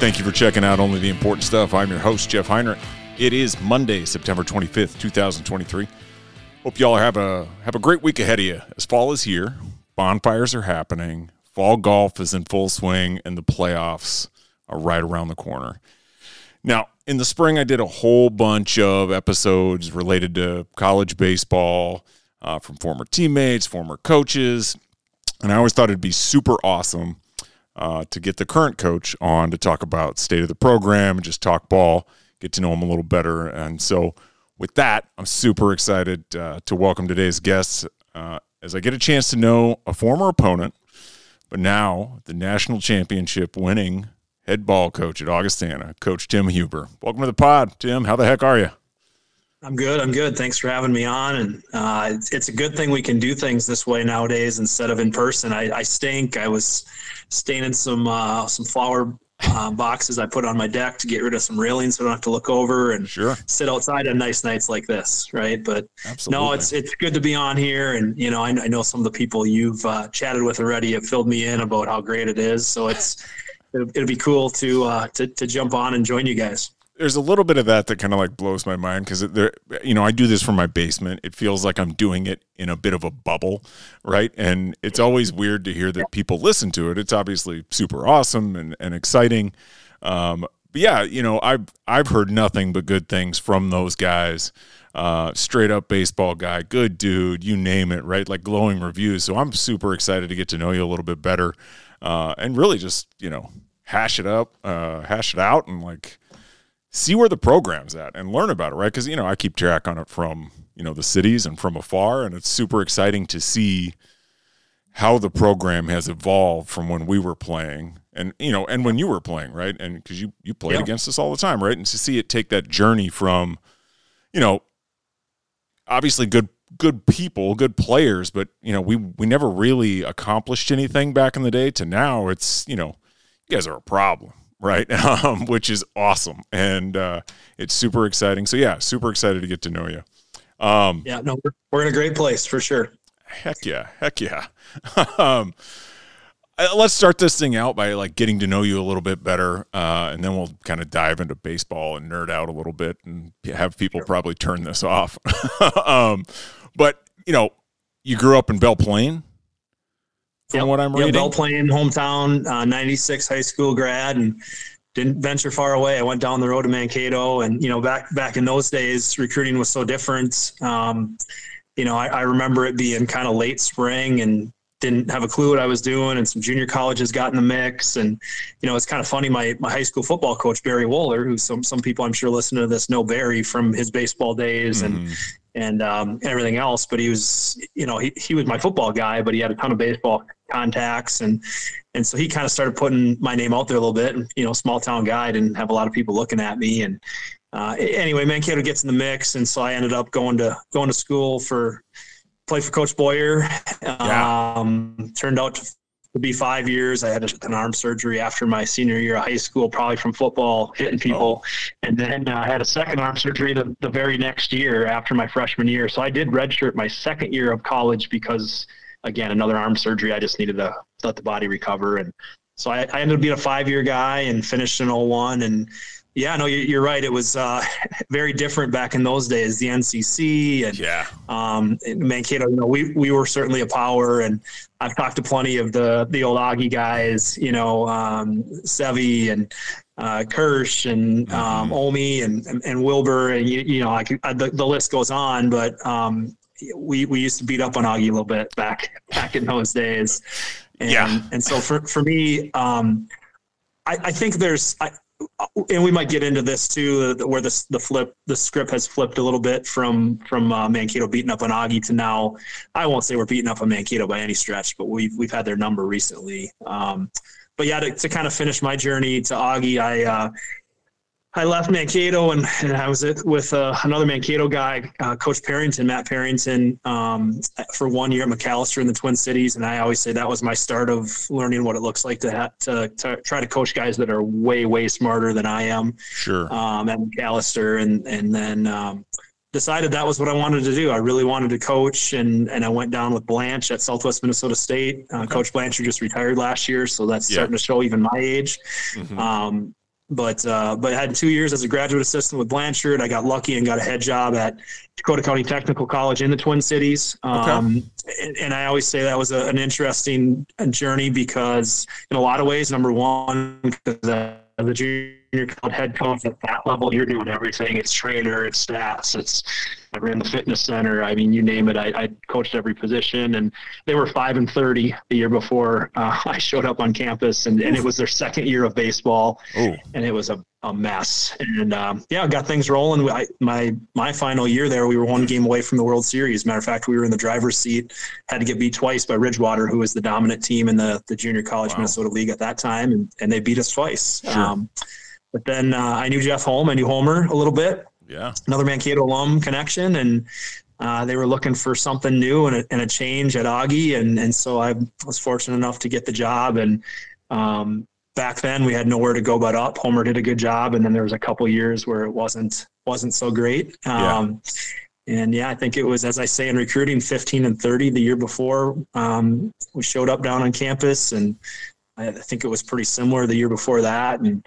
Thank you for checking out Only the Important Stuff. I'm your host, Jeff Heinrich. It is Monday, September 25th, 2023. Hope y'all have a have a great week ahead of you. As fall is here, bonfires are happening, fall golf is in full swing, and the playoffs are right around the corner. Now, in the spring, I did a whole bunch of episodes related to college baseball uh, from former teammates, former coaches, and I always thought it'd be super awesome uh, to get the current coach on to talk about state of the program and just talk ball, get to know him a little better. And so, with that, I'm super excited uh, to welcome today's guests uh, as I get a chance to know a former opponent, but now the national championship winning head ball coach at Augustana, Coach Tim Huber. Welcome to the pod, Tim. How the heck are you? I'm good. I'm good. Thanks for having me on. And uh, it's, it's, a good thing we can do things this way nowadays instead of in person. I, I stink. I was staining some uh, some flower uh, boxes I put on my deck to get rid of some railings so I don't have to look over and sure. sit outside on nice nights like this, right? But Absolutely. no, it's it's good to be on here. And you know, I, I know some of the people you've uh, chatted with already have filled me in about how great it is. So it's it'll, it'll be cool to uh, to to jump on and join you guys there's a little bit of that that kind of like blows my mind because there, you know, I do this from my basement. It feels like I'm doing it in a bit of a bubble, right? And it's always weird to hear that people listen to it. It's obviously super awesome and, and exciting. Um, but yeah, you know, I've I've heard nothing but good things from those guys. Uh, straight up baseball guy, good dude, you name it, right? Like glowing reviews. So I'm super excited to get to know you a little bit better, uh, and really just you know hash it up, uh, hash it out, and like see where the program's at and learn about it, right? Because you know I keep track on it from you know the cities and from afar, and it's super exciting to see how the program has evolved from when we were playing and you know and when you were playing right and because you you played yeah. against us all the time right and to see it take that journey from you know obviously good good people good players but you know we we never really accomplished anything back in the day to now it's you know you guys are a problem right? Um, which is awesome, and uh, it's super exciting. So yeah, super excited to get to know you. Um, yeah, no, we're, we're in a great place for sure. Heck yeah, heck yeah. um, let's start this thing out by like getting to know you a little bit better, uh, and then we'll kind of dive into baseball and nerd out a little bit, and have people probably turn this off. um, but you know, you grew up in Belle Plaine from yep. what I'm reading. Belle Plaine, hometown, uh, 96 high school grad, and didn't venture far away. I went down the road to Mankato, and you know, back back in those days, recruiting was so different. Um, you know, I, I, remember it being kind of late spring and didn't have a clue what I was doing, and some junior colleges got in the mix. And you know, it's kind of funny. My my high school football coach Barry Wohler, who some some people I'm sure listening to this know Barry from his baseball days, mm-hmm. and and um, everything else. But he was, you know, he, he was my football guy, but he had a ton of baseball contacts, and and so he kind of started putting my name out there a little bit. And you know, small town guy didn't have a lot of people looking at me, and uh, anyway, Mankato gets in the mix, and so I ended up going to going to school for play for Coach Bowyer. Um, yeah. Turned out to to be five years. I had an arm surgery after my senior year of high school, probably from football hitting people. Oh. And then uh, I had a second arm surgery the, the very next year after my freshman year. So I did redshirt my second year of college because, again, another arm surgery. I just needed to let the body recover. And so I, I ended up being a five year guy and finished in 01. And yeah, no, you're right. It was uh, very different back in those days. The NCC and yeah, um, Mankato. You know, we we were certainly a power, and I've talked to plenty of the the old Augie guys. You know, um, Sevi and uh, Kirsch and um, mm-hmm. Omi and, and, and Wilbur, and you, you know, I could, the the list goes on. But um, we we used to beat up on Augie a little bit back back in those days. And, yeah, and so for for me. Um, I, I think there's I, and we might get into this too, where the the flip the script has flipped a little bit from from uh, Mankato beating up on Augie to now. I won't say we're beating up on Mankato by any stretch, but we've we've had their number recently. Um, but yeah, to, to, kind of finish my journey to Augie, I uh, I left Mankato and, and I was with uh, another Mankato guy, uh, Coach Parrington, Matt Parrington, um, for one year at Macalester in the Twin Cities. And I always say that was my start of learning what it looks like to, ha- to, to try to coach guys that are way, way smarter than I am. Sure. Um, at Macalester. And, and then, um, decided that was what I wanted to do. I really wanted to coach, and and I went down with Blanche at Southwest Minnesota State. Uh, okay. Coach Blanchard just retired last year, so that's yeah. starting to show even my age. Mm-hmm. But uh, but I had two years as a graduate assistant with Blanchard. I got lucky and got a head job at Dakota County Technical College in the Twin Cities. Um, okay. and, and, I always say that was a, an interesting journey because in a lot of ways, number one, because uh, the junior college head coach at that level, you're doing everything. It's trainer, it's stats, it's I ran the fitness center. I mean, you name it. I, I coached every position, and they were five and thirty the year before uh, I showed up on campus, and, and it was their second year of baseball, Ooh. and it was a, a mess. And um, yeah, got things rolling. I, my my final year there, we were one game away from the World Series. Matter of fact, we were in the driver's seat. Had to get beat twice by Ridgewater, who was the dominant team in the the Junior College wow. Minnesota League at that time, and, and they beat us twice. Sure. Um, but then uh, I knew Jeff Holm. I knew Homer a little bit. Yeah. Another Mankato alum connection. And uh, they were looking for something new and a, and a, change at Augie. And, and so I was fortunate enough to get the job. And um, back then we had nowhere to go but up. Homer did a good job. And then there was a couple years where it wasn't, wasn't so great. Um, yeah. And yeah, I think it was, as I say, in recruiting 15 and 30 the year before um, we showed up down on campus. And I think it was pretty similar the year before that. And,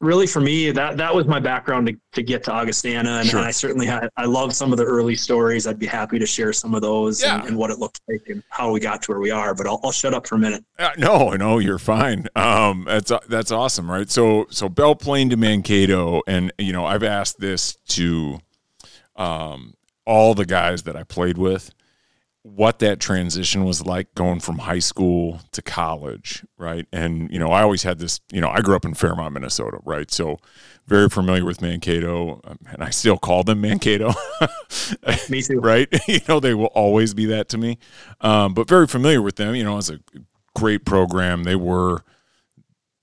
really for me that that was my background to, to get to augustana and, sure. and, i certainly had i love some of the early stories i'd be happy to share some of those yeah. and, and, what it looked like and how we got to where we are but i'll, I'll shut up for a minute uh, no no you're fine um, that's that's awesome right so so belle plaine to mankato and you know i've asked this to um, all the guys that i played with what that transition was like going from high school to college, right? And you know, I always had this. You know, I grew up in Fairmont, Minnesota, right? So very familiar with Mankato, um, and I still call them Mankato. me too. Right? You know, they will always be that to me. Um, but very familiar with them. You know, it's a great program. They were,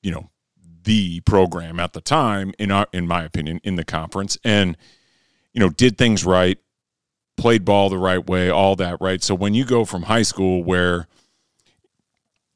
you know, the program at the time, in our, in my opinion, in the conference, and you know, did things right played ball the right way, all that, right? So when you go from high school where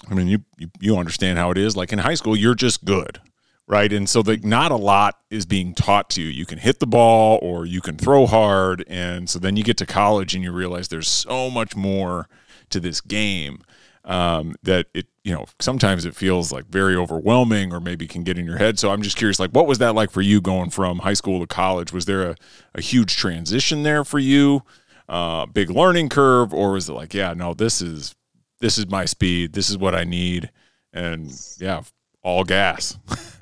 I mean, you, you, you understand how it is. Like in high school, you're just good, right? And so like not a lot is being taught to you. You can hit the ball or you can throw hard, and so then you get to college and you realize there's so much more to this game um, that it you know sometimes it feels like very overwhelming or maybe can get in your head. So i'm just curious like what was that like for you going from high school to college? Was there a, a huge transition there for you uh, big learning curve or was it like yeah no this is this is my speed this is what i need and yeah all gas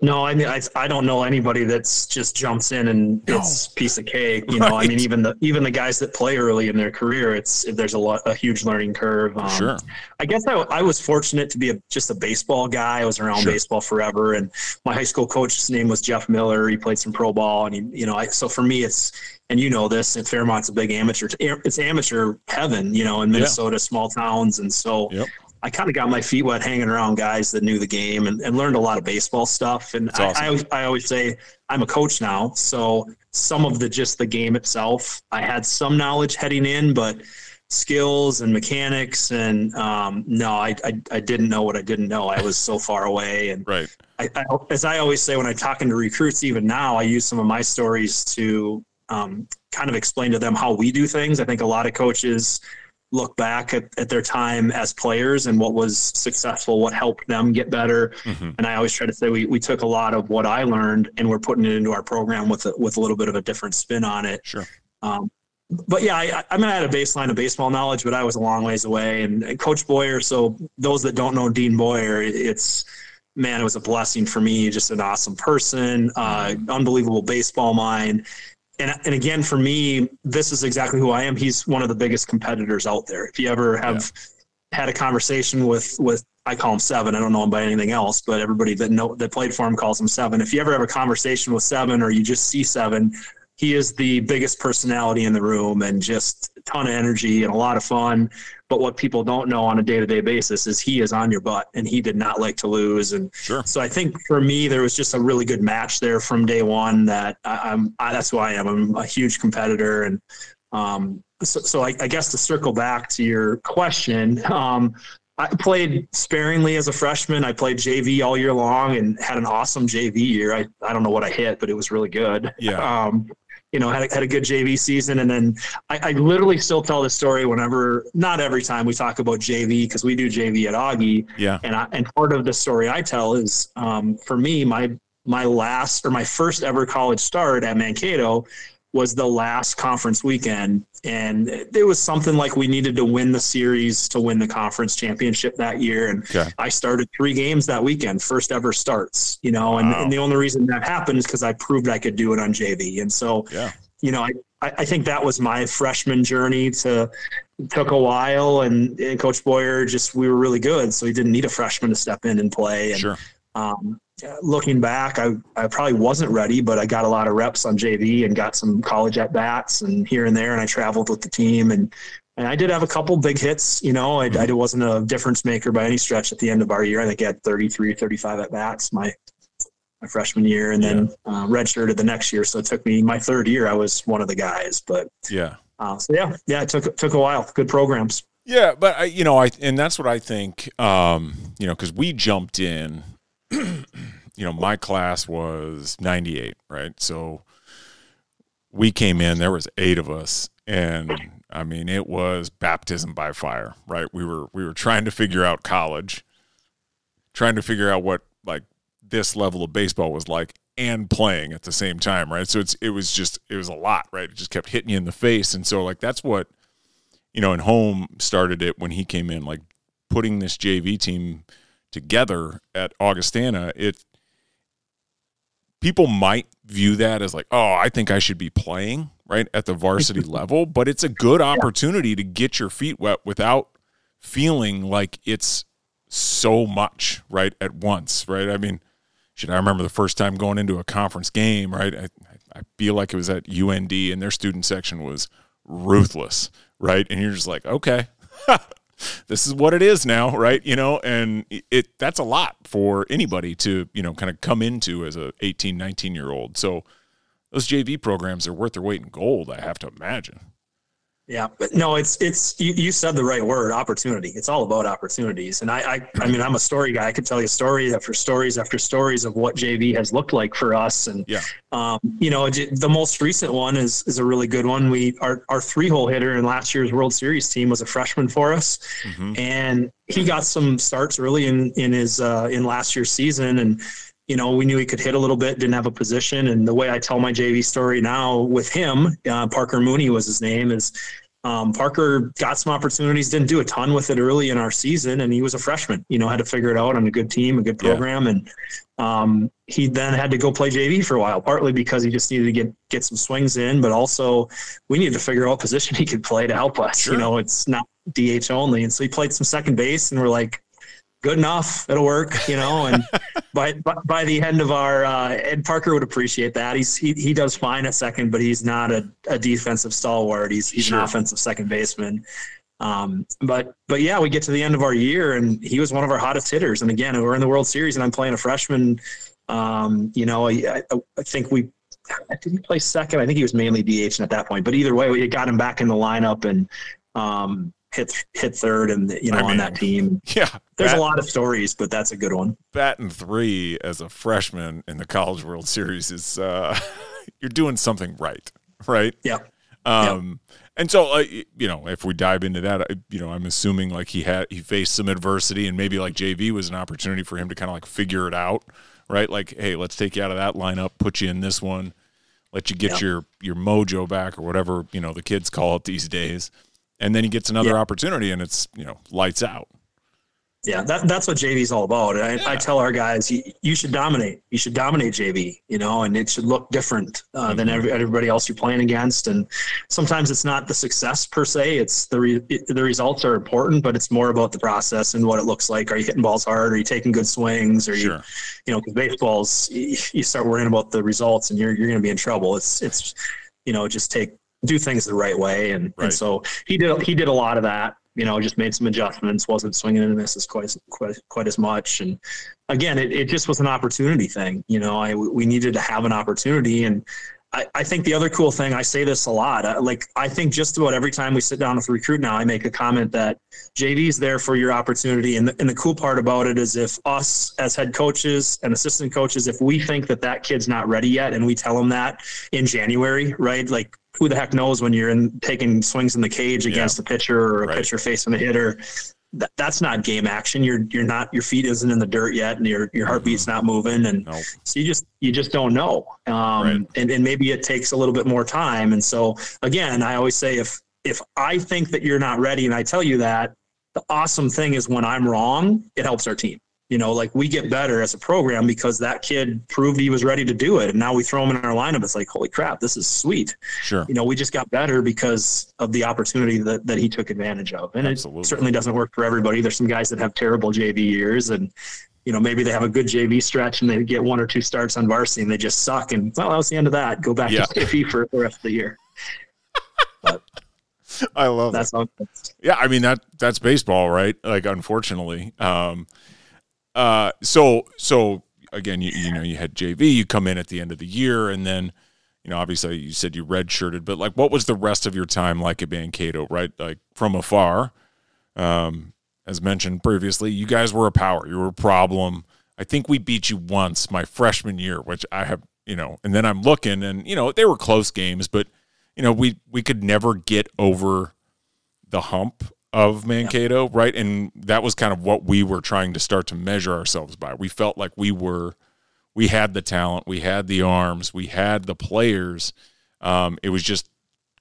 No, I mean I, I don't know anybody that's just jumps in and no. it's piece of cake. You know. I mean even the even the guys that play early in their career, it's there's a lot a huge learning curve. Um, sure. I guess I, I was fortunate to be a, just a baseball guy. I was around sure. baseball forever, and my high school coach's name was Jeff Miller. He played some pro ball, and he, you know, I, so for me, it's and you know this, and Fairmont's a big amateur. It's amateur heaven, you know, in Minnesota, yeah. small towns, and so yep. I kind of got my feet wet hanging around guys that knew the game and, and learned a lot of baseball stuff. And I, awesome. I, always, I always say I'm a coach now. So some of the just the game itself, I had some knowledge heading in, but skills and mechanics and um, no, I, I, I didn't know what I didn't know. I was so far away. And right. I, I, as I always say when I'm talking to recruits, even now, I use some of my stories to um, kind of explain to them how we do things. I think a lot of coaches look back at, at their time as players and what was successful, what helped them get better. Mm-hmm. And I always try to say we, we took a lot of what I learned and we're putting it into our program with a, with a little bit of a different spin on it. Sure. Um, but yeah, I, I mean, I had a baseline of baseball knowledge, but I was a long ways away. And, and Coach Bowyer, so those that don't know Dean Bowyer, it's man, it was a blessing for me. Just an awesome person, uh, mm-hmm. unbelievable baseball mind and and again for me this is exactly who i am he's one of the biggest competitors out there if you ever have yeah. had a conversation with with i call him seven i don't know him by anything else but everybody that know that played for him calls him seven if you ever have a conversation with seven or you just see seven he is the biggest personality in the room and just a ton of energy and a lot of fun. But what people don't know on a day to day basis is he is on your butt and he did not like to lose. And sure. so I think for me, there was just a really good match there from day one that I, am that's who I am. I'm a huge competitor. And um, so, so I, I, guess to circle back to your question, um, I played sparingly as a freshman. I played JV all year long and had an awesome JV year. I, I don't know what I hit, but it was really good. Yeah. Um, you know, had a, had a good JV season. And then I, I literally still tell this story whenever, not every time we talk about JV because we do JV at Augie. Yeah. And I, and part of the story I tell is um, for me, my my last or my first ever college start at Mankato was the last conference weekend. And it was something like we needed to win the series to win the conference championship that year. And okay. I started three games that weekend, first ever starts, you know, and, wow. and the only reason that happened is because I proved I could do it on JV. And so, yeah. you know, I, I think that was my freshman journey to took a while and, and coach Bowyer just, we were really good. So he didn't need a freshman to step in and play. And, sure. Um, looking back, I, I probably wasn't ready, but I got a lot of reps on JV and got some college at bats and here and there. And I traveled with the team and, and I did have a couple big hits. You know, I, I wasn't a difference maker by any stretch at the end of our year. I think I had 33, 35 at bats my, my freshman year and then yeah. uh, redshirted the next year. So it took me my third year. I was one of the guys, but yeah. Uh, so yeah, yeah, it took, took a while. Good programs. Yeah. But I, you know, I, and that's what I think, um, you know, cause we jumped in you know, my class was 98, right? So we came in, there was eight of us, and I mean, it was baptism by fire, right? We were we were trying to figure out college, trying to figure out what like this level of baseball was like and playing at the same time, right? So it's it was just it was a lot, right? It just kept hitting you in the face. And so like that's what you know, and home started it when he came in, like putting this JV team together at Augustana, it people might view that as like, oh, I think I should be playing right at the varsity level, but it's a good opportunity to get your feet wet without feeling like it's so much right at once, right? I mean, should I remember the first time going into a conference game, right? I, I feel like it was at UND and their student section was ruthless, right? And you're just like, okay, this is what it is now, right? You know, and it that's a lot for anybody to, you know, kind of come into as a 18, 19 year old. So those JV programs are worth their weight in gold, I have to imagine. Yeah, but no, it's it's you, you said the right word, opportunity. It's all about opportunities. And I, I I mean I'm a story guy. I could tell you stories after stories after stories of what JV has looked like for us. And yeah, um, you know, the most recent one is is a really good one. We our our three hole hitter in last year's World Series team was a freshman for us, mm-hmm. and he got some starts early in in his uh, in last year's season and you know, we knew he could hit a little bit, didn't have a position. And the way I tell my JV story now with him, uh, Parker Mooney was his name, is um, Parker got some opportunities, didn't do a ton with it early in our season, and he was a freshman. You know, had to figure it out on a good team, a good program, yeah. and um, he then had to go play JV for a while. Partly because he just needed to get get some swings in, but also we needed to figure out position he could play to help us. Sure. You know, it's not DH only, and so he played some second base, and we're like, good enough. It'll work, you know. And by, by, by the end of our uh, Ed Parker would appreciate that. He's he, he does fine at second, but he's not a, a defensive stalwart. He's he's sure. an offensive second baseman. Um, but but yeah, we get to the end of our year, and he was one of our hottest hitters. And again, we're in the World Series, and I'm playing a freshman. Um, you know, I, I, I think we did he play second? I think he was mainly DH at that point. But either way, we got him back in the lineup, and um, hit hit third and you know I mean, on that team. Yeah, there's bat, a lot of stories, but that's a good one. Batting three as a freshman in the College World Series is uh, you're doing something right, right? Yeah. Um, yep. and so uh, you know, if we dive into that, I, you know, I'm assuming like he had he faced some adversity, and maybe like JV was an opportunity for him to kind of like figure it out, right? Like, hey, let's take you out of that lineup, put you in this one, let you get yep. your your mojo back, or whatever you know the kids call it these days and then he gets another yeah. opportunity and it's you know lights out yeah that, that's what jv's all about I, yeah. I tell our guys you, you, should dominate you should dominate jv you know and it should look different uh, mm-hmm. than every, everybody else you're playing against and sometimes it's not the success per se it's the re, it, the results are important but it's more about the process and what it looks like are you hitting balls hard are you taking good swings or sure. you you know because baseballs you start worrying about the results and you're, you're going to be in trouble it's it's you know just take do things the right way. And, right. and so he did, he did a lot of that, you know, just made some adjustments, wasn't swinging and misses quite as, quite, quite as much. And again, it, it just was an opportunity thing. You know, I, we needed to have an opportunity and, I, I think the other cool thing, I say this a lot, uh, like I think just about every time we sit down with a recruit now, I make a comment that JV is there for your opportunity. And the, and the cool part about it is if us as head coaches and assistant coaches, if we think that that kid's not ready yet and we tell them that in January, right? Like who the heck knows when you're in taking swings in the cage against yeah. a pitcher or a right. pitcher facing the hitter that, that's not game action. You're you're not your feet isn't in the dirt yet, and your your heartbeat's mm-hmm. not moving, and nope. so you just you just don't know. Um, right. and and maybe it takes a little bit more time. And so again, I always say if if I think that you're not ready, and I tell you that, the awesome thing is when I'm wrong, it helps our team you know, like we get better as a program because that kid proved he was ready to do it. And now we throw him in our lineup. It's like, holy crap, this is sweet. Sure. You know, we just got better because of the opportunity that, that he took advantage of. And Absolutely. it certainly doesn't work for everybody. There's some guys that have terrible JV years and, you know, maybe they have a good JV stretch and they get one or two starts on varsity and they just suck. And well, that was the end of that. Go back yeah. to JV for the rest of the year. But I love that's that. Yeah, I mean that that's baseball, right? Like unfortunately. Um uh, so so again, you you know you had JV, you come in at the end of the year, and then you know obviously you said you redshirted, but like what was the rest of your time like at Mankato, right? Like from afar, um, as mentioned previously, you guys were a power, you were a problem. I think we beat you once my freshman year, which I have you know, and then I'm looking, and you know they were close games, but you know we we could never get over the hump of Mankato, yeah. right? And that was kind of what we were trying to start to measure ourselves by. We felt like we were, we had the talent, we had the arms, we had the players. Um, it was just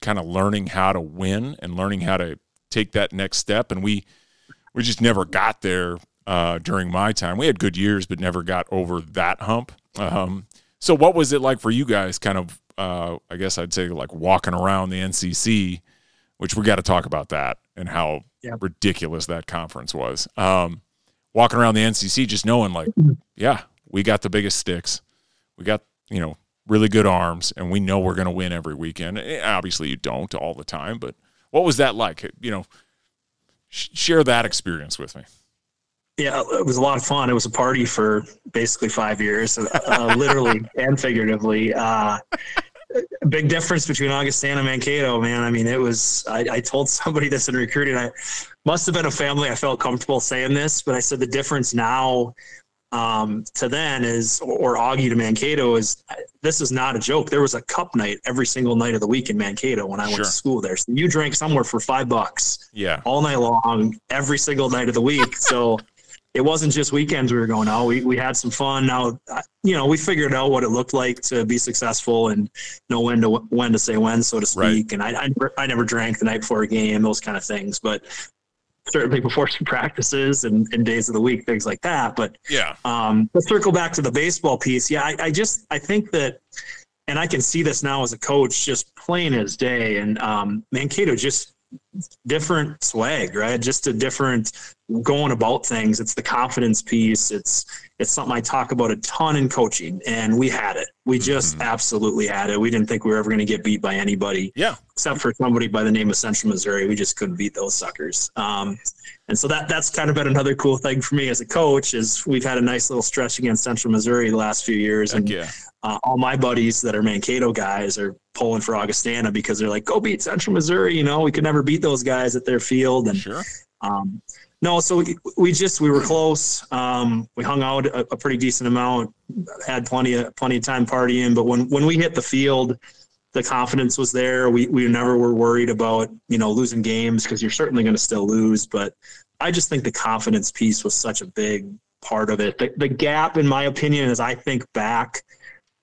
kind of learning how to win and learning how to take that next step. And we, we just never got there uh, during my time. We had good years, but never got over that hump. Um, so, what was it like for you guys? Kind of, uh, I guess I'd say, like walking around the NCC which we got to talk about that and how yeah. ridiculous that conference was. Um, walking around the NCC, just knowing like, yeah, we got the biggest sticks, we got you know really good arms, and we know we're going to win every weekend. Eh, obviously, you don't all the time, but what was that like? You know, sh- share that experience with me. Yeah, it was a lot of fun. It was a party for basically five years, uh, literally and figuratively. Uh, big difference between Augustana and Mankato, man. I mean, it was, I, I, told somebody this in recruiting. I must have been a family. I felt comfortable saying this, but I said the difference now um, to then is, or Augie to Mankato is, this is not a joke. There was a cup night every single night of the week in Mankato when I sure. went to school there. So you drank somewhere for five bucks. Yeah. All night long, every single night of the week. So, it wasn't just weekends we were going out. We, we had some fun. Now, you know, we figured out what it looked like to be successful and know when to when to say when, so to speak. Right. And I, I, I never drank the night before a game, those kind of things. But certainly before some practices and, and days of the week, things like that. But yeah, um, let's circle back to the baseball piece. Yeah, I, I just I think that, and I can see this now as a coach, just plain as day. And um, Mankato just different swag, right? Just a different going about things. It's the confidence piece. It's it's something I talk about a ton in coaching, and we had it. We just mm-hmm. absolutely had it. We didn't think we were ever going to get beat by anybody. Yeah, except for somebody by the name of Central Missouri. We just couldn't beat those suckers. Um, and so that that's kind of been another cool thing for me as a coach is we've had a nice little stretch against Central Missouri the last few years, Heck and yeah uh, all my buddies that are Mankato guys are pulling for Augustana because they're like, go beat Central Missouri. You know, we could never beat those guys at their field. And sure. Um, no, so we, we just we were close. Um, we hung out a, a, pretty decent amount, had plenty of plenty of time partying. But when when we hit the field, the confidence was there. We we never were worried about you know losing games because you're certainly going to still lose. But I just think the confidence piece was such a big part of it. The, the gap, in my opinion, as I think back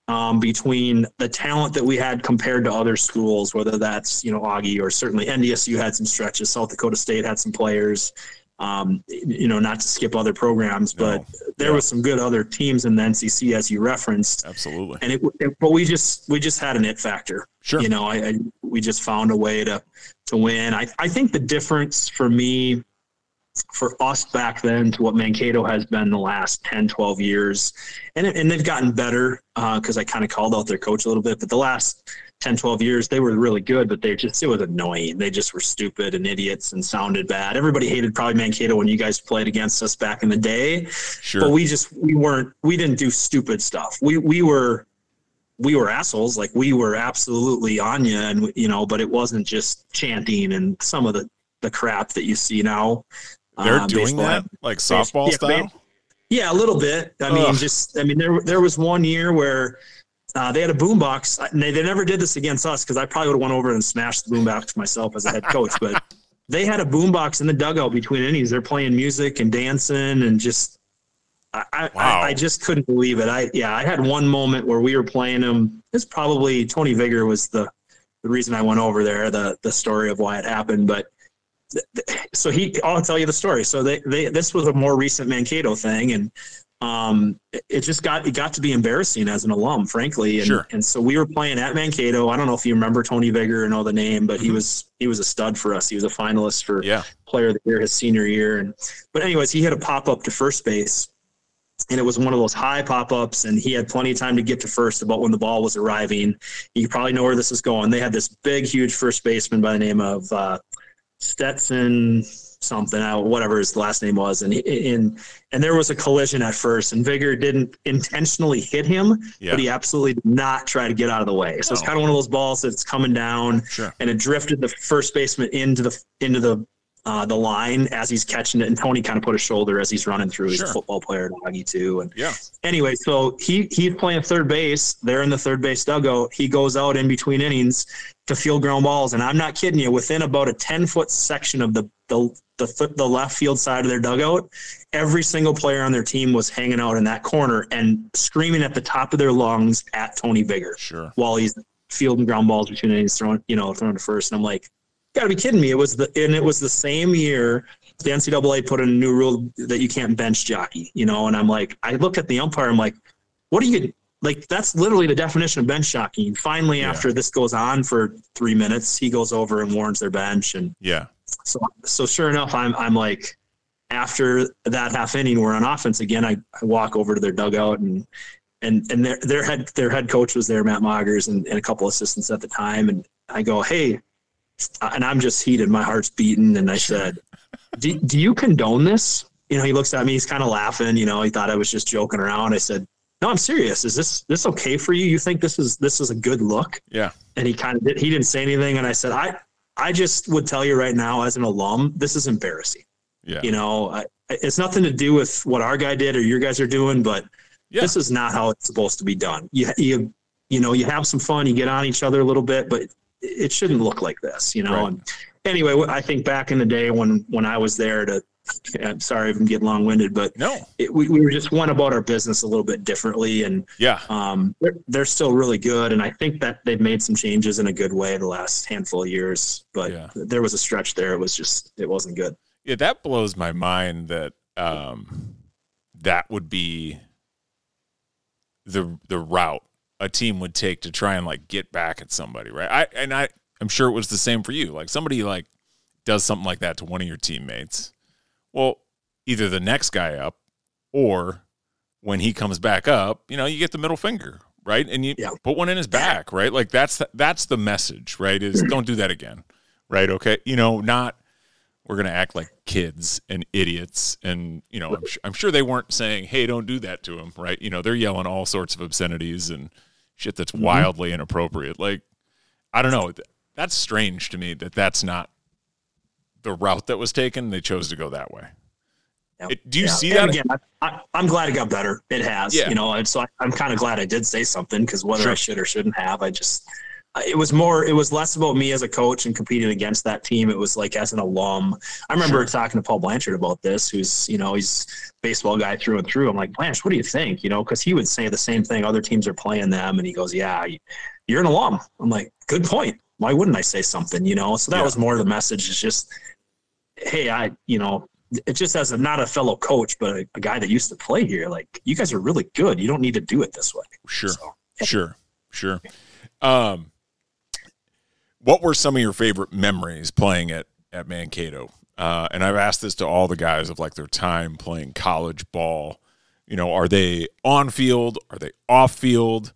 um, between the talent that we had compared to other schools, whether that's you know Augie or certainly NDSU had some stretches. South Dakota State had some players. Um, you know, not to skip other programs, but no. there yeah. was some good other teams in the NCC as you referenced. Absolutely. And it, it, but we just we just had an it factor. Sure. You know, I, I we just found a way to to win. I I think the difference for me for us back then to what Mankato has been the last 10, 12 years. And, and they've gotten better because uh, I kind of called out their coach a little bit. But the last 10, 12 years, they were really good, but they just, it was annoying. They just were stupid and idiots and sounded bad. Everybody hated probably Mankato when you guys played against us back in the day. Sure. But we just, we weren't, we didn't do stupid stuff. We, we were, we were assholes. Like we were absolutely on you, and you know, but it wasn't just chanting and some of the the crap that you see now. They're uh, doing that like softball yeah, style. Yeah, a little bit. I mean, just I mean, there there was one year where uh, they had a boombox. They, they never did this against us because I probably would have went over and smashed the boombox myself as a head coach. but they had a boombox in the dugout between innings. They're playing music and dancing and just. I, wow. I, I, just couldn't believe it. I yeah, I had one moment where we were playing them. It's probably Tony Vigor was the the reason I went over there. The the story of why it happened, but so he I'll tell you the story. So they, they this was a more recent Mankato thing, and um, it just got it got to be embarrassing as an alum, frankly. And, sure. and so we were playing at Mankato. I don't know if you remember Tony Vigor or know the name, but mm-hmm. he was he was a stud for us. He was a finalist for yeah. player of the year his senior year. And but anyways, he had a pop up to first base. And it was one of those high pop ups, and he had plenty of time to get to first about when the ball was arriving. You probably know where this is going. They had this big, huge first baseman by the name of uh, Stetson something, whatever his last name was, and in and there was a collision at first, and Vigor didn't intentionally hit him, yeah. but he absolutely did not try to get out of the way. So it's kind of one of those balls that's coming down, sure. and it drifted the first baseman into the into the uh, the line as he's catching it, and Tony kind of put a shoulder as he's running through. He's a football player, Doggy too, and yeah. Anyway, so he he's playing third base. They're in the third base dugout. He goes out in between innings to field ground balls, and I'm not kidding you. Within about a ten foot section of the the the, the left field side of their dugout, every single player on their team was hanging out in that corner and screaming at the top of their lungs at Tony Vigor. Sure. While he's fielding ground balls between innings, throwing you know throwing to first, and I'm like, got to be kidding me! It was the and it was the same year the NCAA put in a new rule that you can't bench jockey. You know, and I'm like, I look at the umpire, I'm like, what are you? Like that's literally the definition of bench jockeying. Finally, yeah. after this goes on for three minutes, he goes over and warns their bench, and yeah, so, so sure enough, I'm, I'm like, after that half inning, we're on offense again. I, I walk over to their dugout and, and, and their, their head, their head coach was there, Matt Magers and, and a couple assistants at the time. And I go, Hey, and I'm just heated. My heart's beating. And I said, do, do you condone this? You know, he looks at me, he's kind of laughing, you know, he thought I was just joking around. I said, no, I'm serious. Is this, this okay for you? You think this is, this is a good look? Yeah. And he kind of did, he didn't say anything. And I said, I, I just would tell you right now, as an alum, this is embarrassing. Yeah. You know, I, it's nothing to do with what our guy did or your guys are doing, but yeah. this is not how it's supposed to be done. You, you, you know, you have some fun, you get on each other a little bit, but it shouldn't look like this, you know? Right. And anyway, I think back in the day when, when I was there to I'm sorry if I'm getting long winded, but no, it, we, we were just went about our business a little bit differently. And yeah, um, they're, they're still really good. And I think that they've made some changes in a good way the last handful of years, but yeah. there was a stretch there. It was just, it wasn't good. Yeah. That blows my mind that, um, that would be the, the route a team would take to try and like get back at somebody. Right. I, and I, I'm sure it was the same for you. Like somebody like does something like that to one of your teammates well, either the next guy up or when he comes back up, you know, you get the middle finger, right? And you yeah. put one in his back, right? Like that's the, that's the message, right? Is don't do that again. Right? Okay? You know, not we're going to act like kids and idiots and you know, I'm, I'm sure they weren't saying, "Hey, don't do that to him," right? You know, they're yelling all sorts of obscenities and shit that's mm-hmm. wildly inappropriate. Like I don't know, that's strange to me that that's not the route that was taken. They chose to go that way. Yep. It, do you yeah. see that? again, I, am glad it got better. It has, yeah. you know, and so I, am kind of glad I did say something because whether sure. I should or shouldn't have, I just, it was more, it was less about me as a coach and competing against that team. It was like as an alum. I remember sure. talking to Paul Blanchard about this, who's, you know, he's baseball guy through and through. I'm like, Blanche, what do you think? You know, because he would say the same thing. Other teams are playing them. And he goes, yeah, you're an alum. I'm like, good point. Why wouldn't I say something? You know, so that yeah. was more of the message. Is just, hey, I, you know, it just as a, not a fellow coach, but a, a, guy that used to play here, like you guys are really good. You don't need to do it this way. Sure, so, yeah. sure, sure. Um, what were some of your favorite memories playing at at Mankato? Uh, and I've asked this to all the guys of like their time playing college ball. You know, are they on field? Are they off field?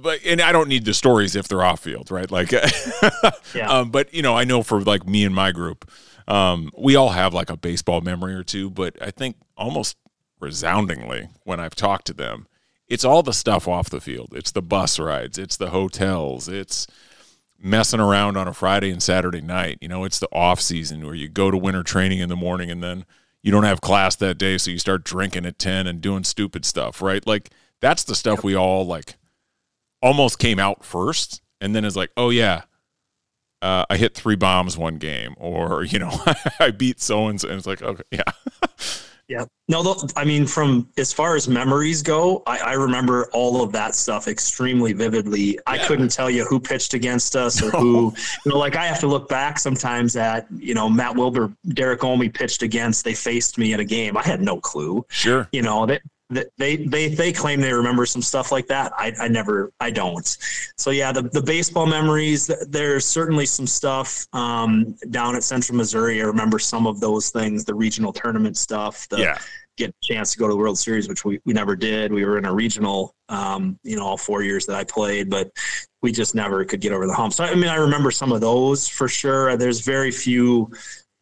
But and I don't need the stories if they're off field, right? Like, yeah. um, but you know, I know for like me and my group, um, we all have like a baseball memory or two, but I think almost resoundingly when I've talked to them, it's all the stuff off the field. It's the bus rides, it's the hotels, it's messing around on a Friday and Saturday night. You know, it's the off season where you go to winter training in the morning and then you don't have class that day, so you start drinking at 10 and doing stupid stuff, right? Like that's the stuff we all like almost came out first and then is like, "Oh yeah, uh, I hit three bombs one game, or you know, I beat so and so, and it's like, okay, yeah, yeah. No, I mean, from as far as memories go, I, I remember all of that stuff extremely vividly. Yeah. I couldn't tell you who pitched against us or no. who, you know, like I have to look back sometimes at, you know, Matt Wilber, Derek Olme pitched against. They faced me in a game. I had no clue. Sure. You know that they they they claim they remember some stuff like that. I, I never I don't. So yeah, the the baseball memories. There's certainly some stuff um, down at Central Missouri. I remember some of those things, the regional tournament stuff. The, yeah. Get a chance to go to the World Series, which we, we never did. We were in a regional, um, you know, all four years that I played, but we just never could get over the hump. So I mean, I remember some of those for sure. There's very few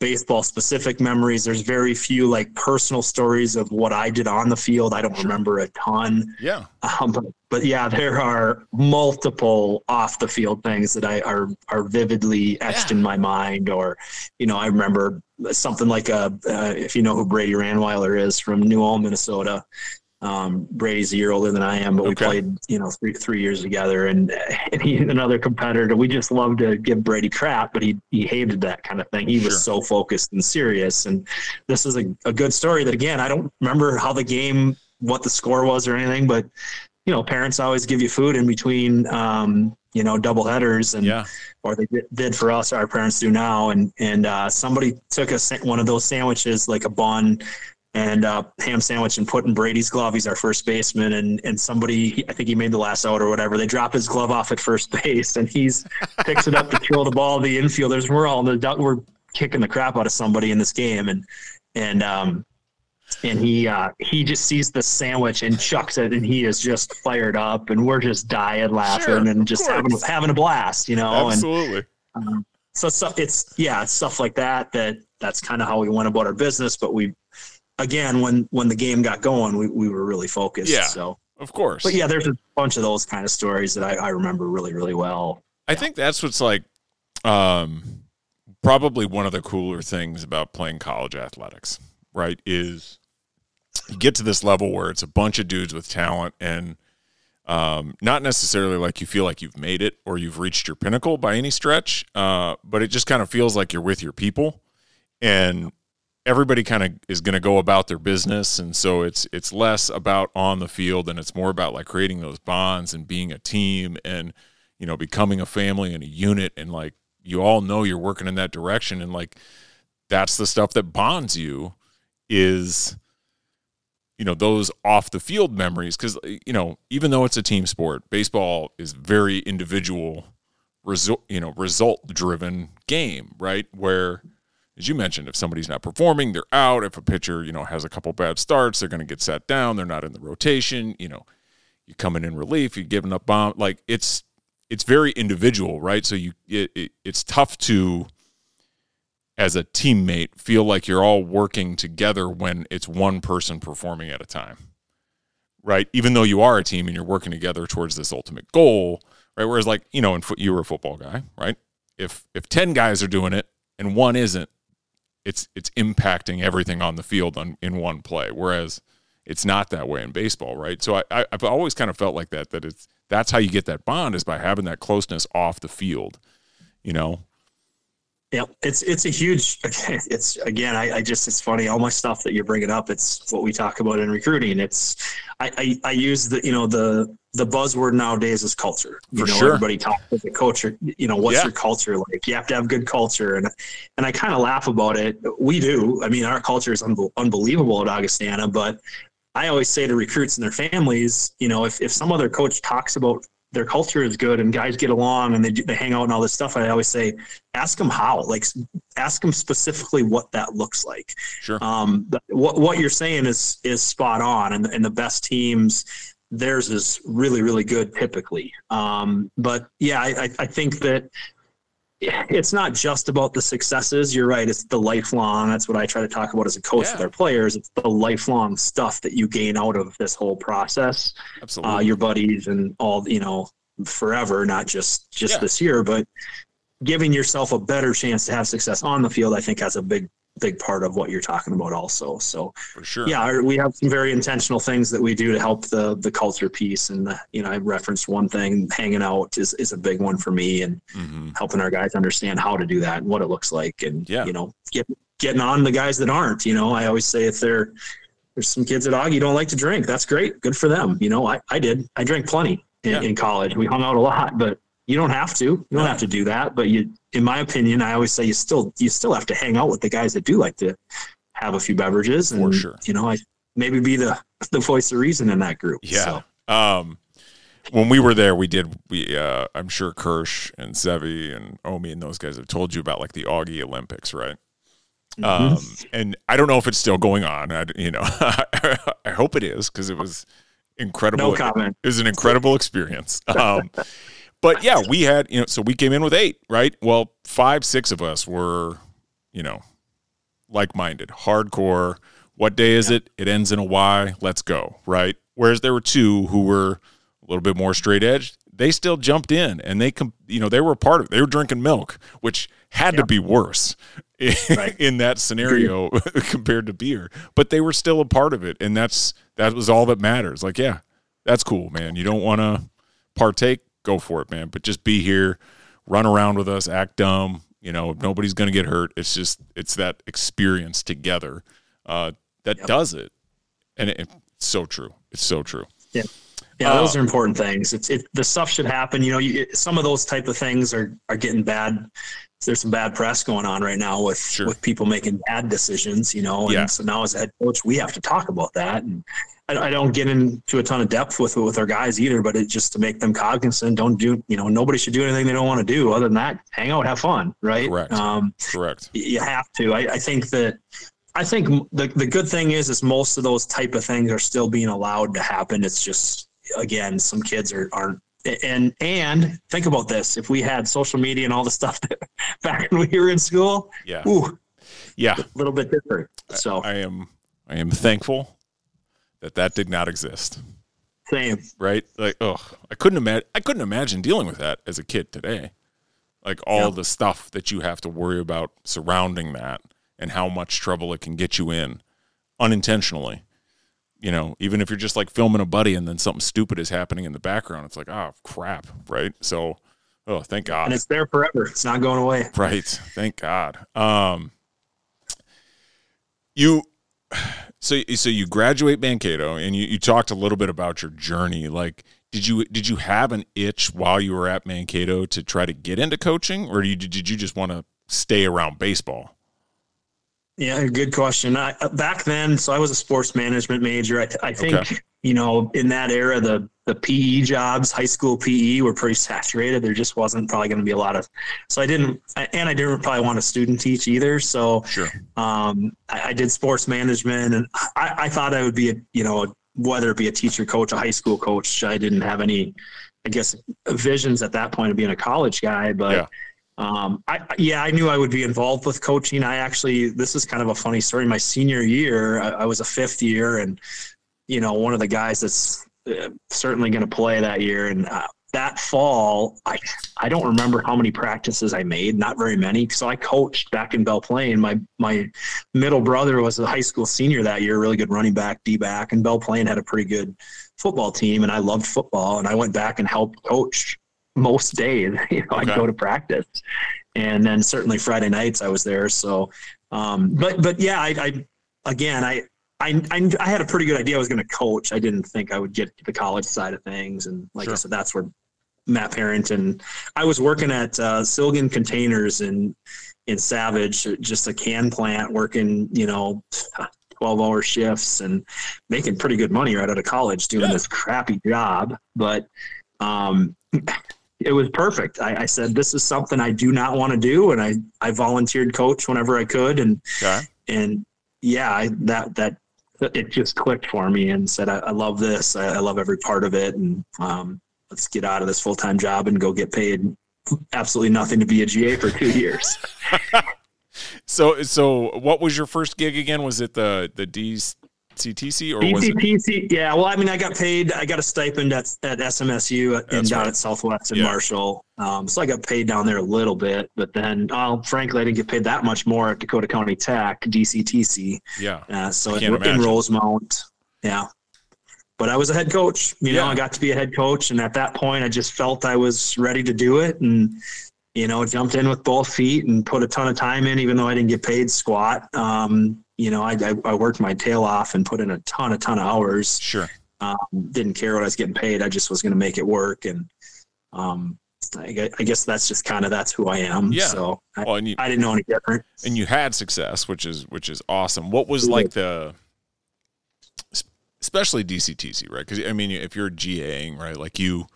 baseball specific memories. There's very few like personal stories of what I did on the field. I don't sure. remember a ton. Yeah. Um, but, but, yeah, there are multiple off the field things that I are are vividly etched yeah. in my mind. Or, you know, I remember something like a uh, if you know who Brady Ranweiler is from New Ulm, Minnesota. Um, Brady's a year older than I am, but we played, you know, three three years together. And, and he's another competitor. We just love to give Brady crap, but he he hated that kind of thing. He was so focused and serious. And this is a, a good story that again, I don't remember how the game, what the score was or anything, but you know, parents always give you food in between, um, you know, double headers and, yeah. or they did for us, our parents do now. And, and, uh, somebody took a, one of those sandwiches, like a bun and uh, ham sandwich and put in Brady's glove. He's our first baseman, and and somebody, I think he made the last out or whatever. They drop his glove off at first base, and he's picks it up to throw the ball the infielders. We're all in the we're kicking the crap out of somebody in this game, and and um and he uh he just sees the sandwich and chucks it, and he is just fired up, and we're just dying laughing sure, and just having having a blast, you know. Absolutely. And, um, so, so it's yeah, it's stuff like that that that's kind of how we went about our business, but we again, when when the game got going, we, we were really focused. Yeah. So of course. But yeah, there's a bunch of those kind of stories that I, I remember really, really well. I think that's what's like um, probably one of the cooler things about playing college athletics, right? Is you get to this level where it's a bunch of dudes with talent and um, not necessarily like you feel like you've made it or you've reached your pinnacle by any stretch, uh, but it just kind of feels like you're with your people. And everybody kind of is going to go about their business and so it's it's less about on the field and it's more about like creating those bonds and being a team and you know becoming a family and a unit and like you all know you're working in that direction and like that's the stuff that bonds you is you know those off the field memories. Cuz uh, you know even though it's a team sport baseball is very individual result you know result driven game right? Where as you mentioned, if somebody's not performing, they're out. If a pitcher, you know, has a couple bad starts, they're going to get sat down. They're not in the rotation. You know, you're coming in relief, you're giving up bomb. Like it's it's very individual, right? So you it, it, it's tough to as a teammate feel like you're all working together when it's one person performing at a time right even though you are a team and you're working together towards this ultimate goal right whereas like you know in foot you were a football guy right if if 10 guys are doing it and one isn't it's it's impacting everything on the field on, in one play. Whereas it's not that way in baseball, right? So I, I have always kind of felt like that. That it's that's how you get that bond is by having that closeness off the field. You know, yeah, it's it's a huge. It's again, I, I, just it's funny. All my stuff that you're bringing up, it's what we talk about in recruiting. It's I, I, I use the you know the the buzzword nowadays is culture. You For know, sure. everybody talks about the culture. You know, what's yeah. your culture like? You have to have good culture, and and I kind of laugh about it. We do. I mean, our culture is un- unbelievable at Augustana, but I always say to recruits and their families, you know, if if some other coach talks about their culture is good and guys get along and they, they hang out and all this stuff. I always say, ask them how, like ask them specifically what that looks like. Sure. Um, what, what you're saying is, is spot on. And, and the best teams, theirs is really, really good typically. Um, but yeah, I, I think that it's not just about the successes. You're right. It's the lifelong. That's what I try to talk about as a coach yeah. with our players. It's the lifelong stuff that you gain out of this whole process. Absolutely. Uh, your buddies and all, you know, forever, not just just yeah. this year, but giving yourself a better chance to have success on the field, I think has a big big part of what you're talking about also. So for sure. yeah we have some very intentional things that we do to help the the culture piece. And the, you know i referenced one thing hanging out is, is a big one for me and mm-hmm. helping our guys understand how to do that and what it looks like and yeah. you know get, getting on the guys that aren't you know. I always say if they're there's some kids at Augie don't like to drink. That's great. Good for them. You know i, I did. I drank plenty in, yeah. in college. We hung out a lot but you don't have to. You don't have to do that. But you, in my opinion, I always say you still you still have to hang out with the guys that do like to have a few beverages. And, For sure. You know, I maybe be the the voice of reason in that group. Yeah. So. Um, when we were there, we did. We uh, I'm sure Kirsch and Sevi and Omi and those guys have told you about like the Augie Olympics, right? Mm-hmm. Um, and I don't know if it's still going on. I, you know, I hope it is because it was incredible. No comment. It was an incredible experience. Um, but yeah, we had, you know, so we came in with eight, right? Well, five, six of us were, you know, like minded, hardcore. What day is yeah. it? It ends in a Y. Let's go, right? Whereas there were two who were a little bit more straight edge. They still jumped in and they, com- you know, they were a part of it. They were drinking milk, which had to be worse in, right. in that scenario compared to beer. But they were still a part of it, and that's that was all that matters. Like, yeah, that's cool, man. You don't want to partake go for it, man. But just be here, run around with us, act dumb. You know, nobody's going to get hurt. It's just it's that experience together uh, that yep. does it, and it, it's so true. It's so true. Yeah. Yeah, those uh, are important things. It's it, the stuff should happen. You know, you, some of those type of things are are getting bad. There's some bad press going on right now with sure. with people making bad decisions. You know, and yeah. so now as a head coach, we have to talk about that and I, I, don't get into a ton of depth with with our guys either, but it's just to make them cognizant. Don't do, you know, nobody should do anything they don't want to do. Other than that, hang out, have fun, right? Correct. Um, Correct. You have to. I, I think that. I think the the good thing is is most of those type of things are still being allowed to happen. It's just again, some kids are aren't and and think about this: if we had social media and all the stuff that, back when we were in school, yeah, ooh, yeah, a little bit different. So I, I am I am thankful that that did not exist. Same. Right? Like, oh, I couldn't imagine. I couldn't imagine dealing with that as a kid today. Like all yep. the stuff that you have to worry about surrounding that, and how much trouble it can get you in, unintentionally. You know, even if you're just like filming a buddy and then something stupid is happening in the background, it's like, oh crap, right? So, oh, thank God. And it's there forever. It's not going away. Right. Thank God. Um, you so so you graduate Mankato and you, you talked a little bit about your journey. Like did you did you have an itch while you were at Mankato to try to get into coaching or did you, did you just want to stay around baseball? Yeah, good question. I, back then, so I was a sports management major. I, I think okay you know, in that era, the the PE jobs, high school PE, were pretty saturated. There just wasn't probably going to be a lot of. So I didn't, and I didn't probably want to student teach either. So sure. um, I, I, did sports management, and I, I thought I would be a, you know, whether it be a teacher, coach, a high school coach. I didn't have any, I guess, visions at that point of being a college guy, but. Yeah. Um, I, yeah, I knew I would be involved with coaching. I actually, this is kind of a funny story. My senior year, I, I was a fifth year, and you know, one of the guys that's certainly going to play that year. And uh, that fall, I I don't remember how many practices I made, not very many. So I coached back in Belle Plaine. My my middle brother was a high school senior that year, really good running back, D back, and Belle Plaine had a pretty good football team, and I loved football. And I went back and helped coach most days. You know, okay. I'd go to practice, and then certainly Friday nights I was there. So, um, but but yeah, I, I again I I, I, I, had a pretty good idea I was going to coach. I didn't think I would get to the college side of things. And like sure. I said, that's where Matt Parent and I was working at uh, Silgan Containers in, in Savage, just a can plant working, you know, 12 hour shifts and making pretty good money right out of college doing yeah. this crappy job. But, um, it was perfect. I, I, said, this is something I do not want to do. And I, I volunteered coach whenever I could. And, okay. and yeah, I, that, that it just clicked for me and said, I, I love this. I, I, love every part of it. And um, let's get out of this full time job and go get paid absolutely nothing to be a GA for two years. so, so what was your first gig again? Was it the the D's CTC or was it? Yeah. Well, I mean, I got paid. I got a stipend at, at SMSU and down right. at Southwest in yeah. Marshall. Um, so I got paid down there a little bit, but then, oh, frankly, I didn't get paid that much more at Dakota County Tech, DCTC. Yeah. Uh, so in, in Rosemount. Yeah. But I was a head coach. You know, I got to be a head coach, and at that point, I just felt I was ready to do it, and you know, jumped in with both feet and put a ton of time in, even though I didn't get paid squat. Um, you know, I, I, I, worked my tail off and put in a ton, a ton of hours. Sure. Um, didn't care what I was getting paid. I just was going to make it work. And, um, I, I guess that's just kind of, that's who I am. Yeah. So I, well, you, I didn't know any different. And you had success, which is, which is awesome. What was like the, especially DCTC, right? Cause I mean, if you're GAing, right, like you,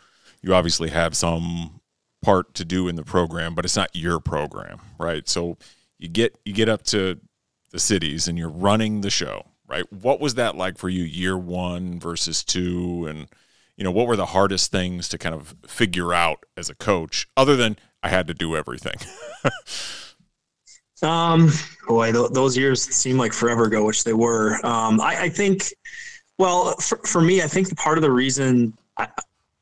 you obviously have some part to do in the program, but it's not your program, right? So you get, you get up to the cities and you're running the show, right? What was that like for you year one versus two? And, you know, what were the hardest things to kind of figure out as a coach other than I had to do everything? um, boy, th- those years seem like forever ago, which they were. Um, I, I think, well, for, for me, I think part of the reason I,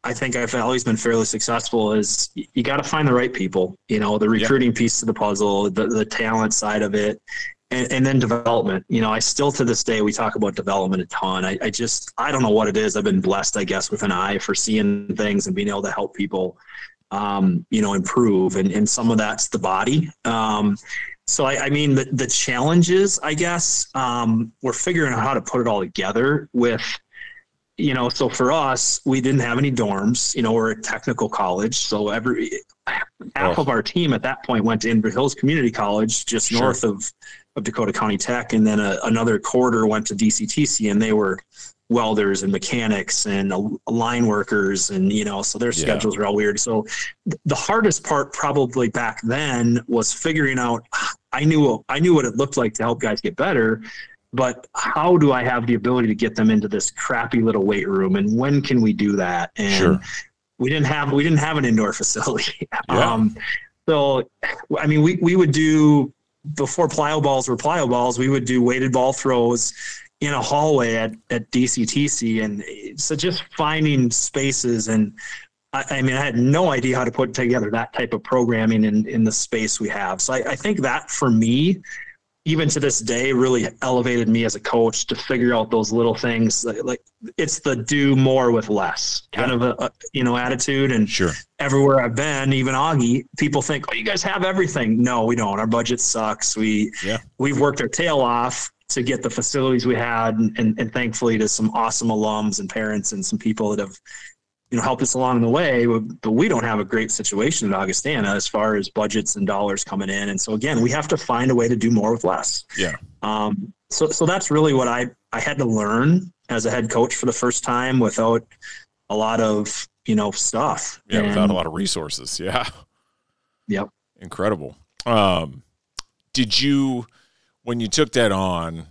I think I've always been fairly successful is you got to find the right people, you know, the recruiting piece of the puzzle, the, the talent side of it and, and, then development. You know, I still to this day we talk about development a ton. I, I, just I don't know what it is. I've been blessed, I guess, with an eye for seeing things and being able to help people, um, you know, improve. And and some of that's the body. Um, so I, I, mean, the the challenges, I guess, um, we're figuring out how to put it all together with. You know, so for us, we didn't have any dorms. You know, we're a technical college, so every half oh. of our team at that point went to Inver Hills Community College, just sure. north of of Dakota County Tech, and then a, another quarter went to DCTC, and they were welders and mechanics and line workers, and you know, so their schedules yeah. were all weird. So the hardest part probably back then was figuring out. I knew I knew what it looked like to help guys get better, but how do I have the ability to get them into this crappy little weight room, and when can we do that? And sure. we didn't have we didn't have an indoor facility. Yeah. Um, so, I mean, we, we would do before plyo balls were plyo balls, we would do weighted ball throws in a hallway at, at DCTC. And so just finding spaces and I, I, mean, I had no idea how to put together that type of programming in, in the space we have. So I, I think that for me even to this day really elevated me as a coach to figure out those little things. Like it's the do more with less kind yeah. of a, a, you know attitude. And sure. everywhere i've been even augie people think oh you guys have everything. No we don't. Our budget sucks. We yeah. we've worked our tail off to get the facilities we had and, and, and thankfully to some awesome alums and parents and some people that have you know, help us along the way. But we don't have a great situation at Augustana as far as budgets and dollars coming in. And so again, we have to find a way to do more with less. Yeah. Um, so, so that's really what I, I had to learn as a head coach for the first time without a lot of, you know, stuff. Yeah. And, without a lot of resources. Yeah. Yep. Incredible. Um, did you, when you took that on,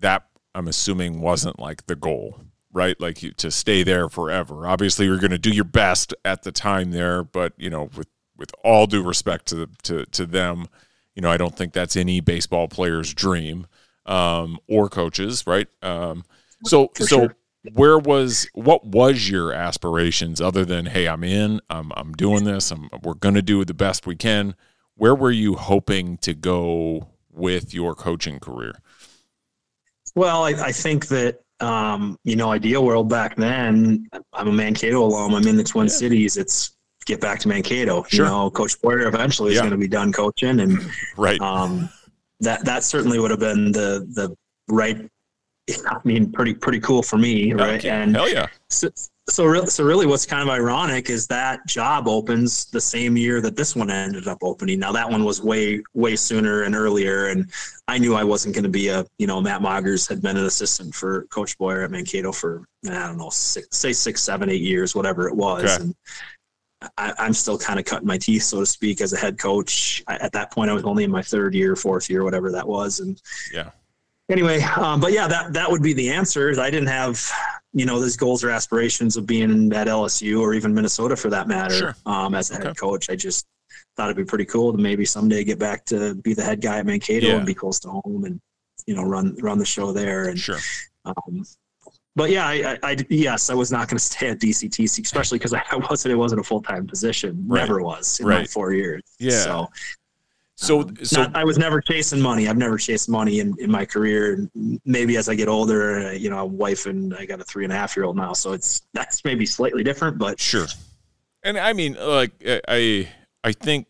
that I'm assuming wasn't like the goal right? Like you, to stay there forever. Obviously, you're going to do your best at the time there, but you know, with with all due respect to the, to to them, you know, I don't think that's any baseball player's dream um, or coaches, right? Um, so For so. Sure. Where was what was your aspirations other than hey I'm in I'm I'm doing this I'm we're gonna do the best we can where were you hoping to go with your coaching career? Well, I, I think that um, you know, ideal world back then, I'm a Mankato alum. I'm in the Twin yeah. Cities. It's get back to Mankato. Sure. You know, Coach Bowyer eventually yeah. is going to be done coaching, and right. Um, that that certainly would have been the the right. I mean, pretty pretty cool for me, right? Okay. And hell yeah. So, so really, so really, what's kind of ironic is that job opens the same year that this one ended up opening. Now that one was way, way sooner and earlier, and I knew I wasn't going to be a, you know, Matt Magers had been an assistant for Coach Bowyer at Mankato for I don't know, six, say six, seven, eight years, whatever it was. Okay. And I, am still kind of cutting my teeth, so to speak, as a head coach. I, at that point, I was only in my third year, fourth year, whatever that was, and yeah. Anyway, um, but yeah, that that would be the answer. I didn't have you know, those goals or aspirations of being at LSU or even Minnesota for that matter. Sure. Um, as a Okay. head coach, I just thought it'd be pretty cool to maybe someday get back to be the head guy at Mankato Yeah. and be close to home and you know run run the show there. And Sure. um, but yeah, I, I, I yes, I was not going to stay at DCTC, especially because I wasn't. It wasn't a full time position. Right. Never was in my four years. Yeah. So, So um, so not- I was never chasing money. I've never chased money in, in my career. And maybe as I get older, uh, you know, I'm wife and I got a three and a half year old now, so it's that's maybe slightly different. But Sure. And I mean, like, I I think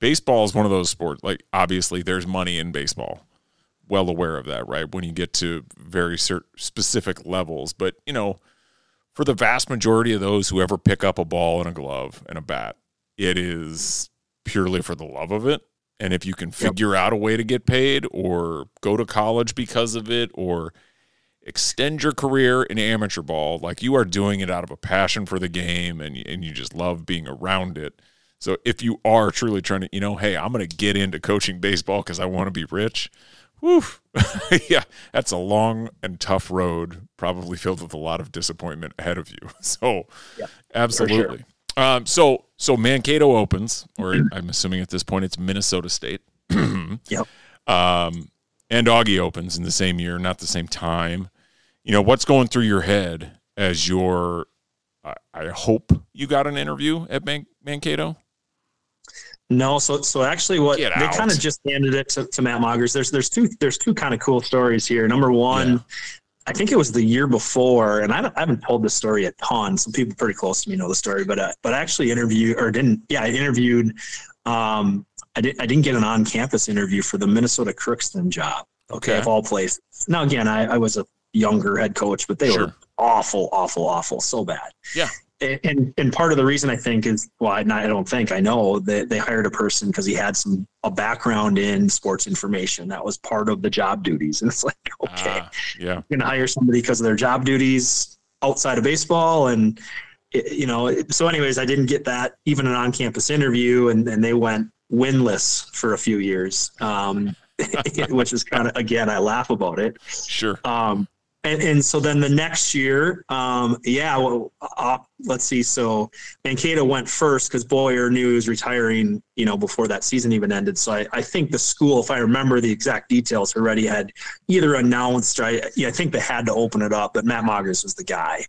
baseball is one of those sports. Like, obviously, there's money in baseball. Well aware of that, right? When you get to very cer- specific levels, but you know, for the vast majority of those who ever pick up a ball and a glove and a bat, it is purely for the love of it. And if you can figure out a way to get paid or go to college because of it or extend your career in amateur ball like you are doing it out of a passion for the game and, and you just love being around it. So if you are truly trying to you know hey i'm going to get into coaching baseball because i want to be rich whew, yeah that's a long and tough road probably filled with a lot of disappointment ahead of you. So Yeah, absolutely. Um, so so mankato opens or i'm assuming at this point it's minnesota state Yep. um, and Augie opens in the same year, not the same time. You know, what's going through your head as your, I, I hope you got an interview at Man- Mankato? no, so so actually, what Get they out. kind of just handed it to, to Matt Magers. There's there's two there's two kind of cool stories here. Number one. I think it was the year before, and I, I haven't told this story a ton. Some people pretty close to me know the story, but uh, but I actually interviewed or didn't. Yeah, I interviewed. Um, I didn't. I didn't get an on-campus interview for the Minnesota Crookston job. Okay, Okay. of all places. Now again, I, I was a younger head coach, but they Sure. were awful, awful, awful, so bad. Yeah. And, and part of the reason I think is well, I, not, I don't think I know that they hired a person because he had some a background in sports information. That was part of the job duties, and it's like okay Ah, yeah. going to hire somebody because of their job duties outside of baseball and it- you know so anyways i didn't get that even an on-campus interview and, and they went winless for a few years um, which is kind of again i laugh about it Sure. um, and, and so then the next year, um, yeah, well, uh, let's see. So Mankato went first because Bowyer knew he was retiring, you know, before that season even ended. So I, I think the school, if I remember the exact details, already had either announced, or I, yeah, I think they had to open it up, but Matt Magers was the guy.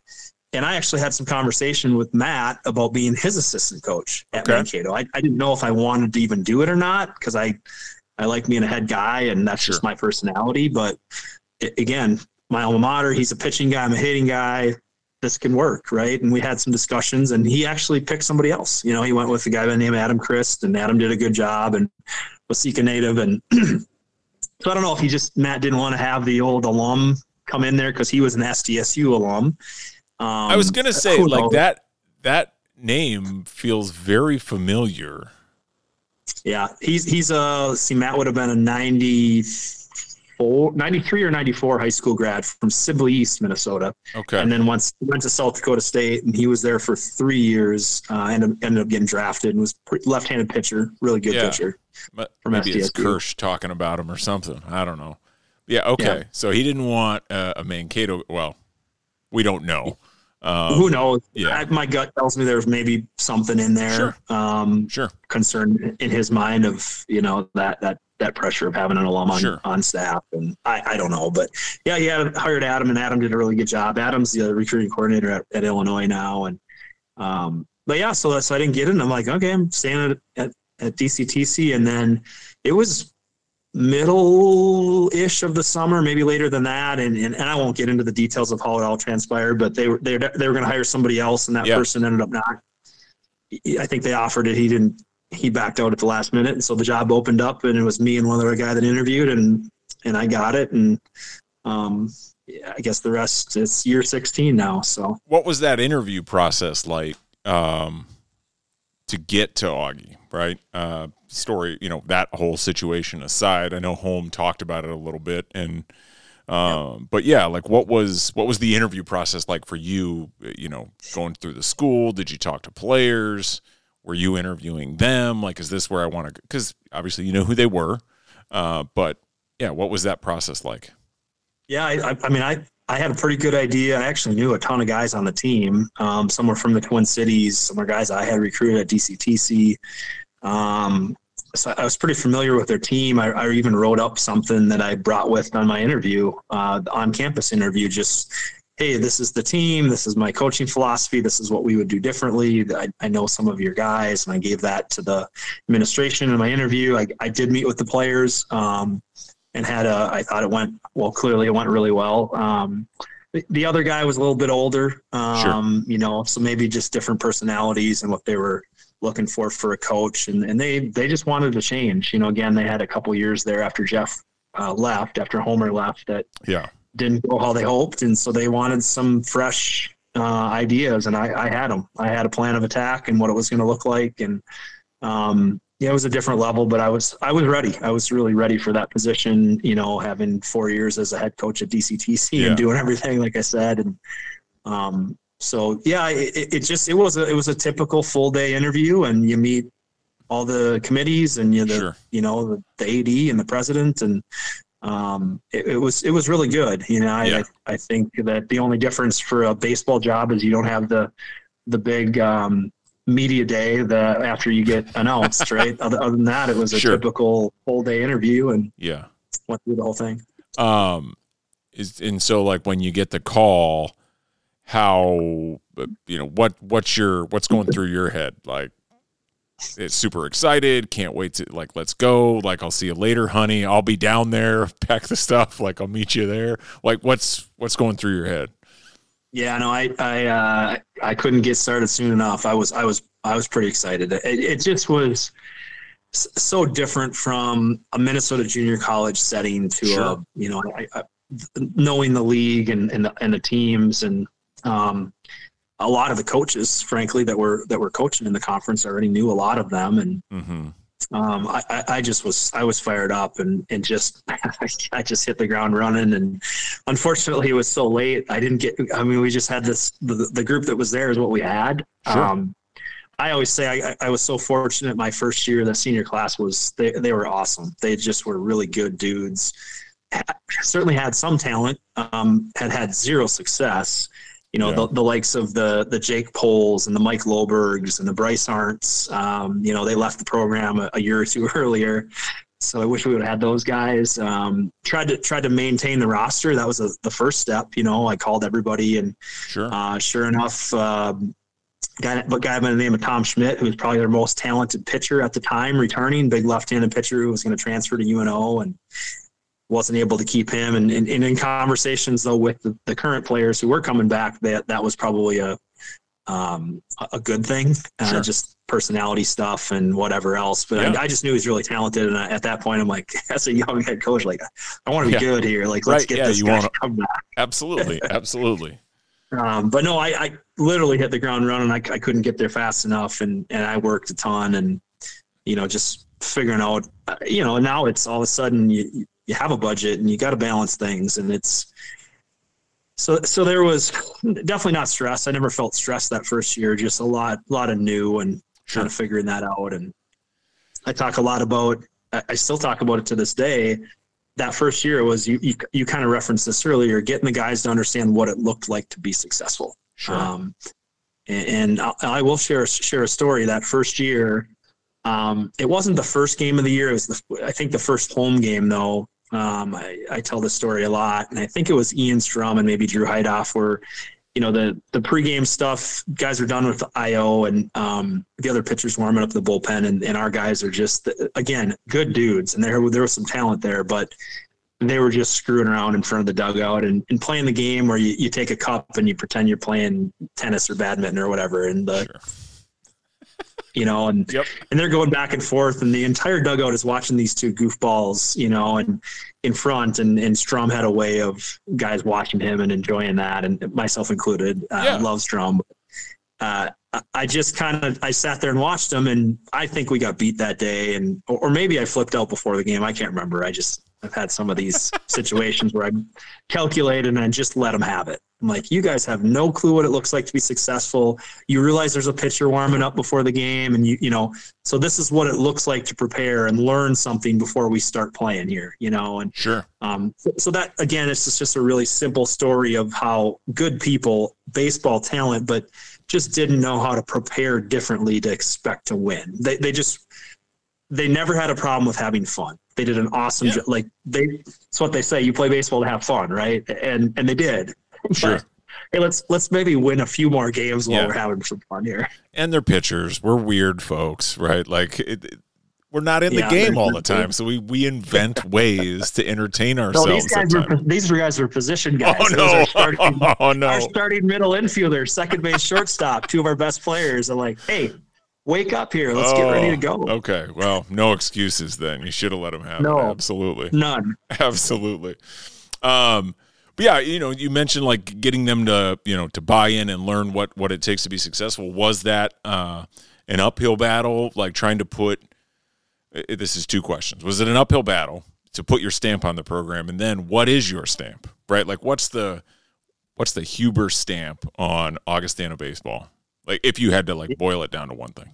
And I actually had some conversation with Matt about being his assistant coach at Okay. Mankato. I, I didn't know if I wanted to even do it or not because I, I like being a head guy and that's just my personality. But again, my alma mater, he's a pitching guy, I'm a hitting guy. This can work, right? And we had some discussions, and he actually picked somebody else. You know, he went with a guy by the name of Adam Christ, and Adam did a good job and was Sika native. And so I don't know if he just, Matt didn't want to have the old alum come in there because he was an SDSU alum. Um, I was going to say, like, that, that name feels very familiar. Yeah, he's he's uh let's see Matt would have been a 94 93 or 94 high school grad from Sibley East, Minnesota. Okay. And then once he went to South Dakota State and he was there for 3 years uh and ended up getting drafted and was pre- left-handed pitcher, really good Yeah. pitcher. But from Maybe it's SDSU. Kirsch talking about him or something. I don't know. Yeah. Okay. Yeah. So he didn't want uh, a Mankato. Well, we don't know. Um, Who knows? yeah. I, my gut tells me there's maybe something in there Sure. um Sure. concern in his mind of, you know, that that that pressure of having an alum on, Sure. on staff. And I, I don't know, but yeah, he had hired Adam and Adam did a really good job. Adam's the recruiting coordinator at, at Illinois now. And, um, but yeah, so, so I didn't get it. And I'm like, okay, I'm staying at, at, at DCTC. And then it was middle ish of the summer, maybe later than that. And, and, and I won't get into the details of how it all transpired, but they were, they, were- they were going to hire somebody else and that Yeah. person ended up not, I think they offered it. He didn't, he backed out at the last minute. And so the job opened up and it was me and one other guy that interviewed and, and I got it. And, um, yeah, I guess the rest it's year 16 now. So what was that interview process like um, to get to Augie, right? Uh, story, you know, that whole situation aside, I know Home talked about it a little bit, and um, but yeah, like what was what was the interview process like for you? You know, going through the school, did you talk to players? Were you interviewing them? Like, is this where I want to? Because obviously, you know who they were, uh, but yeah, what was that process like? yeah, I, I, mean, I, I had a pretty good idea. I actually knew a ton of guys on the team. Um, some were from the Twin Cities. Some were guys I had recruited at DCTC. Um, so I was pretty familiar with their team. I, I, even wrote up something that I brought with on my interview, uh, on campus interview, just hey, this is the team, this is my coaching philosophy, this is what we would do differently. I, I know some of your guys, and I gave that to the administration in my interview. I, I did meet with the players um, and had a, I thought it went, well, clearly it went really well. Um, the, the other guy was a little bit older, um, sure. you know, so maybe just different personalities and what they were looking for for a coach. And, and they, they just wanted to change. You know, again, they had a couple years there after Jeff uh, left, after Homer left, that yeah didn't go how they hoped, and so they wanted some fresh uh, ideas, and I, I, had them. I had a plan of attack and what it was going to look like, and um, yeah, it was a different level, but I was I was ready. I was really ready for that position. You know, having four years as a head coach at DCTC yeah. and doing everything like I said, and um, so yeah, it, it just it was a it was a typical full day interview, and you meet all the committees and you the sure. you know the, the AD and the president and um, it, it, was it was really good. You know, I, yeah. I, I think that the only difference for a baseball job is you don't have the the big um, media day that after you get announced, right? Other, other, than that, it was a sure. typical whole day interview and yeah, went through the whole thing. Um, is and so like when you get the call, how you know what what's your what's going through your head like it's super excited. Can't wait to like let's go. Like I'll see you later, honey. I'll be down there. Pack the stuff. Like I'll meet you there. Like what's what's going through your head? Yeah, no, I I uh, I couldn't get started soon enough. I was I was I was pretty excited. It, it just was so different from a Minnesota junior college setting to sure. a you know I, I, knowing the league and and the, and the teams and um, a lot of the coaches, frankly, that were that were coaching in the conference, I already knew a lot of them, and mm-hmm. um, I, I just was I was fired up and and just I just hit the ground running. And unfortunately, it was so late. I didn't get. I mean, we just had this. The, the group that was there is what we had. Sure. Um, I always say I, I, was so fortunate. My first year, the senior class was they they were awesome. They just were really good dudes. Certainly had some talent. Um, had had zero success you know, yeah. the, the likes of the the Jake Poles and the Mike Lobergs and the Bryce Arndts. Um, you know, they left the program a, a, year or two earlier. So I wish we would have had those guys. Um, tried to tried to maintain the roster. That was a, the first step. You know, I called everybody, and sure, uh, sure enough, uh, guy, a guy by the name of Tom Schmidt, who was probably their most talented pitcher at the time, returning, big left-handed pitcher who was going to transfer to UNO, and wasn't able to keep him. And, and, and in conversations though with the, the, current players who were coming back, that that was probably a um, a good thing. Uh, sure. Just personality stuff and whatever else. But yeah. I, I, just knew he was really talented. And at that point, I'm like, as a young head coach, like I want to be yeah. good here. Like let's right. get yeah, this guy wanna, to come back. Absolutely, absolutely. Um, but no, I, I, literally hit the ground running. I, I couldn't get there fast enough, and and I worked a ton, and you know, just figuring out, uh, you know, now it's all of a sudden you, you have a budget and you got to balance things and it's so so there was definitely not stress i never felt stressed that first year just a lot a lot of new and sure. kind of figuring that out and i talk a lot about i still talk about it to this day that first year was you you, you kind of referenced this earlier getting the guys to understand what it looked like to be successful sure. Um, and, and I, I will share share a story that first year um, it wasn't the first game of the year. It was, the, I think, the first home game though. Um, I, I, tell this story a lot, and I think it was Ian Strum and maybe Drew Heidoff where, you know, the the pregame stuff. Guys are done with IO, and um, the other pitchers warming up the bullpen, and, and our guys are just again good dudes, and there there was some talent there, but they were just screwing around in front of the dugout and, and playing the game where you, you take a cup and you pretend you're playing tennis or badminton or whatever, and the sure you know, and yep. and they're going back and forth, and the entire dugout is watching these two goofballs, you know, and in front, and and Strom had a way of guys watching him and enjoying that, and myself included. Uh, yeah. love Strom. Uh, I just kind of I sat there and watched them, and I think we got beat that day, and or maybe I flipped out before the game. I can't remember. I just I've had some of these situations where I calculate and I just let them have it. I'm like, you guys have no clue what it looks like to be successful. You realize there's a pitcher warming up before the game, and you you know, so this is what it looks like to prepare and learn something before we start playing here. You know, and sure. Um, so, so that again, it's just, just a really simple story of how good people, baseball talent, but just didn't know how to prepare differently to expect to win. They they just they never had a problem with having fun. They did an awesome yeah. job. Like they, it's what they say. You play baseball to have fun, right? And and they did. Sure. But, hey, let's let's maybe win a few more games while yeah. we're having some fun here. And they're pitchers. We're weird folks, right? Like it, it, we're not in yeah, the game all the time, so we we invent ways to entertain ourselves. No, these guys were these guys were position oh, guys. Oh no! Starting, oh no! Our starting middle infielder, second base, shortstop, two of our best players are like, hey, wake up here. Let's oh, get ready to go. Oh, okay. Well, no excuses then. You should have let him have no, it. Absolutely. None. Absolutely. Um, but yeah, you know, you mentioned like getting them to, you know, to buy in and learn what what it takes to be successful. Was that uh, an uphill battle? Like trying to put this is two questions. Was it an uphill battle to put your stamp on the program, and then what is your stamp? Right? Like what's the what's the Huber stamp on Augustana baseball? Like if you had to like boil it down to one thing.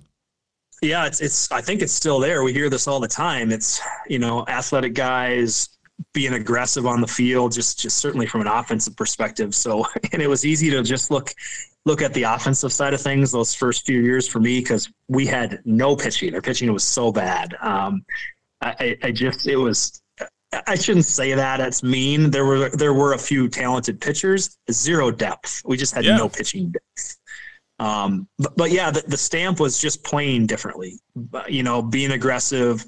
Yeah, it's it's I think it's still there. We hear this all the time. It's, you know, athletic guys being aggressive on the field, just just certainly from an offensive perspective. So and it was easy to just look look at the offensive side of things those first few years for me because we had no pitching. Our pitching was so bad. Um, I, I just it was I shouldn't say that. It's mean. There were there were a few talented pitchers, zero depth. We just had yeah. no pitching depth. Um, but, but yeah, the, the stamp was just playing differently. You know, being aggressive,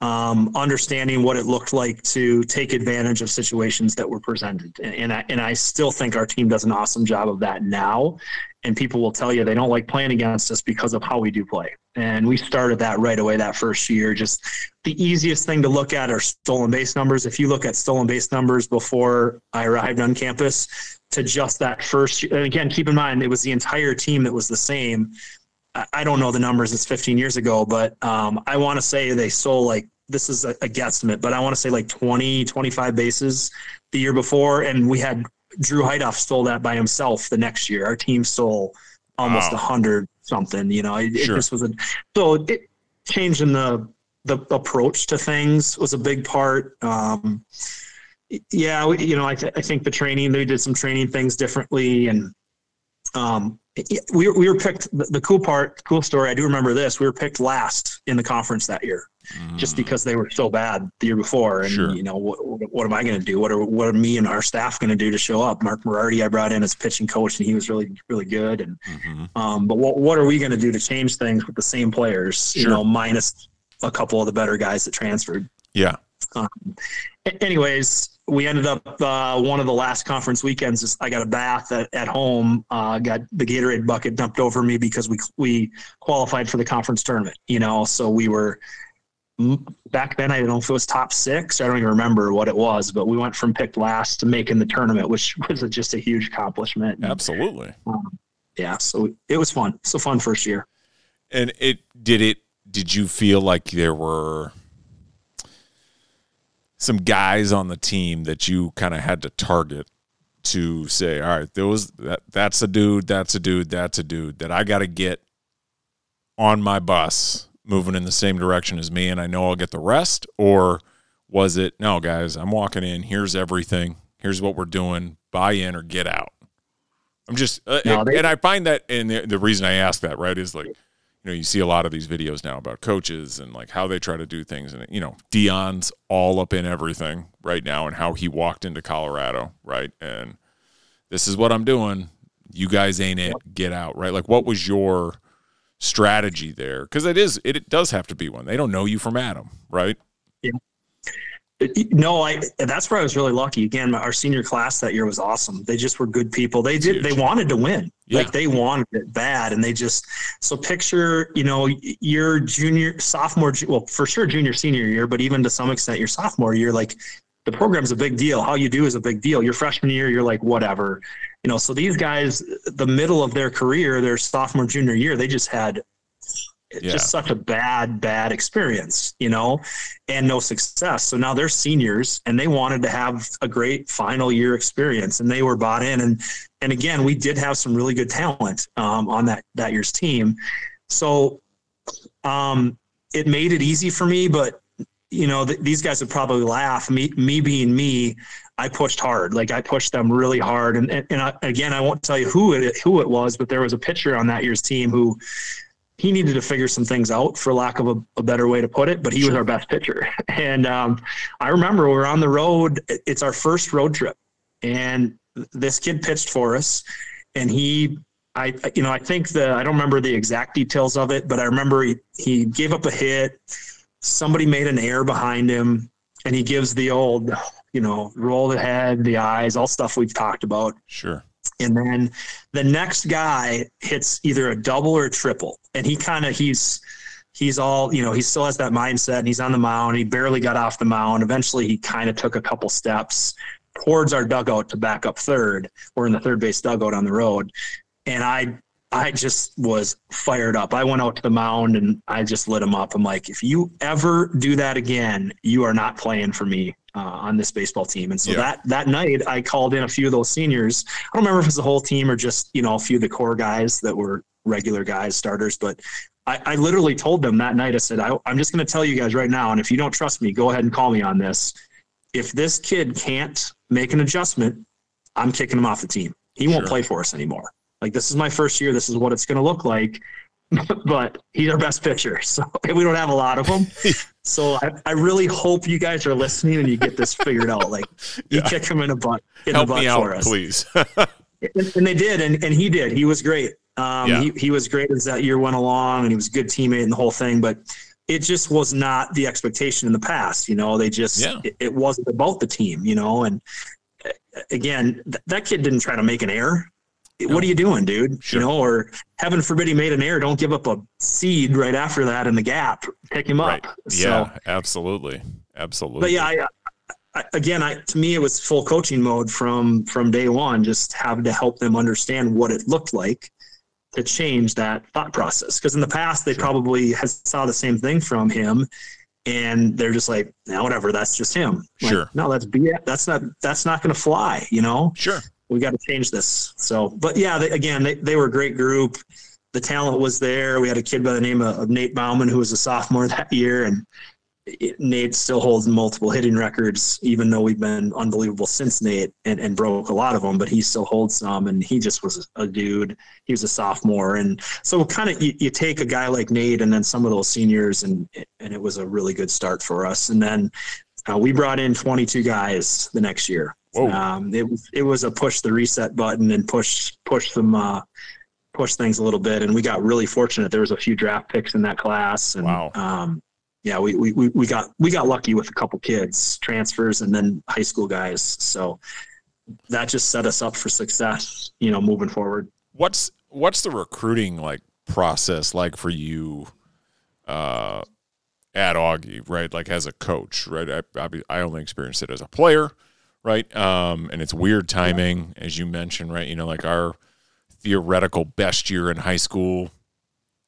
um, understanding what it looked like to take advantage of situations that were presented. And, and, I, and I still think our team does an awesome job of that now. And people will tell you they don't like playing against us because of how we do play. And we started that right away that first year. Just the easiest thing to look at are stolen base numbers. If you look at stolen base numbers before I arrived on campus, to just that first. And again, keep in mind it was the entire team that was the same. I don't know the numbers. It's 15 years ago, but um, I want to say they stole like this is a, a guesstimate, but I want to say like 20, 25 bases the year before, and we had Drew Heidoff stole that by himself the next year. Our team stole almost a wow. hundred something. You know, it, sure. it just was a so it changing the the approach to things was a big part. Um, yeah, we, you know, I, th- I think the training, they did some training things differently. And um, we, we were picked, the, the, cool part, cool story, I do remember this, we were picked last in the conference that year mm. just because they were so bad the year before. And, sure. you know, what, what am I going to do? What are, what are me and our staff going to do to show up? Mark Morardi, I brought in as pitching coach and he was really, really good. And, mm-hmm. um, but what, what are we going to do to change things with the same players, sure. you know, minus a couple of the better guys that transferred? Yeah. Um, anyways, we ended up uh, one of the last conference weekends. I got a bath at, at home. Uh, got the Gatorade bucket dumped over me because we we qualified for the conference tournament. You know, so we were back then. I don't know if it was top six. I don't even remember what it was, but we went from picked last to making the tournament, which was just a huge accomplishment. Absolutely. Um, yeah. So it was fun. A fun first year. And it did it. Did you feel like there were? Some guys on the team that you kind of had to target to say, all right, there was that that's a dude, that's a dude, that's a dude that I got to get on my bus moving in the same direction as me and I know I'll get the rest or was it no guys, I'm walking in, here's everything, here's what we're doing, buy in or get out. I'm just uh, no, they, and I find that and the, the reason I ask that, right, is like you know, you see a lot of these videos now about coaches and like how they try to do things. And, you know, Deion's all up in everything right now and how he walked into Colorado, right? And this is what I'm doing. You guys ain't it. Get out, right? Like, what was your strategy there? Because it is, it, it does have to be one. They don't know you from Adam, right? Yeah. No, I. That's where I was really lucky. Again, our senior class that year was awesome. They just were good people. They did. They wanted to win. Yeah. Like they wanted it bad, and they just. So picture, you know, your junior, sophomore, well, for sure, junior, senior year, but even to some extent, your sophomore year, like the program's a big deal. How you do is a big deal. Your freshman year, you're like whatever, you know. So these guys, the middle of their career, their sophomore, junior year, they just had It's yeah. just such a bad, bad experience, you know, and no success. So now they're seniors and they wanted to have a great final year experience and they were bought in. And, and again, we did have some really good talent um, on that, that year's team. So um, it made it easy for me, but you know, th- these guys would probably laugh. Me, me being me, I pushed hard. Like I pushed them really hard. And and, and I, again, I won't tell you who it who it was, but there was a pitcher on that year's team who he needed to figure some things out, for lack of a, a better way to put it. But he sure. was our best pitcher. And um, I remember we were on the road. It's our first road trip, and this kid pitched for us, and he. I, you know, I think the, I don't remember the exact details of it, but I remember he, he gave up a hit somebody made an error behind him and he gives the old, you know, roll the head, the eyes, all stuff we've talked about. Sure. And then the next guy hits either a double or a triple. And he kind of, he's, he's all, you know, he still has that mindset and he's on the mound. He barely got off the mound. Eventually he kind of took a couple steps towards our dugout to back up third. We're in the third base dugout on the road. And I I just was fired up. I went out to the mound and I just lit him up. I'm like, if you ever do that again, you are not playing for me uh, on this baseball team. And so yeah. that that night, I called in a few of those seniors. I don't remember if it was the whole team or just you know a few of the core guys that were regular guys, starters. But I, I literally told them that night. I said, I, I'm just going to tell you guys right now, and if you don't trust me, go ahead and call me on this. If this kid can't make an adjustment, I'm kicking him off the team. He won't play for us anymore. Like this is my first year. This is what it's going to look like. but he's our best pitcher, so we don't have a lot of them. so I, I really hope you guys are listening and you get this figured out. Like you yeah. kick him in a butt, in Help the butt me out, us. please. and, and, they did, and, and he did. He was great. Um, yeah. he, he was great as that year went along, and he was a good teammate and the whole thing. But it just was not the expectation in the past. You know, they just yeah. it, it, wasn't about the team. You know, and uh, again, th- that kid didn't try to make an error what are you doing, dude? Sure. You know, or heaven forbid he made an error. Don't give up a seed right after that in the gap. Pick him right. up. Yeah, absolutely, absolutely. But yeah, I, I, again, I to me it was full coaching mode from from day one. Just having to help them understand what it looked like to change that thought process. Because in the past they sure. probably has saw the same thing from him, and they're just like, now whatever, that's just him. Like, sure. No, that's BS. That's not that's not going to fly. You know. Sure we got to change this. So, but yeah, they, again, they, they were a great group. The talent was there. We had a kid by the name of, of Nate Bauman who was a sophomore that year, and it, Nate still holds multiple hitting records, even though we've been unbelievable since Nate and, and broke a lot of them, but he still holds some. And he just was a dude. He was a sophomore. And so kind of you, you take a guy like Nate and then some of those seniors and, and it was a really good start for us. And then uh, we brought in 22 guys the next year. Um, it was it was a push the reset button and push push them uh, push things a little bit, and we got really fortunate. There was a few draft picks in that class, and wow. um, yeah, we, we we got we got lucky with a couple kids transfers and then high school guys. So that just set us up for success, you know, moving forward. What's what's the recruiting like process like for you? Uh, at Augie, right? Like as a coach, right? I, I, I only experienced it as a player right? Um, and it's weird timing, as you mentioned, right? You know, like our theoretical best year in high school,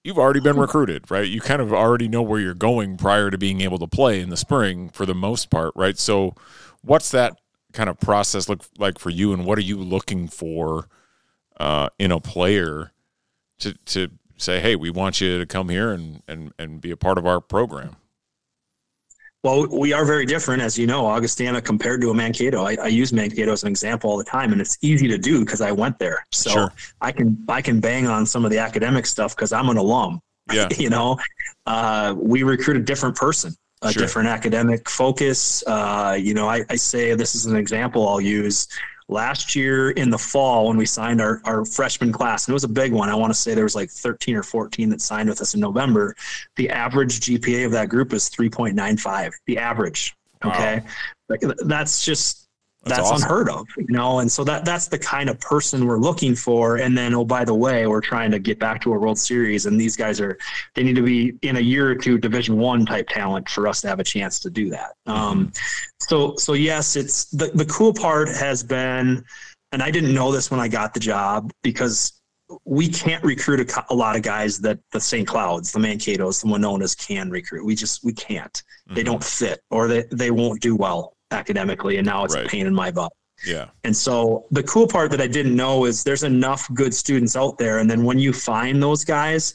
you've already been recruited, right? You kind of already know where you're going prior to being able to play in the spring for the most part, right? So, what's that kind of process look like for you, and what are you looking for uh, in a player to to say, hey, we want you to come here and and and be a part of our program? Well, we are very different, as you know, Augustana compared to a Mankato. I, I, use Mankato as an example all the time, and it's easy to do because I went there. So sure. I can I can bang on some of the academic stuff because I'm an alum. Yeah, you know, uh, we recruit a different person, a sure. different academic focus. Uh, you know, I, I say this is an example I'll use last year in the fall when we signed our, our freshman class, and it was a big one. I want to say there was like 13 or 14 that signed with us in November. The average GPA of that group is 3.95. The average. Okay. Wow. Like, that's just that's, that's awesome. unheard of, you know. And so that that's the kind of person we're looking for. And then, oh, by the way, we're trying to get back to a World Series, and these guys are they need to be in a year or two Division One type talent for us to have a chance to do that. Um, so so yes, it's the the cool part has been, and I didn't know this when I got the job because we can't recruit a, a, lot of guys that the St. Clouds, the Mankato's, the Winonas can recruit. We just we can't. Mm-hmm. They don't fit, or they they won't do well academically, and now it's right. a pain in my butt. Yeah. And so the cool part that I didn't know is there's enough good students out there, and then when you find those guys,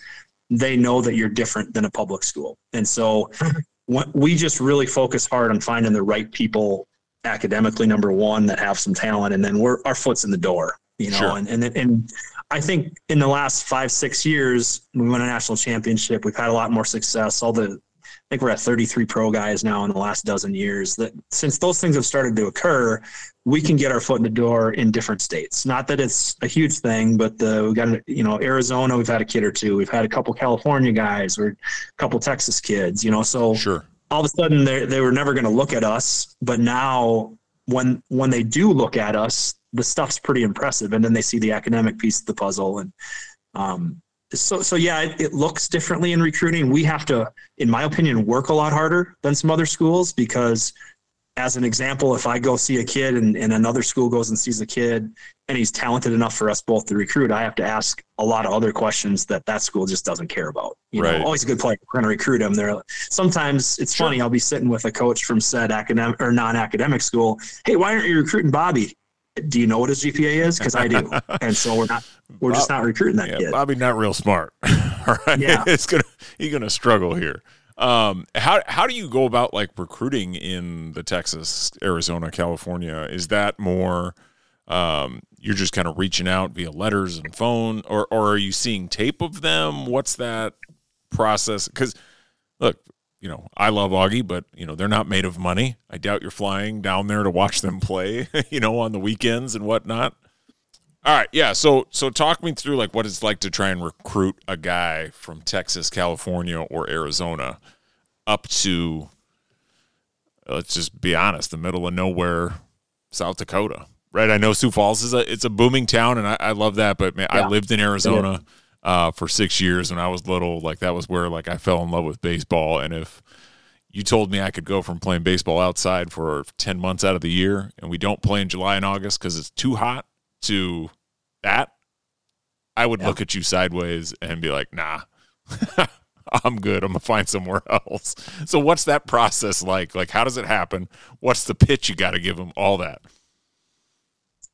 they know that you're different than a public school, and so we just really focus hard on finding the right people academically number one that have some talent and then we're our foot's in the door you know sure. and, and and i think in the last five six years we won a national championship we've had a lot more success all the I think we're at 33 pro guys now in the last dozen years. That since those things have started to occur, we can get our foot in the door in different states. Not that it's a huge thing, but the, we got you know Arizona. We've had a kid or two. We've had a couple California guys or a couple Texas kids. You know, so sure. All of a sudden, they they were never going to look at us, but now when when they do look at us, the stuff's pretty impressive, and then they see the academic piece of the puzzle, and um, so so yeah, it, it, looks differently in recruiting. We have to, in my opinion, work a lot harder than some other schools because, as an example, if I go see a kid and, and another school goes and sees a kid and he's talented enough for us both to recruit, I have to ask a lot of other questions that that school just doesn't care about. You right. know, always a good player. We're going to recruit him. There, sometimes it's sure. funny. I'll be sitting with a coach from said academic or non-academic school. Hey, why aren't you recruiting Bobby? Do you know what his GPA is? Because I do, and so we're not we're Bob, just not recruiting that yeah, kid. Bobby not real smart. All right, yeah, it's gonna he's gonna struggle here. Um, how how do you go about like recruiting in the Texas, Arizona, California? Is that more um, you're just kind of reaching out via letters and phone, or or are you seeing tape of them? What's that process? Because look, you know, I love Augie, but you know, they're not made of money. I doubt you're flying down there to watch them play, you know, on the weekends and whatnot. All right, yeah. So, so talk me through like what it's like to try and recruit a guy from Texas, California, or Arizona up to, let's just be honest, the middle of nowhere, South Dakota. Right? I know Sioux Falls is a it's a booming town, and I, I love that. But man, yeah. I lived in Arizona uh, for six years when I was little. Like that was where like I fell in love with baseball. And if you told me I could go from playing baseball outside for 10 months out of the year and we don't play in July and August because it's too hot to that, I would yeah. look at you sideways and be like, nah, I'm good. I'm to find somewhere else. So, what's that process like? Like, how does it happen? What's the pitch you got to give them? All that.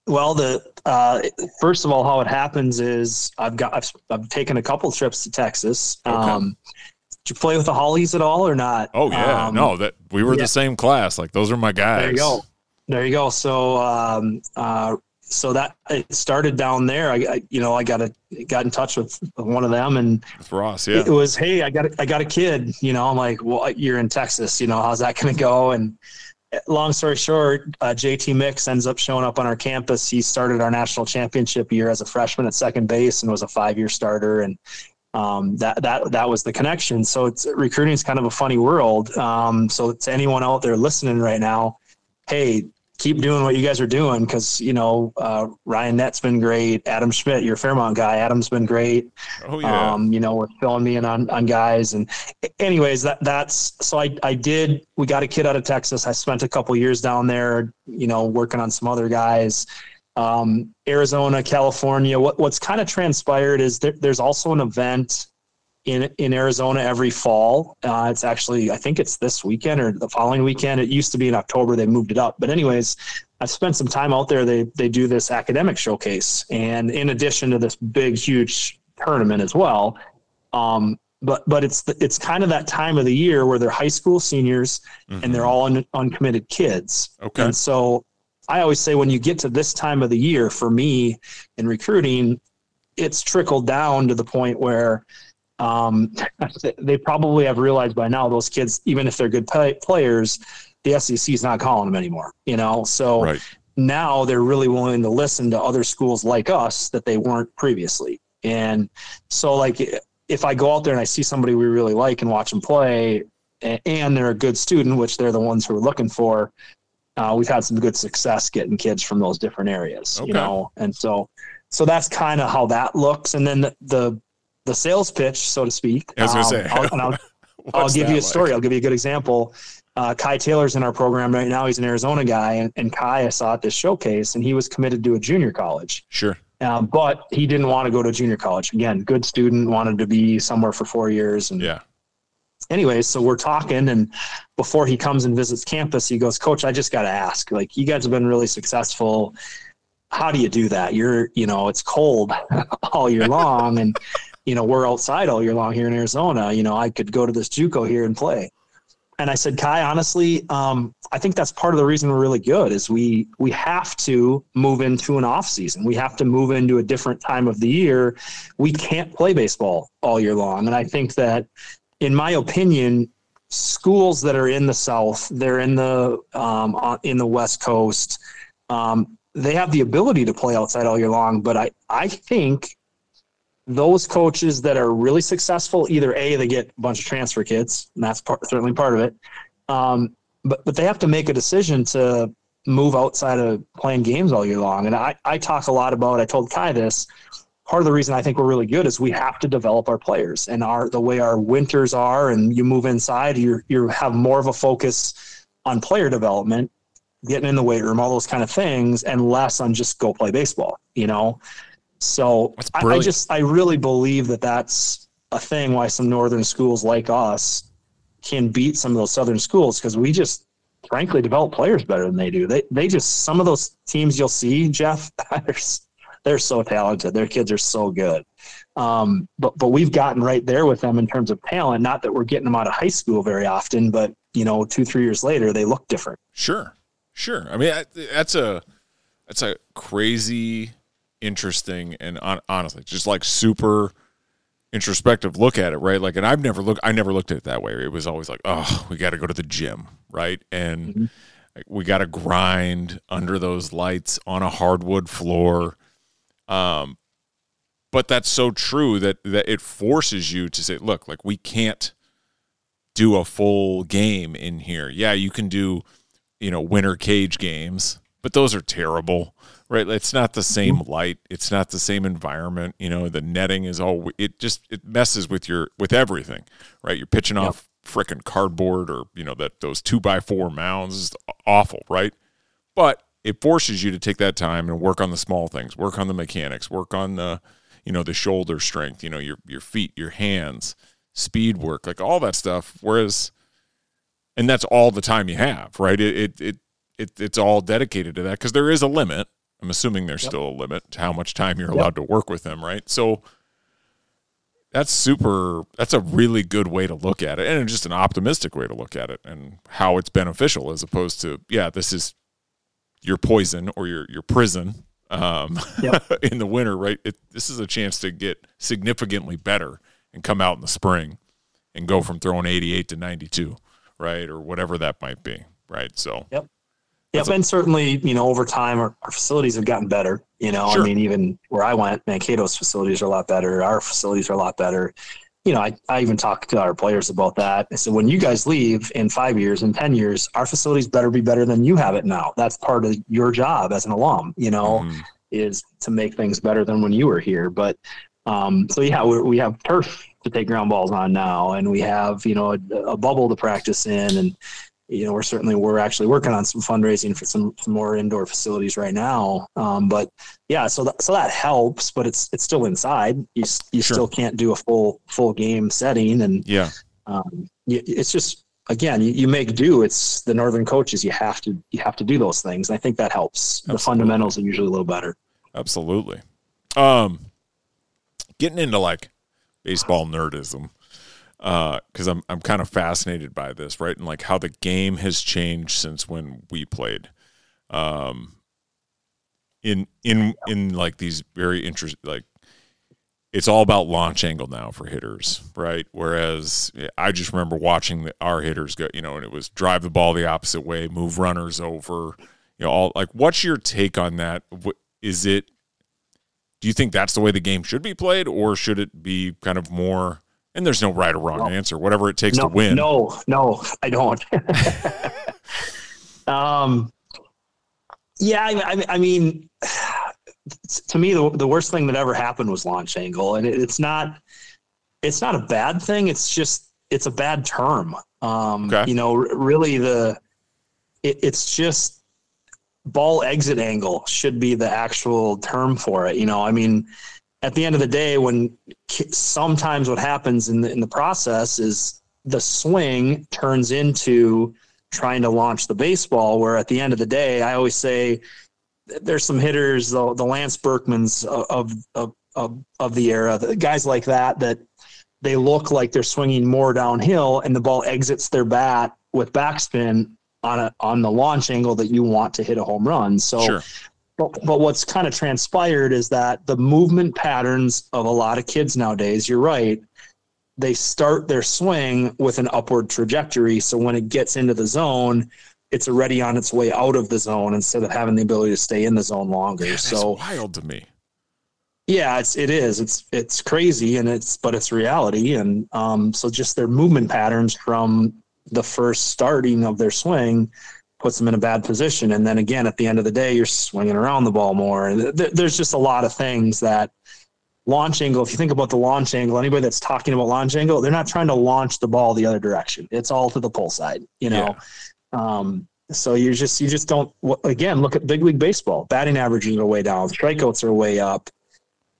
Well, the uh, first of all, how it happens is I've got I've, I've taken a couple trips to Texas. Okay. Um, did you play with the Hollies at all or not? Oh yeah, um, no, that we were yeah. the same class. Like those are my guys. There you go. There you go. So, um, uh, so that it started down there. I, I, you know, I got a got in touch with one of them, and with Ross. Yeah, it was hey, I got a, I got a kid. You know, I'm like, well, you're in Texas. You know, how's that going to go? And long story short, uh, JT Mix ends up showing up on our campus. He started our national championship year as a freshman at second base and was a five year starter. And um, that that that was the connection. So it's recruiting is kind of a funny world. Um, so to anyone out there listening right now, hey, keep doing what you guys are doing because you know uh, Ryan Nett's been great. Adam Schmidt, your Fairmont guy, Adam's been great. Oh yeah. Um, you know, we're filling me in on on guys and anyways, that that's so I I did. We got a kid out of Texas. I spent a couple years down there. You know, working on some other guys. Um, Arizona, California. What what's kind of transpired is there, there's also an event in in Arizona every fall. Uh, it's actually I think it's this weekend or the following weekend. It used to be in October. They moved it up. But anyways, I've spent some time out there. They they do this academic showcase, and in addition to this big huge tournament as well. Um, but but it's the, it's kind of that time of the year where they're high school seniors mm-hmm. and they're all un, uncommitted kids. Okay. And so I always say when you get to this time of the year, for me in recruiting, it's trickled down to the point where um, they probably have realized by now those kids, even if they're good play- players, the SEC is not calling them anymore. You know, so right. now they're really willing to listen to other schools like us that they weren't previously. And so, like, if I go out there and I see somebody we really like and watch them play, and they're a good student, which they're the ones who are looking for, uh, we've had some good success getting kids from those different areas. Okay. You know, and so so that's kind of how that looks. And then the, the the sales pitch, so to speak. I was going to um, say, I'll, I'll, I'll give you a story. Like? I'll give you a good example. Uh, Kai Taylor's in our program right now. He's an Arizona guy, and, and Kai I saw at this showcase, and he was committed to a junior college. Sure. uh, but he didn't want to go to junior college. Again, good student, wanted to be somewhere for four years. And yeah. Anyways, so we're talking, and before he comes and visits campus, he goes, "Coach, I just got to ask. Like, you guys have been really successful. How do you do that? You're, you know, it's cold all year long, and you know we're outside all year long here in Arizona. You know, I could go to this JUCO here and play." and I said, Kai, honestly, um, I think that's part of the reason we're really good is we we have to move into an off season. We have to move into a different time of the year. We can't play baseball all year long, and I think that, in my opinion, schools that are in the South, they're in the um, in the West Coast. Um, they have the ability to play outside all year long, but I I think those coaches that are really successful, either a they get a bunch of transfer kids, and that's part, certainly part of it. Um, but but they have to make a decision to move outside of playing games all year long. And I I talk a lot about. I told Kai this. Part of the reason I think we're really good is we have to develop our players and our the way our winters are, and you move inside, you you have more of a focus on player development, getting in the weight room, all those kind of things, and less on just go play baseball. You know. So I, I just I really believe that that's a thing why some northern schools like us can beat some of those southern schools because we just frankly develop players better than they do. They they just some of those teams you'll see, Jeff, they're, they're so talented. Their kids are so good. Um, but but we've gotten right there with them in terms of talent. Not that we're getting them out of high school very often, but you know, two three years later, they look different. Sure, sure. I mean, that's a that's a crazy interesting and on, honestly just like super introspective look at it right? Like and i've never looked i never looked at it that way. It was always like oh we got to go to the gym right? And mm-hmm. we got to grind under those lights on a hardwood floor. Um but that's so true that that it forces you to say look like we can't do a full game in here. Yeah you can do you know winter cage games but those are terrible right? It's not the same mm-hmm. light. It's not the same environment you know the netting is all it just it messes with your with everything right? You're pitching yep. off freaking cardboard or you know that those two by four mounds is awful right? But it forces you to take that time and work on the small things work on the mechanics work on the you know the shoulder strength you know your your feet your hands speed work like all that stuff. Whereas and that's all the time you have right? It it, it, it it's all dedicated to that because there is a limit I'm assuming there's yep. still a limit to how much time you're yep. allowed to work with them, right? So that's super that's a really good way to look at it and just an optimistic way to look at it and how it's beneficial as opposed to yeah this is your poison or your your prison um, yep. in the winter right it, this is a chance to get significantly better and come out in the spring and go from throwing 88 to 92 right or whatever that might be right so yep yeah, and certainly, you know, over time, our, our facilities have gotten better. You know, sure. I mean, even where I went, Mankato's facilities are a lot better. Our facilities are a lot better. You know, I, I even talked to our players about that. I said, when you guys leave in five years, in 10 years, our facilities better be better than you have it now. That's part of your job as an alum, you know, mm. is to make things better than when you were here. But um, so, yeah, we, we have turf to take ground balls on now, and we have, you know, a, a bubble to practice in. And, you know, we're certainly we're actually working on some fundraising for some, some more indoor facilities right now. Um, but yeah, so that, so that helps, but it's it's still inside. You you sure. still can't do a full full game setting, and yeah, um, it's just again you, you make do. It's the northern coaches. You have to you have to do those things. and I think that helps. Absolutely. The fundamentals are usually a little better. Absolutely. Um, getting into like baseball nerdism because uh, I'm I'm kind of fascinated by this, right? And like how the game has changed since when we played. Um, in in in like these very interest like it's all about launch angle now for hitters, right? Whereas I just remember watching the, our hitters go, you know, and it was drive the ball the opposite way, move runners over, you know, all like. What's your take on that? Is it? Do you think that's the way the game should be played, or should it be kind of more? And there's no right or wrong no. answer. Whatever it takes no, to win. No, no, I don't. um, yeah, I, I, mean, to me, the, the worst thing that ever happened was launch angle, and it, it's not. It's not a bad thing. It's just it's a bad term. Um, okay. You know, really the it, it's just ball exit angle should be the actual term for it. You know, I mean, at the end of the day, when sometimes what happens in the in the process is the swing turns into trying to launch the baseball. Where at the end of the day, I always say there's some hitters, the, the Lance Berkmans of, of of of the era, the guys like that that they look like they're swinging more downhill, and the ball exits their bat with backspin on a on the launch angle that you want to hit a home run. So. Sure. But, but what's kind of transpired is that the movement patterns of a lot of kids nowadays, you're right, they start their swing with an upward trajectory. So when it gets into the zone, it's already on its way out of the zone instead of having the ability to stay in the zone longer. Yeah, so wild to me. Yeah, it's it is. It's it's crazy and it's but it's reality. And um, so just their movement patterns from the first starting of their swing puts them in a bad position. And then again, at the end of the day, you're swinging around the ball more. There's just a lot of things that launch angle. If you think about the launch angle, anybody that's talking about launch angle, they're not trying to launch the ball the other direction. It's all to the pull side, you know. Yeah. Um, so you just you just don't. Again, look at big league baseball. Batting averages are way down. Strikeouts are way up.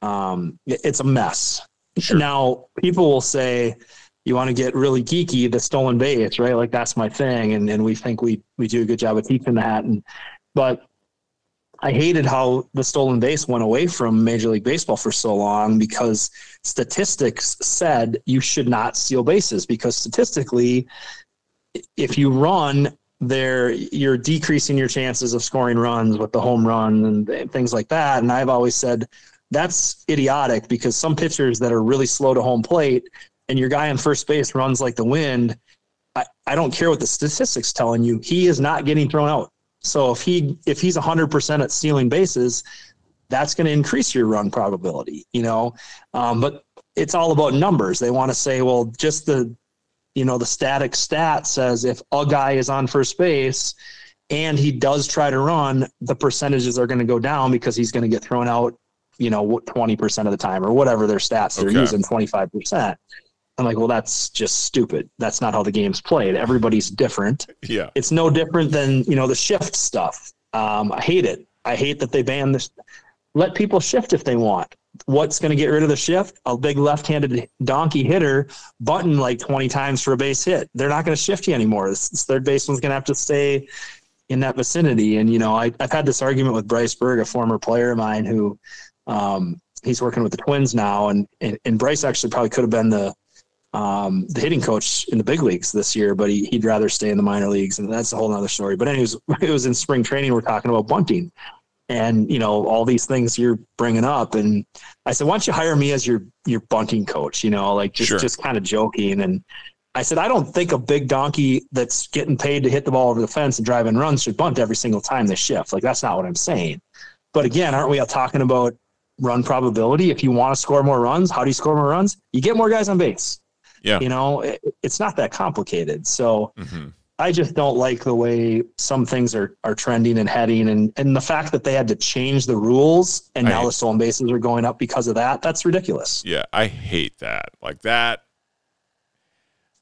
Um, it's a mess. Sure. Now people will say, you want to get really geeky, the stolen base, right? Like that's my thing, and and we think we we do a good job of teaching that. And but I hated how the stolen base went away from Major League Baseball for so long because statistics said you should not steal bases because statistically, if you run there, you're decreasing your chances of scoring runs with the home run and things like that. And I've always said that's idiotic because some pitchers that are really slow to home plate and your guy on first base runs like the wind, I, I don't care what the statistics telling you, he is not getting thrown out. So if he if he's 100% at stealing bases, that's going to increase your run probability, you know. Um, but it's all about numbers. They want to say, well, just the you know the static stat says if a guy is on first base and he does try to run, the percentages are going to go down because he's going to get thrown out, you know, 20% of the time or whatever their stats they're using, 25%. I'm like, well, that's just stupid. That's not how the game's played. Everybody's different. Yeah. It's no different than, you know, the shift stuff. Um, I hate it. I hate that they ban this. Let people shift if they want. What's going to get rid of the shift? A big left handed donkey hitter button like 20 times for a base hit. They're not going to shift you anymore. This, this third baseman's going to have to stay in that vicinity. And, you know, I, have had this argument with Bryce Berg, a former player of mine who um, he's working with the Twins now. And, and, and Bryce actually probably could have been the, um, the hitting coach in the big leagues this year, but he, would rather stay in the minor leagues, and that's a whole other story. But anyways, it was in spring training. We're talking about bunting, and you know all these things you're bringing up, and I said, why don't you hire me as your your bunting coach? You know, like just sure. just kind of joking, and I said, I don't think a big donkey that's getting paid to hit the ball over the fence and drive and runs should bunt every single time they shift. Like that's not what I'm saying. But again, aren't we all talking about run probability? If you want to score more runs, how do you score more runs? You get more guys on base yeah. You know, it, it's not that complicated. So mm-hmm. I just don't like the way some things are, are trending and heading. And, and the fact that they had to change the rules and now the stolen bases are going up because of that, that's ridiculous. Yeah. I hate that. Like that,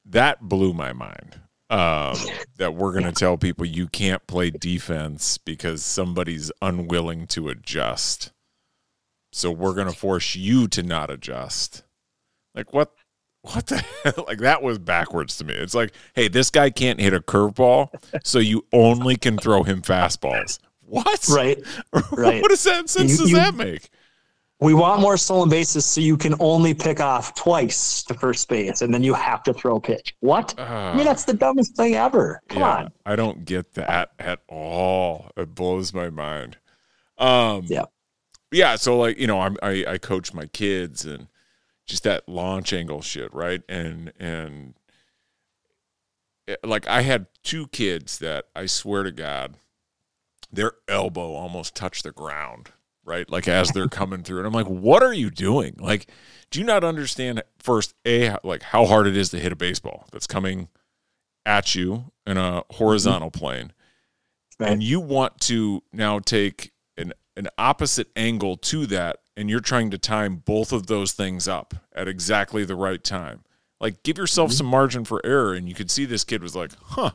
that blew my mind. Um, that we're going to tell people you can't play defense because somebody's unwilling to adjust. So we're going to force you to not adjust. Like what what the hell? Like that was backwards to me. It's like, hey, this guy can't hit a curveball, so you only can throw him fastballs. What? Right. Right. what that sense you, does you, that make? We want more stolen bases so you can only pick off twice to first base and then you have to throw a pitch. What? Uh, I mean, that's the dumbest thing ever. Come yeah, on. I don't get that at all. It blows my mind. Um, yeah. Yeah. So, like, you know, I'm, I, I coach my kids and just that launch angle shit, right? And and eh, like I had two kids that I swear to God, their elbow almost touched the ground, right? Like as they're coming through, and I'm like, what are you doing? Like, do you not understand first a like how hard it is to hit a baseball that's coming at you in a horizontal plane, right. and you want to now take an an opposite angle to that and you're trying to time both of those things up at exactly the right time. Like give yourself mm-hmm. some margin for error and you could see this kid was like, "Huh.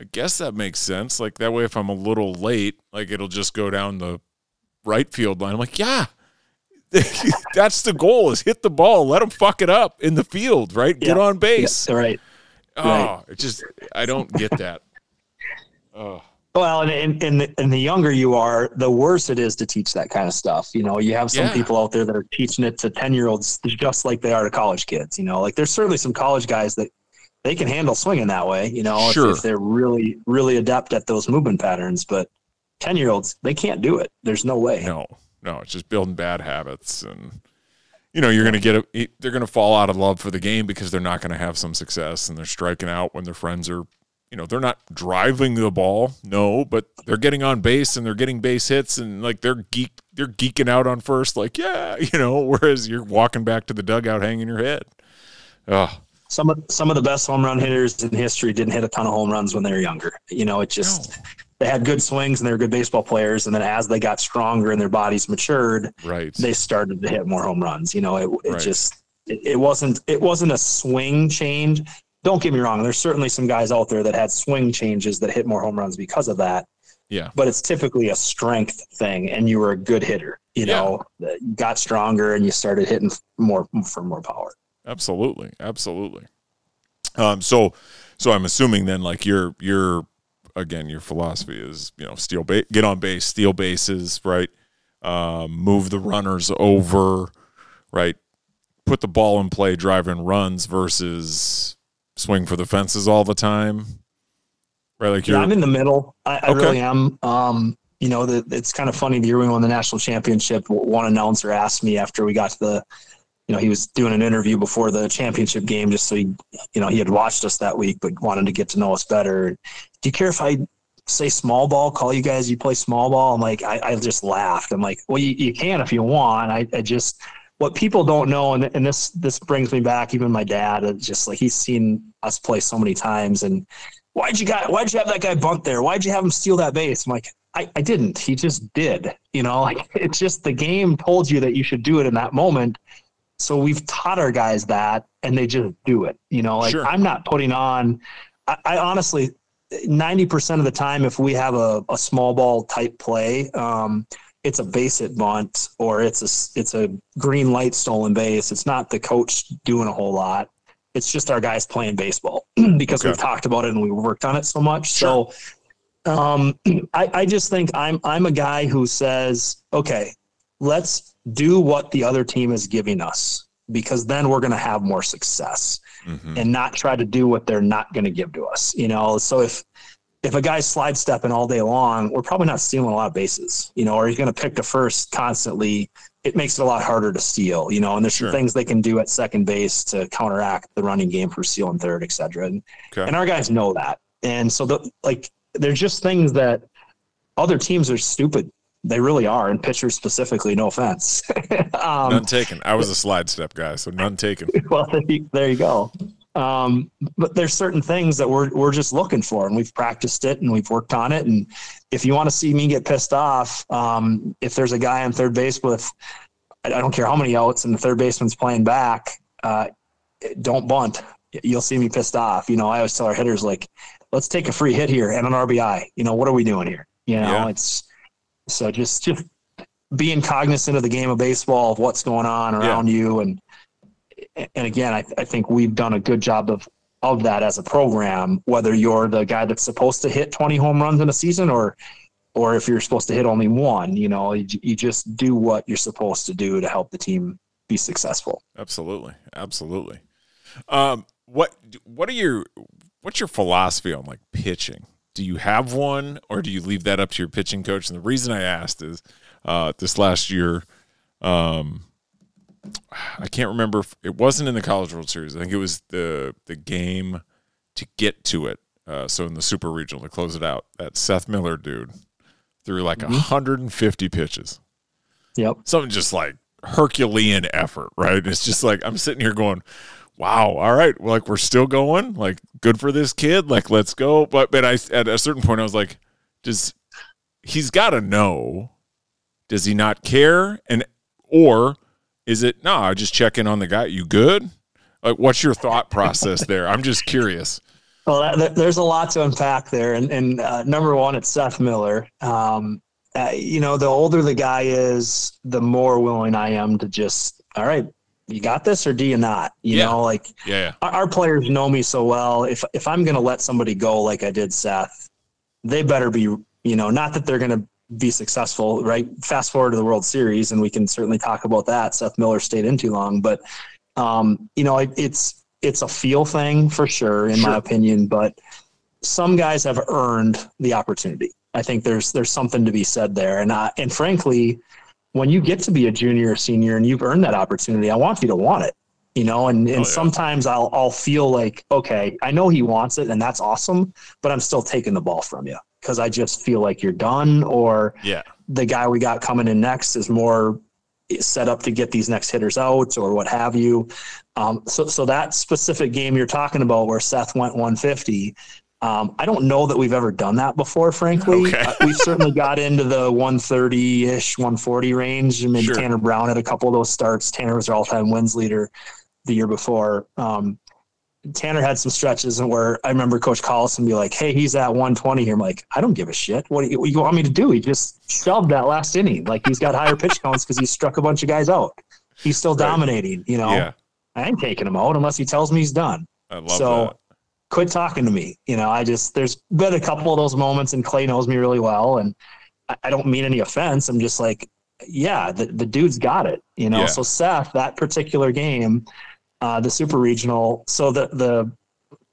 I guess that makes sense. Like that way, if I'm a little late, like it'll just go down the right field line. I'm like, yeah, that's the goal: is hit the ball, let them fuck it up in the field, right? Get on base, yeah, right? Oh, right. it just I don't get that. oh. Well, and, and, and, the, and the younger you are, the worse it is to teach that kind of stuff. You know, you have some yeah. people out there that are teaching it to 10 year olds just like they are to college kids. You know, like there's certainly some college guys that they can handle swinging that way, you know, sure. if, if, they're really, really adept at those movement patterns. But 10 year olds, they can't do it. There's no way. No, no, it's just building bad habits. And, you know, you're going to get a, they're going to fall out of love for the game because they're not going to have some success and they're striking out when their friends are you know they're not driving the ball no but they're getting on base and they're getting base hits and like they're geek they're geeking out on first like yeah you know whereas you're walking back to the dugout hanging your head. Oh some of some of the best home run hitters in history didn't hit a ton of home runs when they were younger. You know it just no. they had good swings and they were good baseball players and then as they got stronger and their bodies matured right. they started to hit more home runs. You know it, it right. just it, it wasn't it wasn't a swing change don't get me wrong. There's certainly some guys out there that had swing changes that hit more home runs because of that. Yeah. But it's typically a strength thing, and you were a good hitter. You yeah. know, got stronger and you started hitting more for more power. Absolutely, absolutely. Um. So, so I'm assuming then, like your your again, your philosophy is you know steal ba- get on base, steal bases, right? Um, move the runners over, right? Put the ball in play, driving runs versus swing for the fences all the time? Right, like you're. Yeah, I'm in the middle. I, I okay. really am. Um, you know, the, it's kind of funny. The year we won the national championship, one announcer asked me after we got to the, you know, he was doing an interview before the championship game, just so he, you know, he had watched us that week, but wanted to get to know us better. Do you care if I say small ball? Call you guys? You play small ball? I'm like, I, I just laughed. I'm like, well, you, you can if you want. I, I just what people don't know, and, and this this brings me back. Even my dad, just like he's seen us play so many times, and why'd you got why'd you have that guy bunt there? Why'd you have him steal that base? I'm like, I, I didn't. He just did. You know, like it's just the game told you that you should do it in that moment. So we've taught our guys that, and they just do it. You know, like sure. I'm not putting on. I, I honestly, ninety percent of the time, if we have a, a small ball type play, um, it's a base hit bunt or it's a it's a green light stolen base. It's not the coach doing a whole lot. It's just our guys playing baseball because okay. we've talked about it and we worked on it so much. Sure. So um, I, I just think I'm I'm a guy who says, okay, let's do what the other team is giving us because then we're going to have more success mm-hmm. and not try to do what they're not going to give to us. You know, so if if a guy's slide stepping all day long, we're probably not stealing a lot of bases, you know, or he's going to pick the first constantly. It makes it a lot harder to steal, you know, and there's sure. some things they can do at second base to counteract the running game for steal and third, et cetera. And, okay. and our guys know that. And so the, like, there's just things that other teams are stupid. They really are. And pitchers specifically, no offense. um, none taken. I was a slide step guy, so none taken. well, there you go. Um, but there's certain things that we're we're just looking for, and we've practiced it and we've worked on it. And if you want to see me get pissed off, um, if there's a guy on third base with I don't care how many outs and the third baseman's playing back, uh, don't bunt. You'll see me pissed off. You know, I always tell our hitters like, let's take a free hit here and an RBI. You know, what are we doing here? You know, yeah. it's so just just being cognizant of the game of baseball, of what's going on around yeah. you, and and again, I, I think we've done a good job of of that as a program. Whether you're the guy that's supposed to hit 20 home runs in a season, or or if you're supposed to hit only one, you know, you, you just do what you're supposed to do to help the team be successful. Absolutely, absolutely. Um, what what are your what's your philosophy on like pitching? Do you have one, or do you leave that up to your pitching coach? And the reason I asked is uh, this last year. Um, I can't remember. If, it wasn't in the College World Series. I think it was the the game to get to it. Uh, so in the Super Regional to close it out, that Seth Miller dude threw like mm-hmm. 150 pitches. Yep. Something just like Herculean effort, right? It's just like I'm sitting here going, "Wow, all right, well, like we're still going. Like good for this kid. Like let's go." But but I at a certain point I was like, "Does he's got to know? Does he not care?" And or is it no? I just check in on the guy. You good? Like, what's your thought process there? I'm just curious. Well, that, there's a lot to unpack there, and, and uh, number one, it's Seth Miller. Um, uh, you know, the older the guy is, the more willing I am to just, all right, you got this or do you not? You Yeah. know, like Yeah. our, our players know me so well. If if I'm going to let somebody go like I did Seth, they better be, you know, not that they're going to be successful, right? Fast forward to the World Series, and we can certainly talk about that. Seth Miller stayed in too long, but um, you know, it, it's it's a feel thing for sure, in Sure. my opinion. But some guys have earned the opportunity. I think there's there's something to be said there, and I, and frankly, when you get to be a junior or senior and you've earned that opportunity, I want you to want it. You know, and, and Oh, yeah. sometimes I'll I'll feel like, okay, I know he wants it and that's awesome, but I'm still taking the ball from you because I just feel like you're done or Yeah. the guy we got coming in next is more set up to get these next hitters out or what have you. Um, so, so that specific game you're talking about where Seth went 150, um, I don't know that we've ever done that before, frankly. Okay. Uh, we've certainly got into the 130 ish, 140 range. And maybe Sure. Tanner Brown had a couple of those starts. Tanner was our all time wins leader the year before. Um, Tanner had some stretches and where I remember Coach Collison be like, "Hey, he's at 120 here." I'm like, "I don't give a shit. What do you, what do you want me to do?" He just shoved that last inning. Like he's got higher pitch counts because he struck a bunch of guys out. He's still Right. dominating. You know, Yeah. I ain't taking him out unless he tells me he's done. I love So- that. Quit talking to me. You know, I just there's been a couple of those moments, and Clay knows me really well, and I, I don't mean any offense. I'm just like, yeah, the, the dude's got it. You know, Yeah. so Seth, that particular game, uh, the super regional. So the the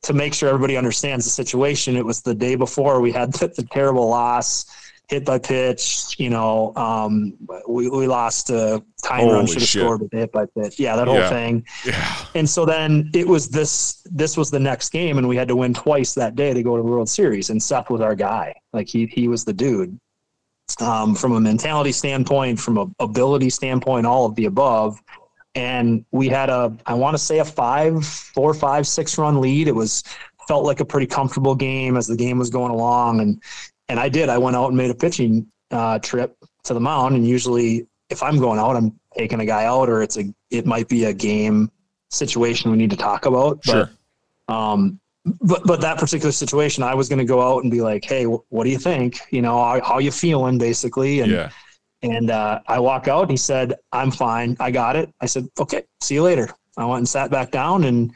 to make sure everybody understands the situation, it was the day before we had the, the terrible loss, hit by pitch. You know, um, we we lost a time run, should have scored with hit by pitch. Yeah, that whole Yeah. thing. Yeah. And so then it was this this was the next game, and we had to win twice that day to go to the World Series. And Seth was our guy. Like he he was the dude. Um, from a mentality standpoint, from a ability standpoint, all of the above. And we had a I want to say a five, four, five, six run lead. It was felt like a pretty comfortable game as the game was going along. And and I did. I went out and made a pitching uh, trip to the mound. And usually, if I'm going out, I'm taking a guy out, or it's a it might be a game situation we need to talk about. Sure. But um, but but that particular situation, I was going to go out and be like, hey, wh- what do you think? You know, how, how you feeling, basically? And Yeah. And uh, I walk out he said, I'm fine. I got it. I said, okay, see you later. I went and sat back down and,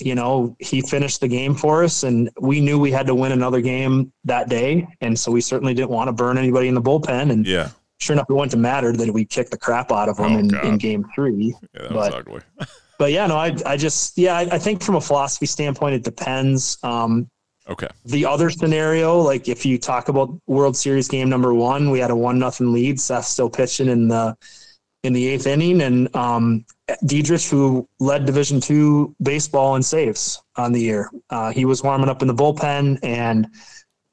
you know, he finished the game for us and we knew we had to win another game that day. And so we certainly didn't want to burn anybody in the bullpen. And Yeah. sure enough, it wouldn't have mattered that we kicked the crap out of them Oh, in, in game three. Yeah. That was But- ugly. But yeah, no, I, I just, yeah, I, I think from a philosophy standpoint, it depends. Um, Okay. the other scenario, like if you talk about World Series game number one, we had a one nothing lead. Seth still pitching in the in the eighth inning, and um, Diedrich, who led Division two baseball in saves on the year, uh, he was warming up in the bullpen, and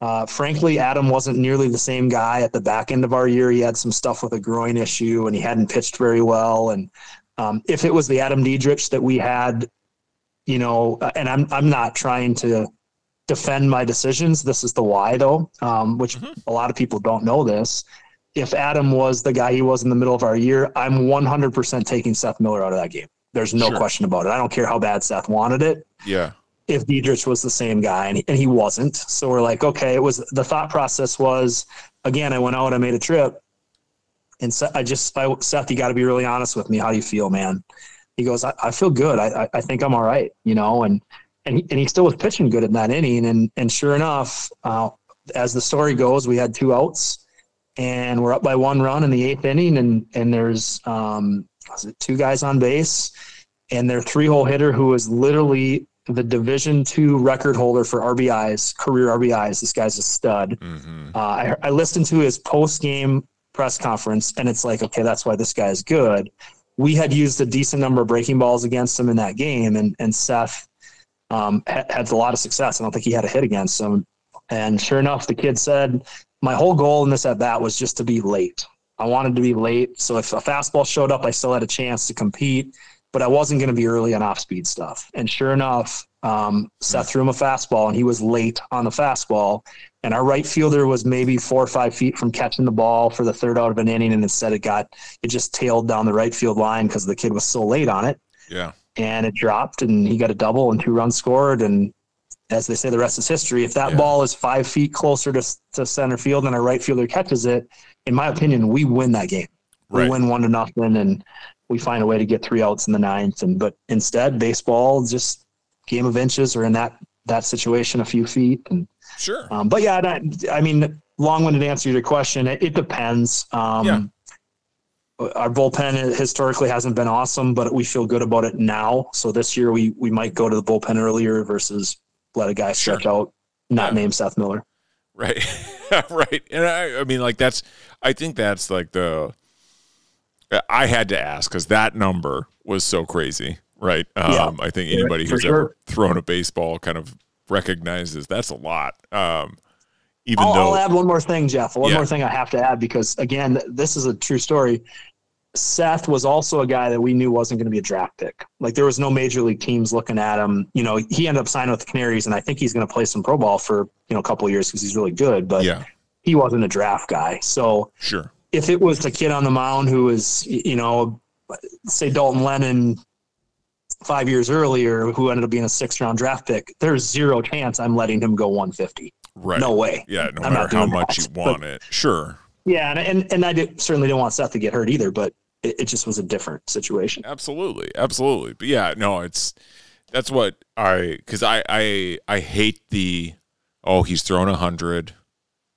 uh, frankly, Adam wasn't nearly the same guy at the back end of our year. He had some stuff with a groin issue, and he hadn't pitched very well. And um, if it was the Adam Diedrich that we had, you know, uh, and I'm I'm not trying to defend my decisions. This is the why, though, um, which Mhm. a lot of people don't know this. If Adam was the guy he was in the middle of our year, I'm 100% taking Seth Miller out of that game. There's no Sure. question about it. I don't care how bad Seth wanted it. Yeah. If Diedrich was the same guy, and he, and he wasn't, so we're like, okay, it was the thought process was again. I went out, I made a trip, and Seth, I just, I, Seth, you got to be really honest with me. How do you feel, man? He goes, I, I feel good. I, I, I think I'm all right, you know, and and he, and he still was pitching good in that inning. And and sure enough, uh, as the story goes, we had two outs, and we're up by one run in the eighth inning, and and there's um, two guys on base, and their three hole hitter who is literally the Division two record holder for RBIs, career RBIs. This guy's a stud. hmm Uh, I, I listened to his post game press conference, and it's like, okay, that's why this guy is good. We had used a decent number of breaking balls against him in that game, and and Seth um, had, a lot of success. I don't think he had a hit against him. And sure enough, the kid said, "My whole goal in this at bat was just to be late. I wanted to be late, so if a fastball showed up, I still had a chance to compete." But I wasn't going to be early on off speed stuff. And sure enough, um, Seth threw him a fastball, and he was late on the fastball and our right fielder was maybe four or five feet from catching the ball for the third out of an inning, and instead it got it just tailed down the right field line because the kid was so late on it, Yeah. And it dropped, and he got a double and two runs scored, and as they say, the rest is history. If that Yeah. ball is five feet closer to, to center field and a right fielder catches it, in my opinion, we win that game. Right. We win one to nothing, and we find a way to get three outs in the ninth. And but instead, baseball just game of inches, or in that that situation, a few feet. And Sure. um, but yeah, I, I mean, long-winded answer to your question. It, it depends. Um, Yeah. Our bullpen historically hasn't been awesome, but we feel good about it now. So this year we we might go to the bullpen earlier versus let a guy Sure. stretch out, not Yeah. named Seth Miller. Right. right. And I, I mean, like, that's, I think that's like the, I had to ask because that number was so crazy. Right. Um, Yeah. I think anybody who's sure. ever thrown a baseball kind of recognizes that's a lot. Um, even I'll, though, I'll add one more thing, Jeff. One Yeah. more thing I have to add because again, this is a true story. Seth was also a guy that we knew wasn't going to be a draft pick. Like there was no major league teams looking at him. You know, he ended up signing with the Canaries, and I think he's going to play some pro ball for you know a couple of years because he's really good. But yeah, he wasn't a draft guy. So sure. if it was a kid on the mound who was, you know, say Dalton Lennon five years earlier, who ended up being a six round draft pick, there's zero chance I'm letting him go 150. Right. No way. Yeah. No I'm matter how much that. you want it. Sure. Yeah, and and, and I did, certainly didn't want Seth to get hurt either, but it, it just was a different situation. Absolutely, absolutely. But yeah, no, it's that's what I because I I I hate the oh he's thrown a hundred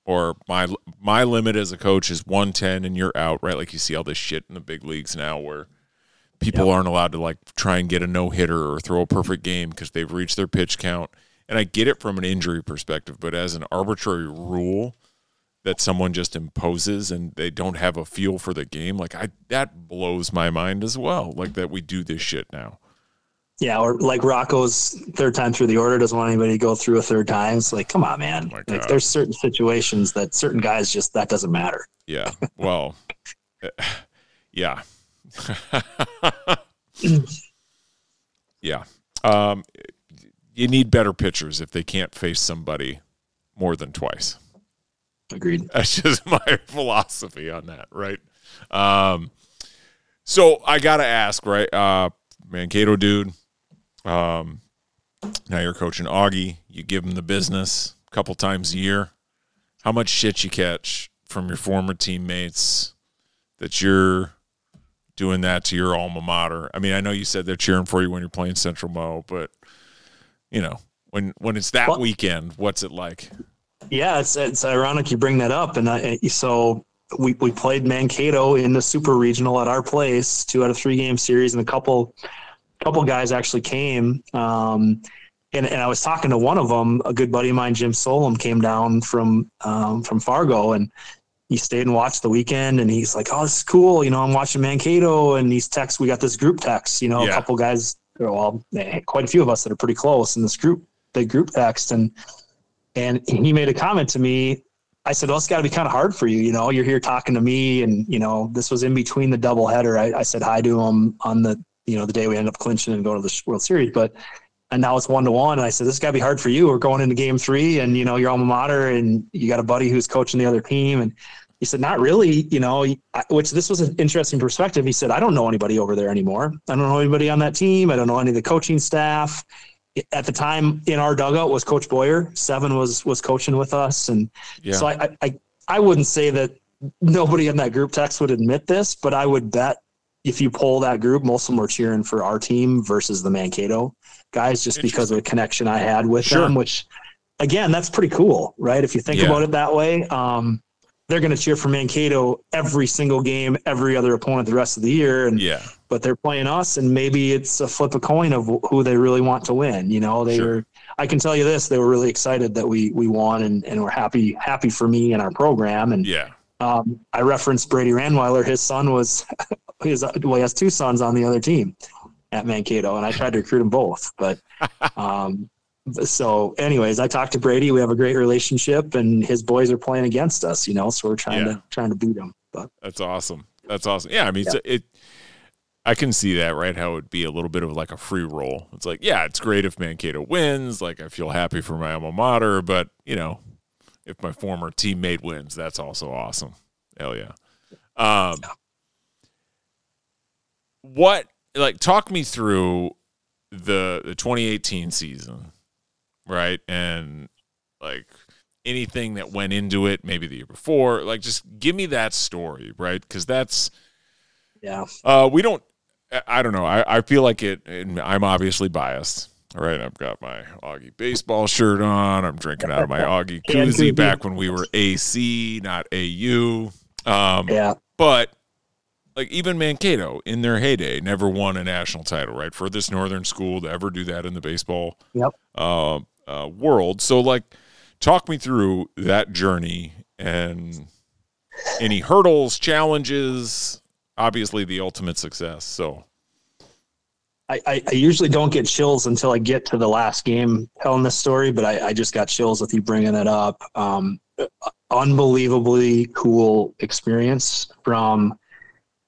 or my my limit as a coach is one ten and you're out right. Like you see all this shit in the big leagues now where people aren't allowed to like try and get a no hitter or throw a perfect game because they've reached their pitch count. And I get it from an injury perspective, but as an arbitrary rule that someone just imposes and they don't have a feel for the game, like I that blows my mind as well. Like that we do this shit now. Yeah, or like Rocco's third time through the order doesn't want anybody to go through a third time. It's like, come on, man. my like there's certain situations that certain guys just that doesn't matter. Yeah. Well, yeah. yeah. Um, you need better pitchers if they can't face somebody more than twice. Agreed. That's just my philosophy on that, right? Um, so I gotta ask, right? Uh, Mankato dude. Um, now you're coaching Augie. You give him the business a couple times a year. How much shit you catch from your former teammates that you're doing that to your alma mater? I mean, I know you said they're cheering for you when you're playing Central Mo, but you know when when it's that Well- weekend, what's it like? Yeah, it's it's ironic you bring that up, and I, so we we played Mankato in the Super Regional at our place, two out of three game series, and a couple couple guys actually came. Um, and, and I was talking to one of them, a good buddy of mine, Jim Solom, came down from um, from Fargo, and he stayed and watched the weekend. And he's like, "Oh, this is cool. You know, I'm watching Mankato." And these texts, we got this group text. You know, Yeah. a couple guys, well, um, quite a few of us that are pretty close in this group, big group text, and and he made a comment to me. I said, "Well, it's got to be kind of hard for you. You know, you're here talking to me, and you know, this was in between the doubleheader. I, I said hi to him on the you know the day we ended up clinching and going to the World Series, but and now it's one to one. And I said, this got to be hard for you. We're going into Game Three, and you know, your alma mater, and you got a buddy who's coaching the other team, and he said, not really. You know, which this was an interesting perspective. He said, I don't know anybody over there anymore. I don't know anybody on that team. I don't know any of the coaching staff at the time in our dugout was Coach Bowyer. Seven was was coaching with us, and Yeah. so I, I I wouldn't say that nobody in that group text would admit this, but I would bet if you poll that group, most of them were cheering for our team versus the Mankato guys, just because of the connection I had with Sure. them. Which, again, that's pretty cool, right? If you think Yeah. about it that way. Um, they're going to cheer for Mankato every single game, every other opponent the rest of the year, and yeah. but they're playing us and maybe it's a flip a coin of who they really want to win you know they Sure. were i can tell you this they were really excited that we we won and, and we're happy happy for me and our program and Yeah. um, i referenced brady ranweiler his son was his well he has two sons on the other team at mankato and i tried to recruit them both but um so anyways i talked to brady we have a great relationship and his boys are playing against us you know so we're trying Yeah. to trying to beat them but That's awesome. That's awesome. Yeah, I mean, it's it. I can see that, right? How it would be a little bit of like a free roll. It's like, yeah, it's great if Mankato wins. Like, I feel happy for my alma mater, but you know, if my former teammate wins, that's also awesome. Hell yeah. Um, what like talk me through the the 2018 season right? And like anything that went into it, maybe the year before, like just give me that story, right? Because that's yeah. Uh, we don't. I don't know. I, I feel like it. I'm obviously biased. All right, I've got my Augie baseball shirt on. I'm drinking out of my Augie koozie back when we were AC, not AU. Um, yeah. But like even Mankato in their heyday never won a national title, right? For this northern school to ever do that in the baseball yep. uh, uh, world. So like, talk me through that journey and any hurdles, challenges. Obviously, the ultimate success. So I, I, usually don't get chills until I get to the last game telling this story, but I, I just got chills with you bringing it up. Um, unbelievably cool experience from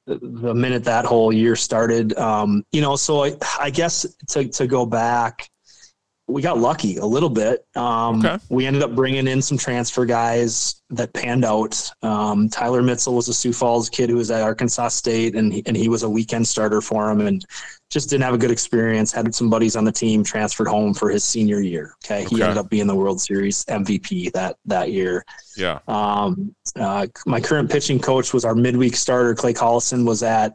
the minute that whole year started. Um, you know, so I, I guess to, to go back, we got lucky a little bit. Um, okay. We ended up bringing in some transfer guys that panned out. Um, Tyler Mitzel was a Sioux Falls kid who was at Arkansas State, and he, and he was a weekend starter for him, and just didn't have a good experience. Had some buddies on the team, transferred home for his senior year. Okay, he ended up being the World Series MVP that that year. Yeah. Um, uh, my current pitching coach was our midweek starter. Clay Collison was at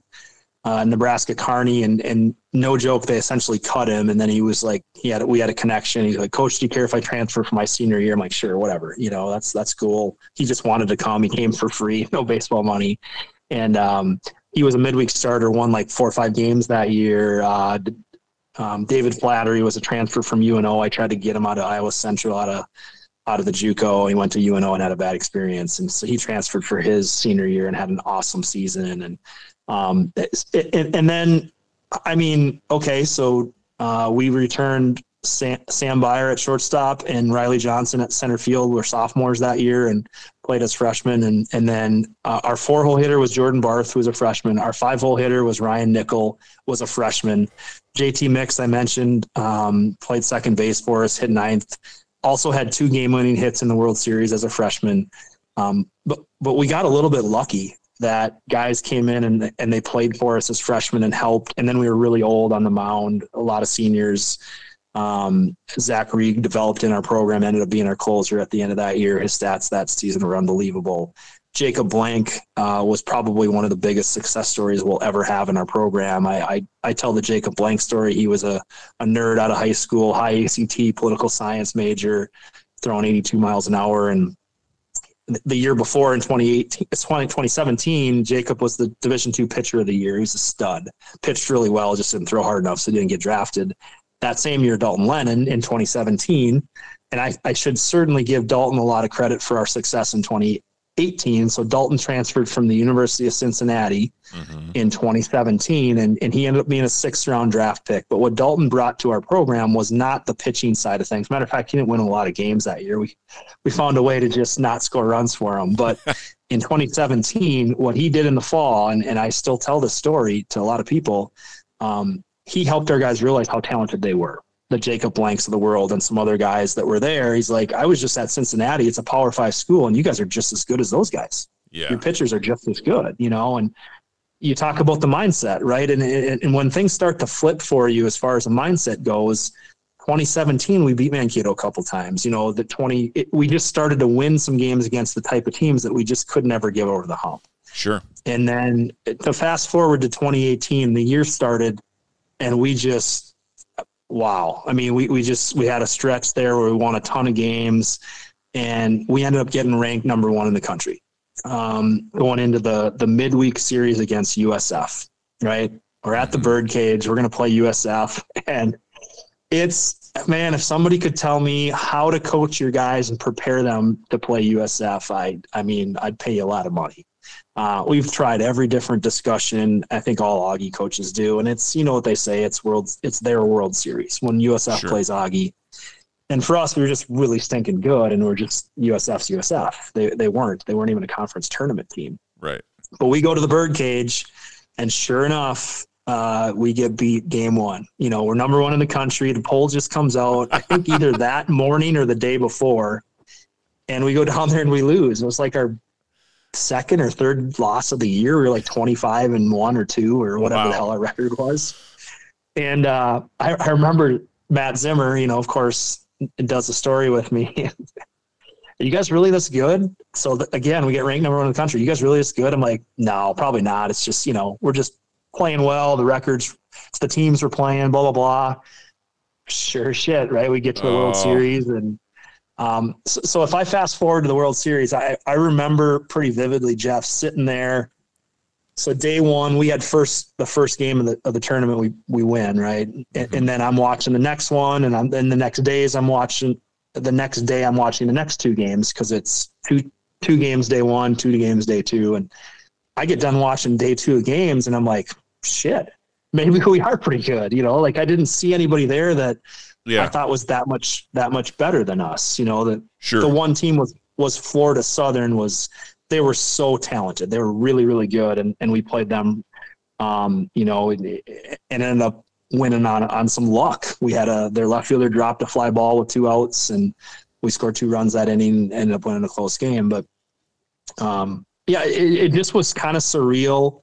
uh, Nebraska Kearney, and and no joke, they essentially cut him. And then he was like, he had we had a connection. He's like, Coach, do you care if I transfer for my senior year? I'm like, sure, whatever. You know, that's that's cool. He just wanted to come. He came for free, no baseball money, and um, he was a midweek starter. Won like four or five games that year. Uh, um, David Flattery was a transfer from UNO. I tried to get him out of Iowa Central, out of out of the JUCO. He went to UNO and had a bad experience, and so he transferred for his senior year and had an awesome season. And um, and, and then, I mean, okay, so uh, we returned Sam, Sam Bowyer at shortstop and Riley Johnson at center field. We're sophomores that year and played as freshmen. And and then uh, our four hole hitter was Jordan Barth, who was a freshman. Our five hole hitter was Ryan Nickel, was a freshman. JT Mix, I mentioned, um, played second base for us, hit ninth. Also had two game winning hits in the World Series as a freshman. Um, but but we got a little bit lucky that guys came in and and they played for us as freshmen and helped. And then we were really old on the mound. A lot of seniors. Um, developed in our program, ended up being our closer at the end of that year. His stats that season were unbelievable. Jacob Blank uh, was probably one of the biggest success stories we'll ever have in our program. I, I, I tell the Jacob Blank story. He was a, a nerd out of high school, high ACT political science major, throwing 82 miles an hour. And the year before in 2018, 2017, Jacob was the Division two pitcher of the year. He was a stud, pitched really well, just didn't throw hard enough, so didn't get drafted. That same year, Dalton Lennon in 2017, and I, I should certainly give Dalton a lot of credit for our success in 20, 18. So Dalton transferred from the University of Cincinnati mm-hmm. in 2017, and, and he ended up being a sixth round draft pick. But what Dalton brought to our program was not the pitching side of things. Matter of fact, he didn't win a lot of games that year. We we found a way to just not score runs for him. But in 2017, what he did in the fall, and, and I still tell this story to a lot of people, um, he helped our guys realize how talented they were the Jacob Blanks of the world and some other guys that were there. He's like, I was just at Cincinnati. It's a Power Five school, and you guys are just as good as those guys. Yeah, your pitchers are just as good, you know. And you talk about the mindset, right? And and when things start to flip for you as far as the mindset goes. 2017, we beat Mankato a couple times. You know, the 20, it, we just started to win some games against the type of teams that we just could never give over the hump. Sure. And then to fast forward to 2018, the year started, and we just wow. I mean, we, we just we had a stretch there where we won a ton of games, and we ended up getting ranked number one in the country um, going into the the midweek series against USF. Right, we're at the mm-hmm. birdcage. We're going to play USF, and it's man. If somebody could tell me how to coach your guys and prepare them to play USF, I I mean, I'd pay you a lot of money. Uh, we've tried every different discussion. I think all Augie coaches do, and it's you know what they say. It's world. It's their World Series when USF sure. plays Augie. And for us, we were just really stinking good, and we're just USF's USF. They they weren't. They weren't even a conference tournament team. Right. But we go to the birdcage, and sure enough, uh, we get beat game one. You know, we're number one in the country. The poll just comes out. I think either that morning or the day before, and we go down there and we lose. It was like our second or third loss of the year. We were like 25 and one or two or whatever wow. the hell our record was. And uh, I, I, remember Matt Zimmer, you know, of course, does a story with me. Are you guys really this good? So th- again, we get ranked number one in the country. You guys really this good? I'm like, no, probably not. It's just you know we're just playing well. The records, it's the teams we're playing. Blah blah blah. Sure shit, right? We get to the oh. World Series and. Um, so, so if I fast forward to the World Series, I, I remember pretty vividly Jeff sitting there. So day one, we had first the first game of the of the tournament we we win right, and, mm-hmm. and then I'm watching the next one, and I'm then the next days I'm watching the next day I'm watching the next two games because it's two two games day one, two games day two, and I get done watching day two of games, and I'm like, shit, maybe we are pretty good, you know. Like I didn't see anybody there that yeah. I thought was that much that much better than us, you know. That sure. the one team was was Florida Southern was they were so talented. They were really, really good, and and we played them, um, you know, and, and ended up winning on on some luck. We had a their left fielder dropped a fly ball with two outs, and we scored two runs that inning. Ended up winning a close game, but um, yeah, it, it just was kind of surreal.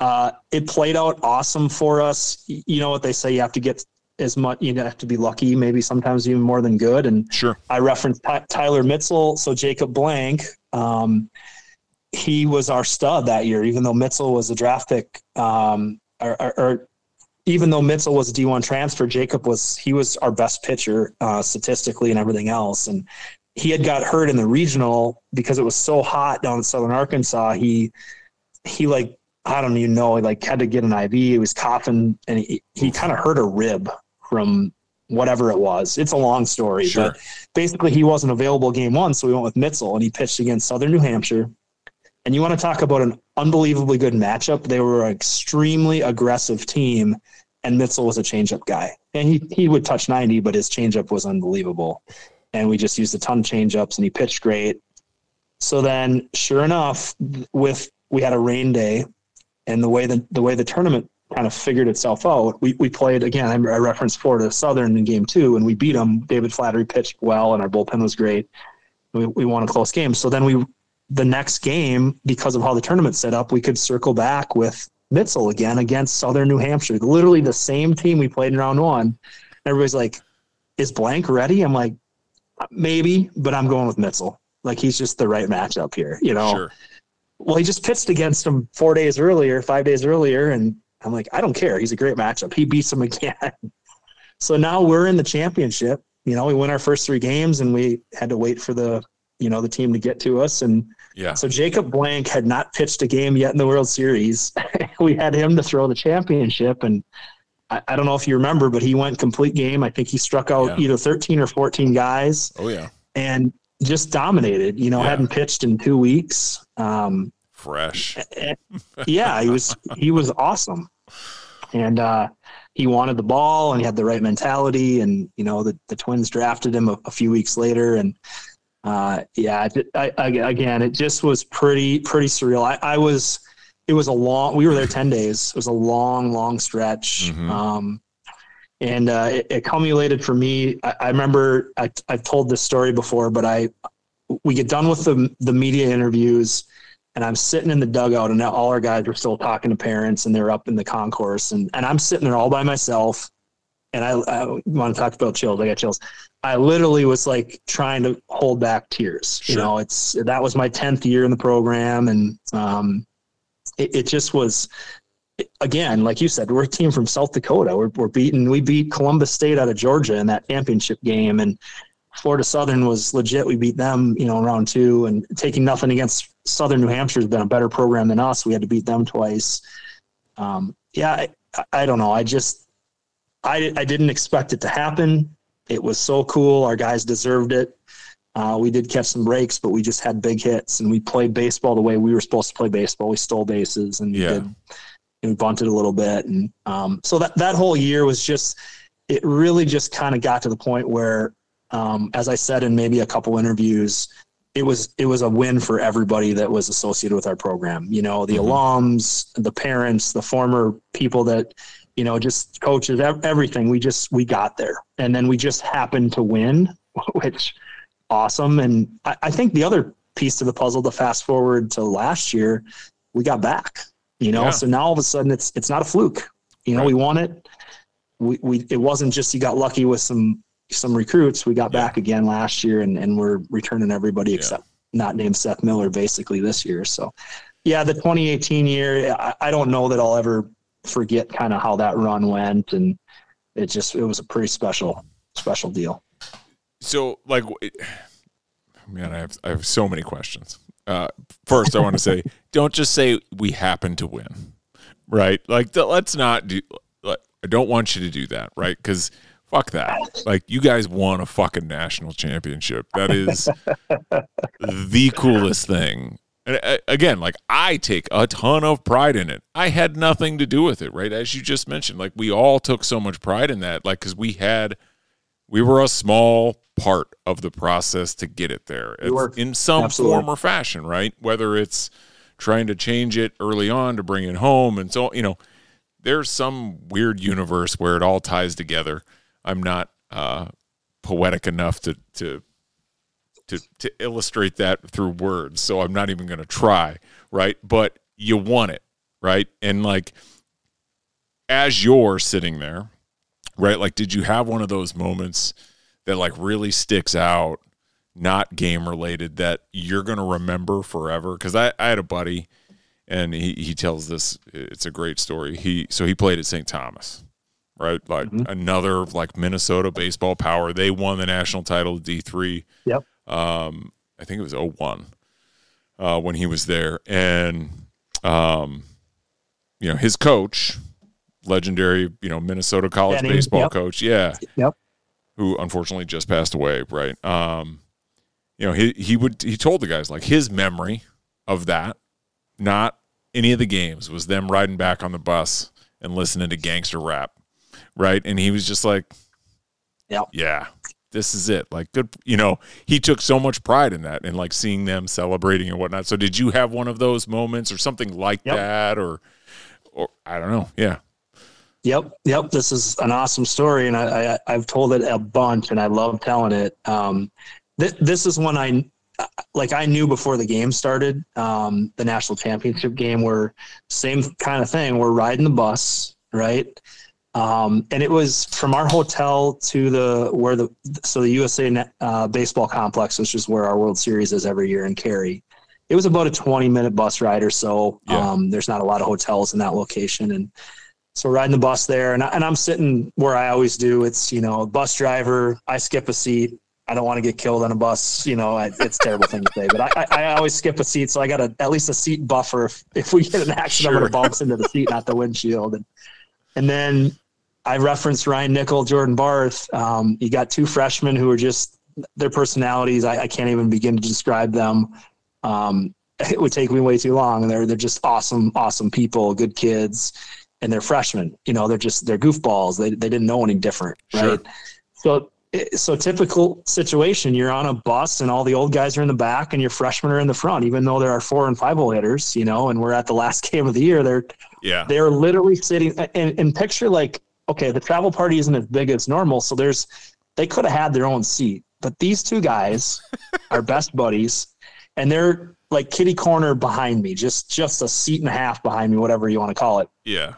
Uh, it played out awesome for us. You know what they say: you have to get as much you have to be lucky maybe sometimes even more than good and sure i referenced tyler mitzel so jacob blank um, he was our stud that year, even though Mitzel was a draft pick, um, or, or, or, even though Mitzel was a D1 transfer, Jacob was he was our best pitcher uh, statistically and everything else. And he had got hurt in the regional because it was so hot down in southern Arkansas. He he like I don't even know, like had to get an IV. He was coughing and he, he kind of hurt a rib from whatever it was. It's a long story, sure. but basically he wasn't available game one, so we went with Mitzel and he pitched against Southern New Hampshire and you want to talk about an unbelievably good matchup. They were an extremely aggressive team, and Mitzel was a changeup guy. And he, he would touch 90, but his changeup was unbelievable. And we just used a ton of changeups, and he pitched great. So then, sure enough, with we had a rain day, and the way the the way the tournament kind of figured itself out, we, we played again. I, referenced Florida Southern in game two, and we beat them. David Flattery pitched well, and our bullpen was great. We, we won a close game. So then we the next game, because of how the tournament set up, we could circle back with Mitzel again against Southern New Hampshire. Literally the same team we played in round one. Everybody's like, is blank ready? I'm like, maybe, but I'm going with Mitzel. Like he's just the right matchup here, you know? Sure. Well, he just pitched against him four days earlier, five days earlier, and I'm like, I don't care. He's a great matchup. He beats him again. so now we're in the championship. You know, we win our first three games and we had to wait for the you know the team to get to us and yeah so jacob blank had not pitched a game yet in the world series we had him to throw the championship and I, I, don't know if you remember but he went complete game i think he struck out yeah. either 13 or 14 guys oh yeah and just dominated you know yeah. hadn't pitched in two weeks um, fresh yeah he was he was awesome and uh, he wanted the ball and he had the right mentality and you know the, the twins drafted him a, a few weeks later and uh, yeah, I, I, again, it just was pretty, pretty surreal. I, I, was, it was a long, we were there 10 days. It was a long, long stretch. Mm-hmm. Um, and uh, it, it, culminated for me. I, I remember I, I've told this story before, but I, we get done with the, the media interviews and I'm sitting in the dugout and all our guys were still talking to parents and they're up in the concourse and, and I'm sitting there all by myself and I, I want to talk about chills. I got chills. I literally was like trying to hold back tears. Sure. You know, it's that was my tenth year in the program, and um, it, it, just was. Again, like you said, we're a team from South Dakota. We're, we're beating. We beat Columbus State out of Georgia in that championship game, and Florida Southern was legit. We beat them, you know, round two, and taking nothing against Southern New Hampshire has been a better program than us. We had to beat them twice. Um, yeah, I, I don't know. I just I, I didn't expect it to happen. It was so cool. Our guys deserved it. Uh, we did catch some breaks, but we just had big hits, and we played baseball the way we were supposed to play baseball. We stole bases and yeah. did, and we bunted a little bit, and um, so that that whole year was just it really just kind of got to the point where, um, as I said in maybe a couple interviews, it was it was a win for everybody that was associated with our program. You know, the mm-hmm. alums, the parents, the former people that you know, just coaches, everything. We just we got there, and then we just happened to win, which awesome. And I, I think the other piece to the puzzle, to fast forward to last year, we got back. You know, yeah. so now all of a sudden it's it's not a fluke. You know, right. we won it. We, we it wasn't just you got lucky with some some recruits. We got yeah. back again last year, and, and we're returning everybody yeah. except not named Seth Miller basically this year. So, yeah, the 2018 year, I, I don't know that I'll ever forget kind of how that run went, and it just it was a pretty special special deal. So, like, man, I have I have so many questions. Uh, first, I want to say, don't just say we happen to win, right? Like, let's not do. I don't want you to do that, right? Because fuck that. Like, you guys won a fucking national championship. That is the coolest thing. And uh, again, like I take a ton of pride in it. I had nothing to do with it, right? As you just mentioned, like we all took so much pride in that, like because we had, we were a small part of the process to get it there in some Absolutely. form or fashion, right? Whether it's trying to change it early on to bring it home, and so you know, there's some weird universe where it all ties together. I'm not uh, poetic enough to to to to illustrate that through words, so I'm not even going to try, right? But you want it, right? And like as you're sitting there, right? Like did you have one of those moments that like really sticks out, not game related that you're going to remember forever? Cuz I I had a buddy and he he tells this it's a great story. He so he played at St. Thomas right? Like mm-hmm. another like Minnesota baseball power. They won the national title D three. Yep. Um, I think it was 01 uh, when he was there. And, um, you know, his coach, legendary, you know, Minnesota college Benny, baseball yep. coach. Yeah. Yep. Who unfortunately just passed away. Right. Um, you know, he, he would, he told the guys like his memory of that, not any of the games, was them riding back on the bus and listening to gangster rap. Right. And he was just like, Yep. Yeah this is it. Like good, you know, he took so much pride in that and like seeing them celebrating and whatnot. So did you have one of those moments or something like yep. that or, or I don't know. Yeah. Yep. Yep. This is an awesome story. And I, I have told it a bunch and I love telling it. Um, th- this is when I, like I knew before the game started, um, the national championship game where same kind of thing. We're riding the bus, right? Um, and it was from our hotel to the where the so the USA uh, baseball complex, which is where our World Series is every year in Cary. It was about a 20 minute bus ride or so. Yeah. Um, there's not a lot of hotels in that location, and so we're riding the bus there, and, I, and I'm sitting where I always do. It's you know, a bus driver. I skip a seat. I don't want to get killed on a bus. You know, I, it's a terrible thing to say, but I, I, I, always skip a seat, so I got a, at least a seat buffer if, if we get an accident, sure. I'm going to bounce into the seat, not the windshield. And and then I referenced Ryan Nickel, Jordan Barth. Um, you got two freshmen who are just their personalities. I, I can't even begin to describe them. Um, it would take me way too long. And they're they're just awesome, awesome people, good kids, and they're freshmen. You know, they're just they're goofballs. They they didn't know any different, right? Sure. So so typical situation you're on a bus and all the old guys are in the back and your freshmen are in the front even though there are four and five hole hitters you know and we're at the last game of the year they're yeah. they're literally sitting and, and picture like okay the travel party isn't as big as normal so there's they could have had their own seat but these two guys are best buddies and they're like kitty corner behind me just just a seat and a half behind me whatever you want to call it. Yeah.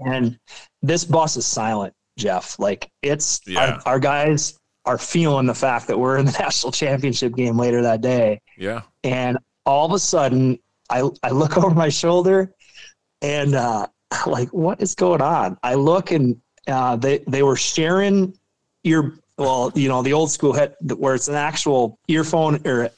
And this bus is silent Jeff. Like it's yeah. our, our guys are feeling the fact that we're in the national championship game later that day. Yeah. And all of a sudden I, I look over my shoulder and, uh, like what is going on? I look and, uh, they, they were sharing ear, well, you know, the old school head where it's an actual earphone or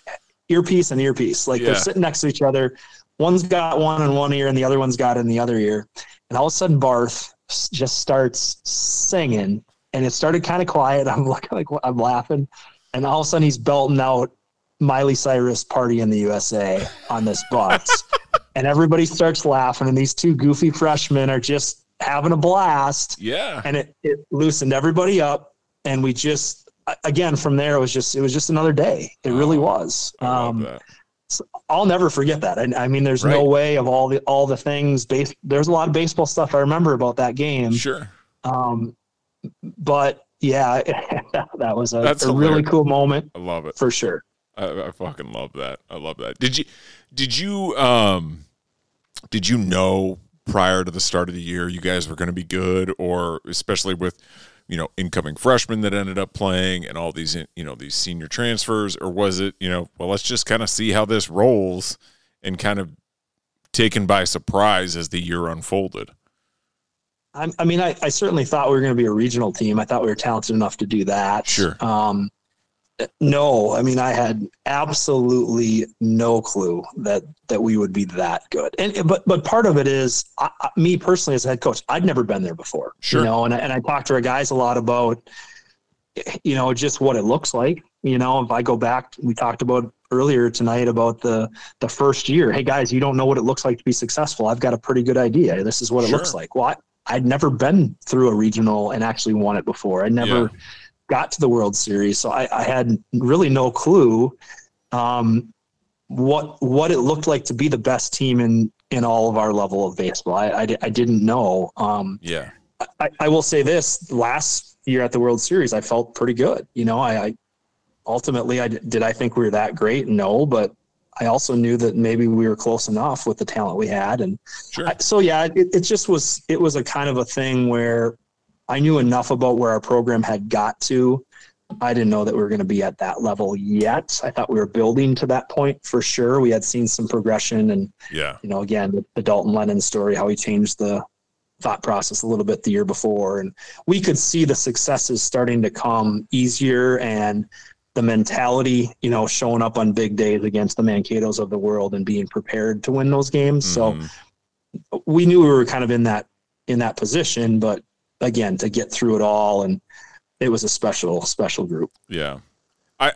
earpiece and earpiece. Like yeah. they're sitting next to each other. One's got one in one ear and the other one's got in the other ear. And all of a sudden Barth just starts singing and it started kind of quiet. I'm like, like I'm laughing. And all of a sudden he's belting out Miley Cyrus party in the USA on this bus. and everybody starts laughing. And these two goofy freshmen are just having a blast. Yeah. And it, it loosened everybody up. And we just, again, from there, it was just, it was just another day. It oh, really was. Um, I'll never forget that. I, I mean, there's right. no way of all the all the things. Base, there's a lot of baseball stuff I remember about that game. Sure. Um, but yeah, that was a, a really cool moment. I love it for sure. I, I, fucking love that. I love that. Did you did you um did you know prior to the start of the year you guys were going to be good, or especially with you know incoming freshmen that ended up playing and all these you know these senior transfers or was it you know well let's just kind of see how this rolls and kind of taken by surprise as the year unfolded I, I mean, I, I, certainly thought we were going to be a regional team. I thought we were talented enough to do that. Sure. Um, no, I mean, I had absolutely no clue that that we would be that good. And but but part of it is I, me personally as a head coach. I'd never been there before. Sure. You know, and and I talked to our guys a lot about you know just what it looks like. You know, if I go back, we talked about earlier tonight about the the first year. Hey guys, you don't know what it looks like to be successful. I've got a pretty good idea. This is what it looks like. Well, I, I'd never been through a regional and actually won it before. I never. Yeah got to the World Series. So I, I had really no clue um, what what it looked like to be the best team in in all of our level of baseball. I, I, I didn't know. Um, yeah. I, I will say this: last year at the World Series, I felt pretty good. You know, I, I ultimately, I did I think we were that great? No, but I also knew that maybe we were close enough with the talent we had, and sure. I, so yeah, it, it just was. It was a kind of a thing where I knew enough about where our program had got to. I didn't know that we were going to be at that level yet. I thought we were building to that point for sure. We had seen some progression, and yeah, you know, again, the, Dalton Lennon story, how he changed the thought process a little bit the year before, and we could see the successes starting to come easier and the mentality, you know, showing up on big days against the Mankato's of the world and being prepared to win those games. Mm-hmm. So we knew we were kind of in that in that position, but again to get through it all and it was a special special group. Yeah. I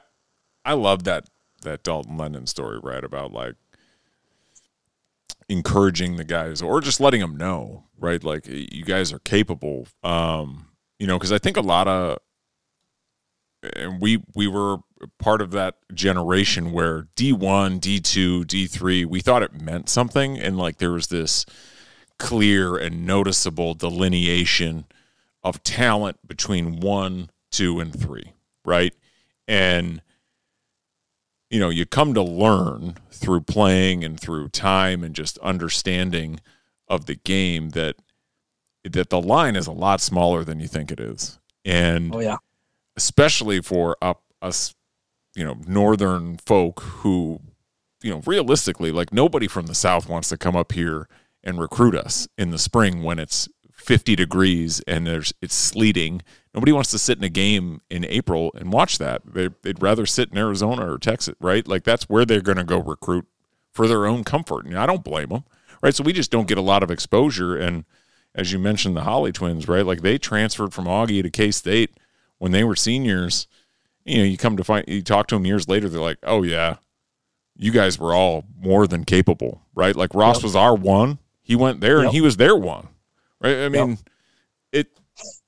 i love that that dalton lennon story right about like encouraging the guys or just letting them know right like you guys are capable. Um you know because i think a lot of and we we were part of that generation where D1, D2, D3, we thought it meant something and like there was this clear and noticeable delineation of talent between one, two, and three, right? And you know, you come to learn through playing and through time and just understanding of the game that that the line is a lot smaller than you think it is. And oh yeah. Especially for up us, you know, northern folk who, you know, realistically, like nobody from the south wants to come up here and recruit us in the spring when it's 50 degrees and there's it's sleeting. Nobody wants to sit in a game in April and watch that. They, would rather sit in Arizona or Texas, right? Like that's where they're going to go recruit for their own comfort. And I don't blame them, right? So we just don't get a lot of exposure. And as you mentioned, the Holly twins, right? Like they transferred from Augie to K State when they were seniors. You know, you come to find, you talk to them years later, they're like, oh, yeah, you guys were all more than capable, right? Like Ross yep. was our one. He went there yep. and he was their one right? I mean, yep. it.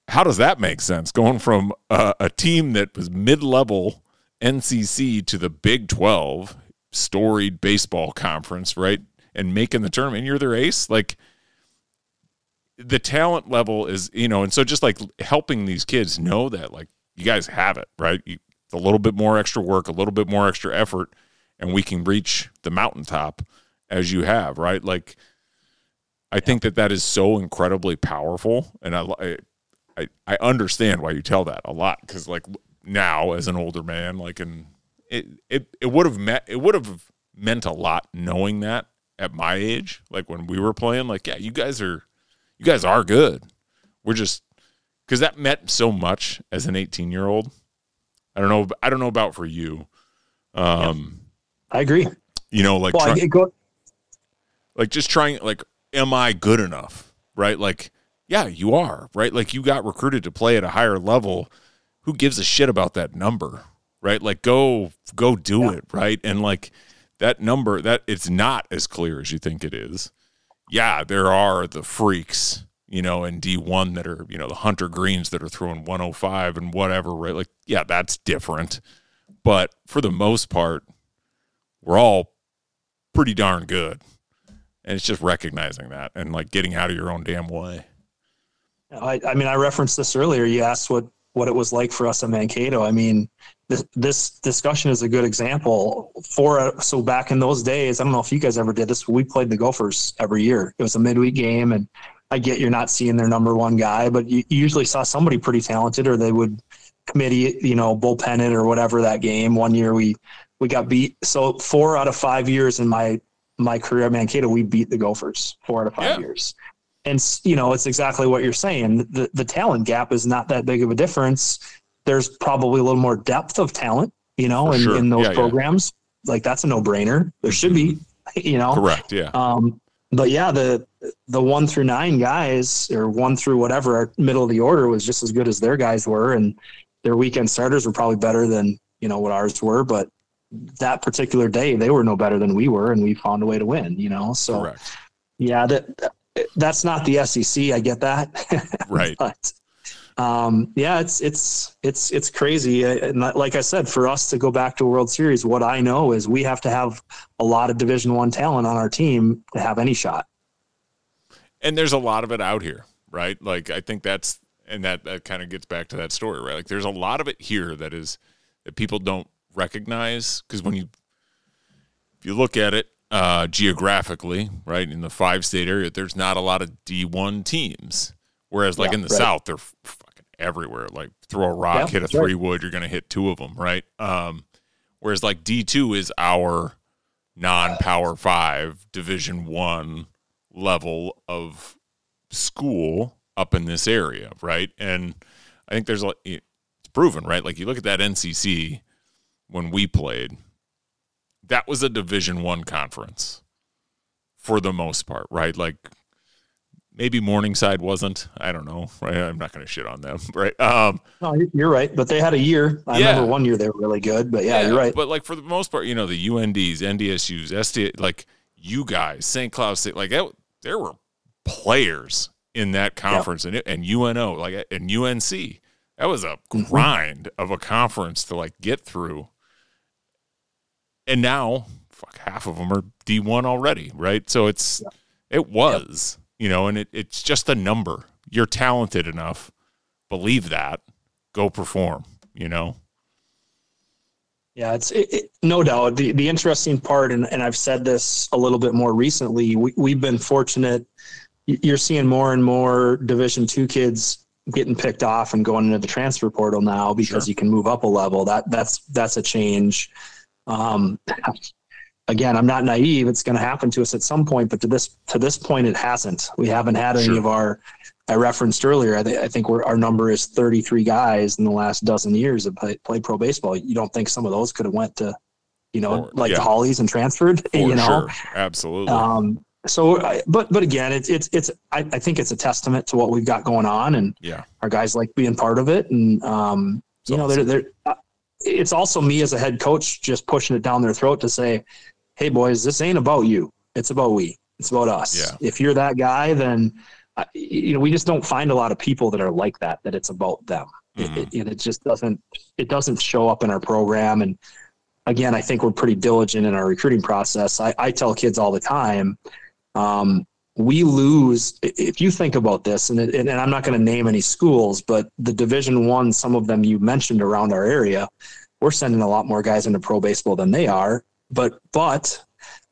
How does that make sense? Going from a, a team that was mid-level NCC to the Big Twelve, storied baseball conference, right? And making the tournament, you're their ace. Like the talent level is, you know, and so just like helping these kids know that, like, you guys have it, right? You, a little bit more extra work, a little bit more extra effort, and we can reach the mountaintop as you have, right? Like I think that that is so incredibly powerful, and I I I understand why you tell that a lot because like now as an older man, like and it it it would have met it would have meant a lot knowing that at my age, like when we were playing, like yeah, you guys are you guys are good. We're just because that meant so much as an 18 year old. I don't know. I don't know about for you. Um, yeah, I agree. You know, like well, try, go, like just trying like am I good enough? Right? Like, yeah, you are, right? Like you got recruited to play at a higher level. Who gives a shit about that number? Right? Like go go do yeah. it, right? And like that number that it's not as clear as you think it is. Yeah, there are the freaks, you know, in D1 that are, you know, the Hunter Greenes that are throwing 105 and whatever, right? Like, yeah, that's different. But for the most part, we're all pretty darn good and it's just recognizing that and like getting out of your own damn way. I, I mean, I referenced this earlier. You asked what what it was like for us in Mankato. I mean, this this discussion is a good example for a, so back in those days. I don't know if you guys ever did this. We played the Gophers every year. It was a midweek game, and I get you're not seeing their number one guy, but you usually saw somebody pretty talented, or they would committee, you know, bullpen it or whatever that game. One year we we got beat. So four out of five years in my my career at Mankato, we beat the Gophers four out of five yeah. years. And you know, it's exactly what you're saying. The the talent gap is not that big of a difference. There's probably a little more depth of talent, you know, in, sure. in those yeah, programs. Yeah. Like that's a no brainer. There should be, you know. Correct. Yeah. Um, but yeah, the the one through nine guys or one through whatever middle of the order was just as good as their guys were, and their weekend starters were probably better than you know what ours were. But that particular day, they were no better than we were, and we found a way to win. You know, so Correct. yeah, that that's not the SEC. I get that, right? but um, yeah, it's it's it's it's crazy. And like I said, for us to go back to a World Series, what I know is we have to have a lot of Division One talent on our team to have any shot. And there's a lot of it out here, right? Like I think that's and that that kind of gets back to that story, right? Like there's a lot of it here that is that people don't recognize because when you if you look at it uh, geographically, right in the five state area, there's not a lot of D1 teams. Whereas like yeah, in the right. South, they're fucking everywhere. Like throw a rock, yeah, hit a three right. wood, you're going to hit two of them, right? Um, whereas like D2 is our non-power 5 division 1 level of school up in this area, right? And I think there's a it's proven, right? Like you look at that NCC when we played, that was a division 1 conference for the most part, right? Like maybe Morningside wasn't. I don't know. Right? I'm not going to shit on them, right? Um, no, you're right. But they had a year. I yeah. remember one year they were really good. But yeah, yeah, you're right. But like for the most part, you know, the UNDs, NDSU's, ST, like you guys, St. Cloud State, like it, there were players in that conference, and and UNO, like and UNC. That was a mm-hmm. grind mm-hmm. of a conference to like get through. And now, fuck, half of them are D1 already, right? So it's it was you know, and it, it's just a number. You're talented enough. Believe that. Go perform, you know? Yeah, it's it, it, no doubt. The, the interesting part, and, and I've said this a little bit more recently, we, we've been fortunate. You're seeing more and more Division two kids getting picked off and going into the transfer portal now because sure. you can move up a level. That that's that's a change. Um, again, I'm not naive. It's going to happen to us at some point, but to this to this point, it hasn't. We haven't had any sure. of our. I referenced earlier. I, th- I think our number is 33 guys in the last dozen years of play, play pro baseball. You don't think some of those could have went to, you know, like yeah. the Hollies and transferred? For you know, sure. absolutely. Um, so, but but again, it's it's it's. I, I think it's a testament to what we've got going on, and yeah, our guys like being part of it, and um, you know, they're they're. It's also me as a head coach just pushing it down their throat to say, hey boys, this ain't about you. It's about we. It's about us. Yeah. If you're that guy, then you know we just don't find a lot of people that are like that. That it's about them. Mm-hmm. It, it, it just doesn't. It doesn't show up in our program. And again, I think we're pretty diligent in our recruiting process. I, I tell kids all the time. Um, we lose if you think about this and, and i'm not going to name any schools but the division one some of them you mentioned around our area we're sending a lot more guys into pro baseball than they are but but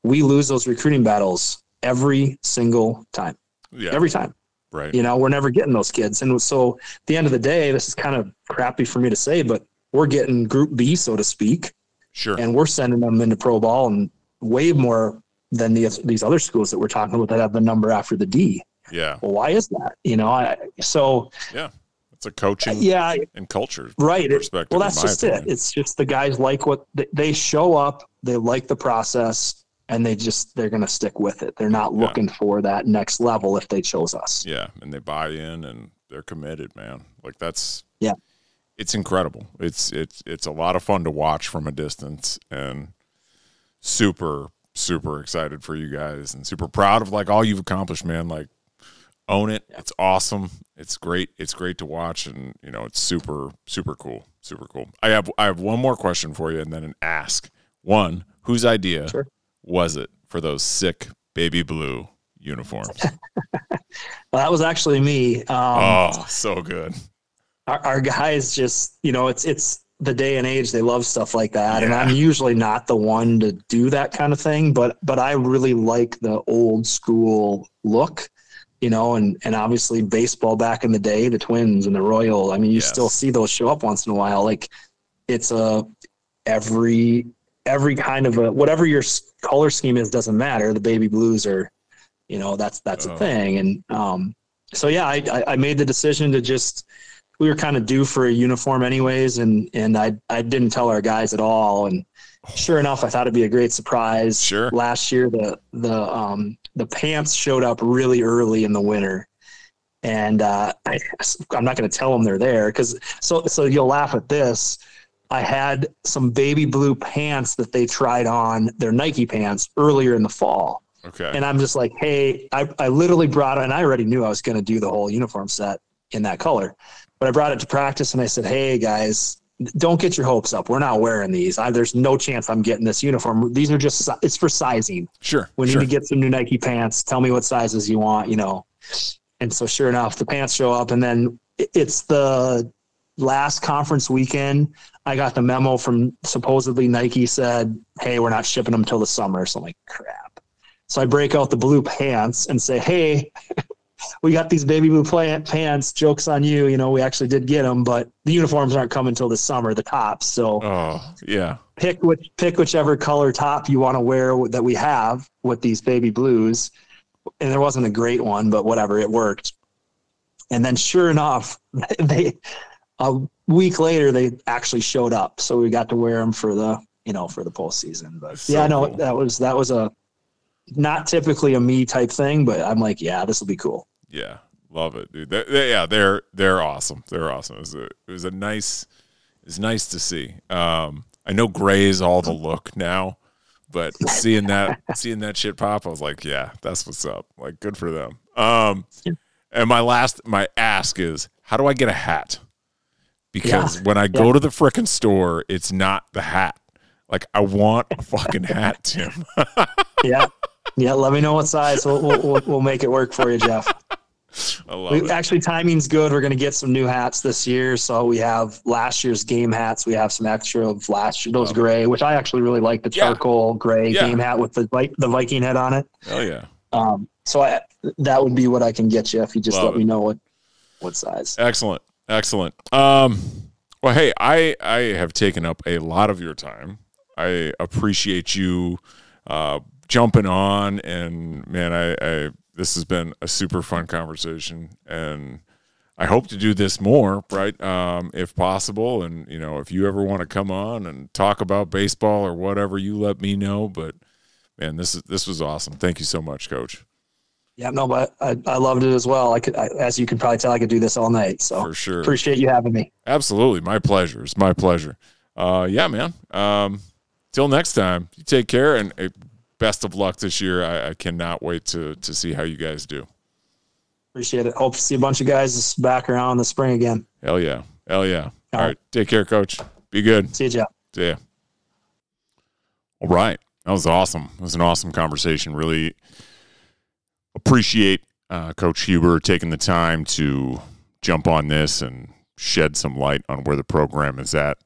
we lose those recruiting battles every single time. Yeah. Every time. Right. You know, we're never getting those kids. And so at the end of the day, this is kind of crappy for me to say, but we're getting group B, so to speak. Sure. And we're sending them into pro ball and way more than the, these other schools that we're talking about that have the number after the D. Yeah. Well, why is that? You know, I, so yeah. It's a coaching yeah, and culture right. perspective. Well, that's just opinion. it. It's just the guys like what they show up, they like the process, and they just they're going to stick with it. They're not looking yeah. for that next level if they chose us. Yeah, and they buy in and they're committed, man. Like that's yeah, it's incredible. It's it's it's a lot of fun to watch from a distance, and super super excited for you guys, and super proud of like all you've accomplished, man. Like own it. It's awesome. It's great. It's great to watch, and you know, it's super, super cool. Super cool. I have I have one more question for you, and then an ask. One, whose idea sure. was it for those sick baby blue uniforms? well, that was actually me. Um, oh, so good. Our, our, guys just, you know, it's it's the day and age they love stuff like that, yeah. and I'm usually not the one to do that kind of thing, but but I really like the old school look you know, and and obviously baseball back in the day, the Twins and the Royal. I mean, you Yes. still see those show up once in a while. Like it's a every every kind of a whatever your color scheme is doesn't matter. The baby blues are, you know, that's that's Oh. a thing. And um, so yeah, I, I I made the decision to just we were kind of due for a uniform anyways, and and I I didn't tell our guys at all. And sure enough, I thought it'd be a great surprise. Sure. Last year, the the um the pants showed up really early in the winter. And uh, I, I'm not going to tell them they're there because so so you'll laugh at this. I had some baby blue pants that they tried on their Nike pants earlier in the fall. Okay. And I'm just like, hey, I, I literally brought it, and I already knew I was going to do the whole uniform set in that color. But I brought it to practice and I said, hey, guys, don't get your hopes up. We're not wearing these. I, there's no chance I'm getting this uniform. These are just it's for sizing. sure. We need sure. to get some new Nike pants. Tell me what sizes you want, you know. And so, sure enough, the pants show up, and then it's the last conference weekend. I got the memo from supposedly Nike said, "Hey, we're not shipping them till the summer." So I'm like, "Crap." So I break out the blue pants and say, "Hey." We got these baby blue plant pants. Jokes on you. You know, we actually did get them, but the uniforms aren't coming till the summer. The tops. So oh, yeah. pick which pick whichever color top you want to wear that we have with these baby blues and there wasn't a great one but whatever it worked and then sure enough they a week later they actually showed up so we got to wear them for the you know for the postseason but So yeah no cool. that was that was a not typically a me type thing but i'm like yeah this will be cool Yeah, love it, dude. They- they- yeah, they're they're awesome. They're awesome. It was a it was a nice it's nice to see. Um, I know gray is all the look now, but seeing that seeing that shit pop, I was like, yeah, that's what's up. Like, good for them. Um, and my last my ask is, how do I get a hat? Because when I go to the frickin' store, it's not the hat. Like, I want a fucking hat, Tim. yeah yeah let me know what size we'll, we'll, we'll, make it work for you jeff I love We, it. actually, timing's good. We're going to get some new hats this year. So we have last year's game hats. We have some extra of last year, those gray, which I actually really like the Yeah. charcoal gray Yeah. game hat with the the Viking head on it. Oh yeah. Um, so I, that would be what I can get you if you just Love let it. me know what what size. Excellent. Excellent. Um, well, hey, I, I have taken up a lot of your time. I appreciate you uh, jumping on, and man, I, I this has been a super fun conversation, and I hope to do this more, right? Um, if possible, and you know, if you ever want to come on and talk about baseball or whatever, you let me know. But man, this is this was awesome. Thank you so much, Coach, Yeah, no, but I, I loved it as well. I could, I, as you can probably tell, I could do this all night. So for sure. appreciate you having me. Absolutely. My pleasure. It's my pleasure. Uh, yeah, man. Um, till next time, you take care and uh, best of luck this year. I, I cannot wait to, to see how you guys do. Appreciate it. Hope to see a bunch of guys back around in the spring again. Hell yeah. Hell yeah. All All right. right. Take care, coach. Be good. See you, Jeff. See ya. All right. That was awesome. It was an awesome conversation. Really appreciate uh, Coach Huber taking the time to jump on this and shed some light on where the program is at.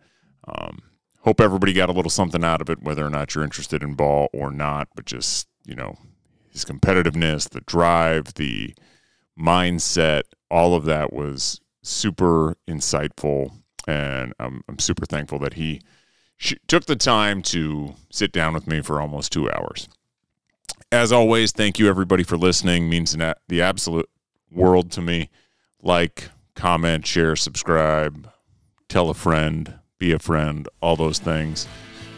Um, hope everybody got a little something out of it, whether or not you're interested in ball or not, but just, you know, his competitiveness, the drive, the mindset, all of that was super insightful. And I'm, I'm super thankful that he sh- took the time to sit down with me for almost two hours. As always, thank you everybody for listening. Means an a- the absolute world to me. Like, comment, share, subscribe, tell a friend, be a friend, all those things.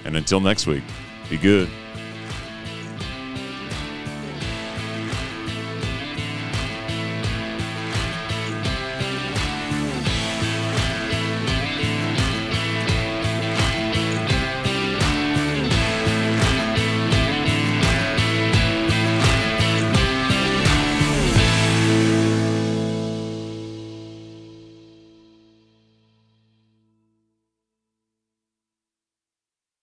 And until next week, be good.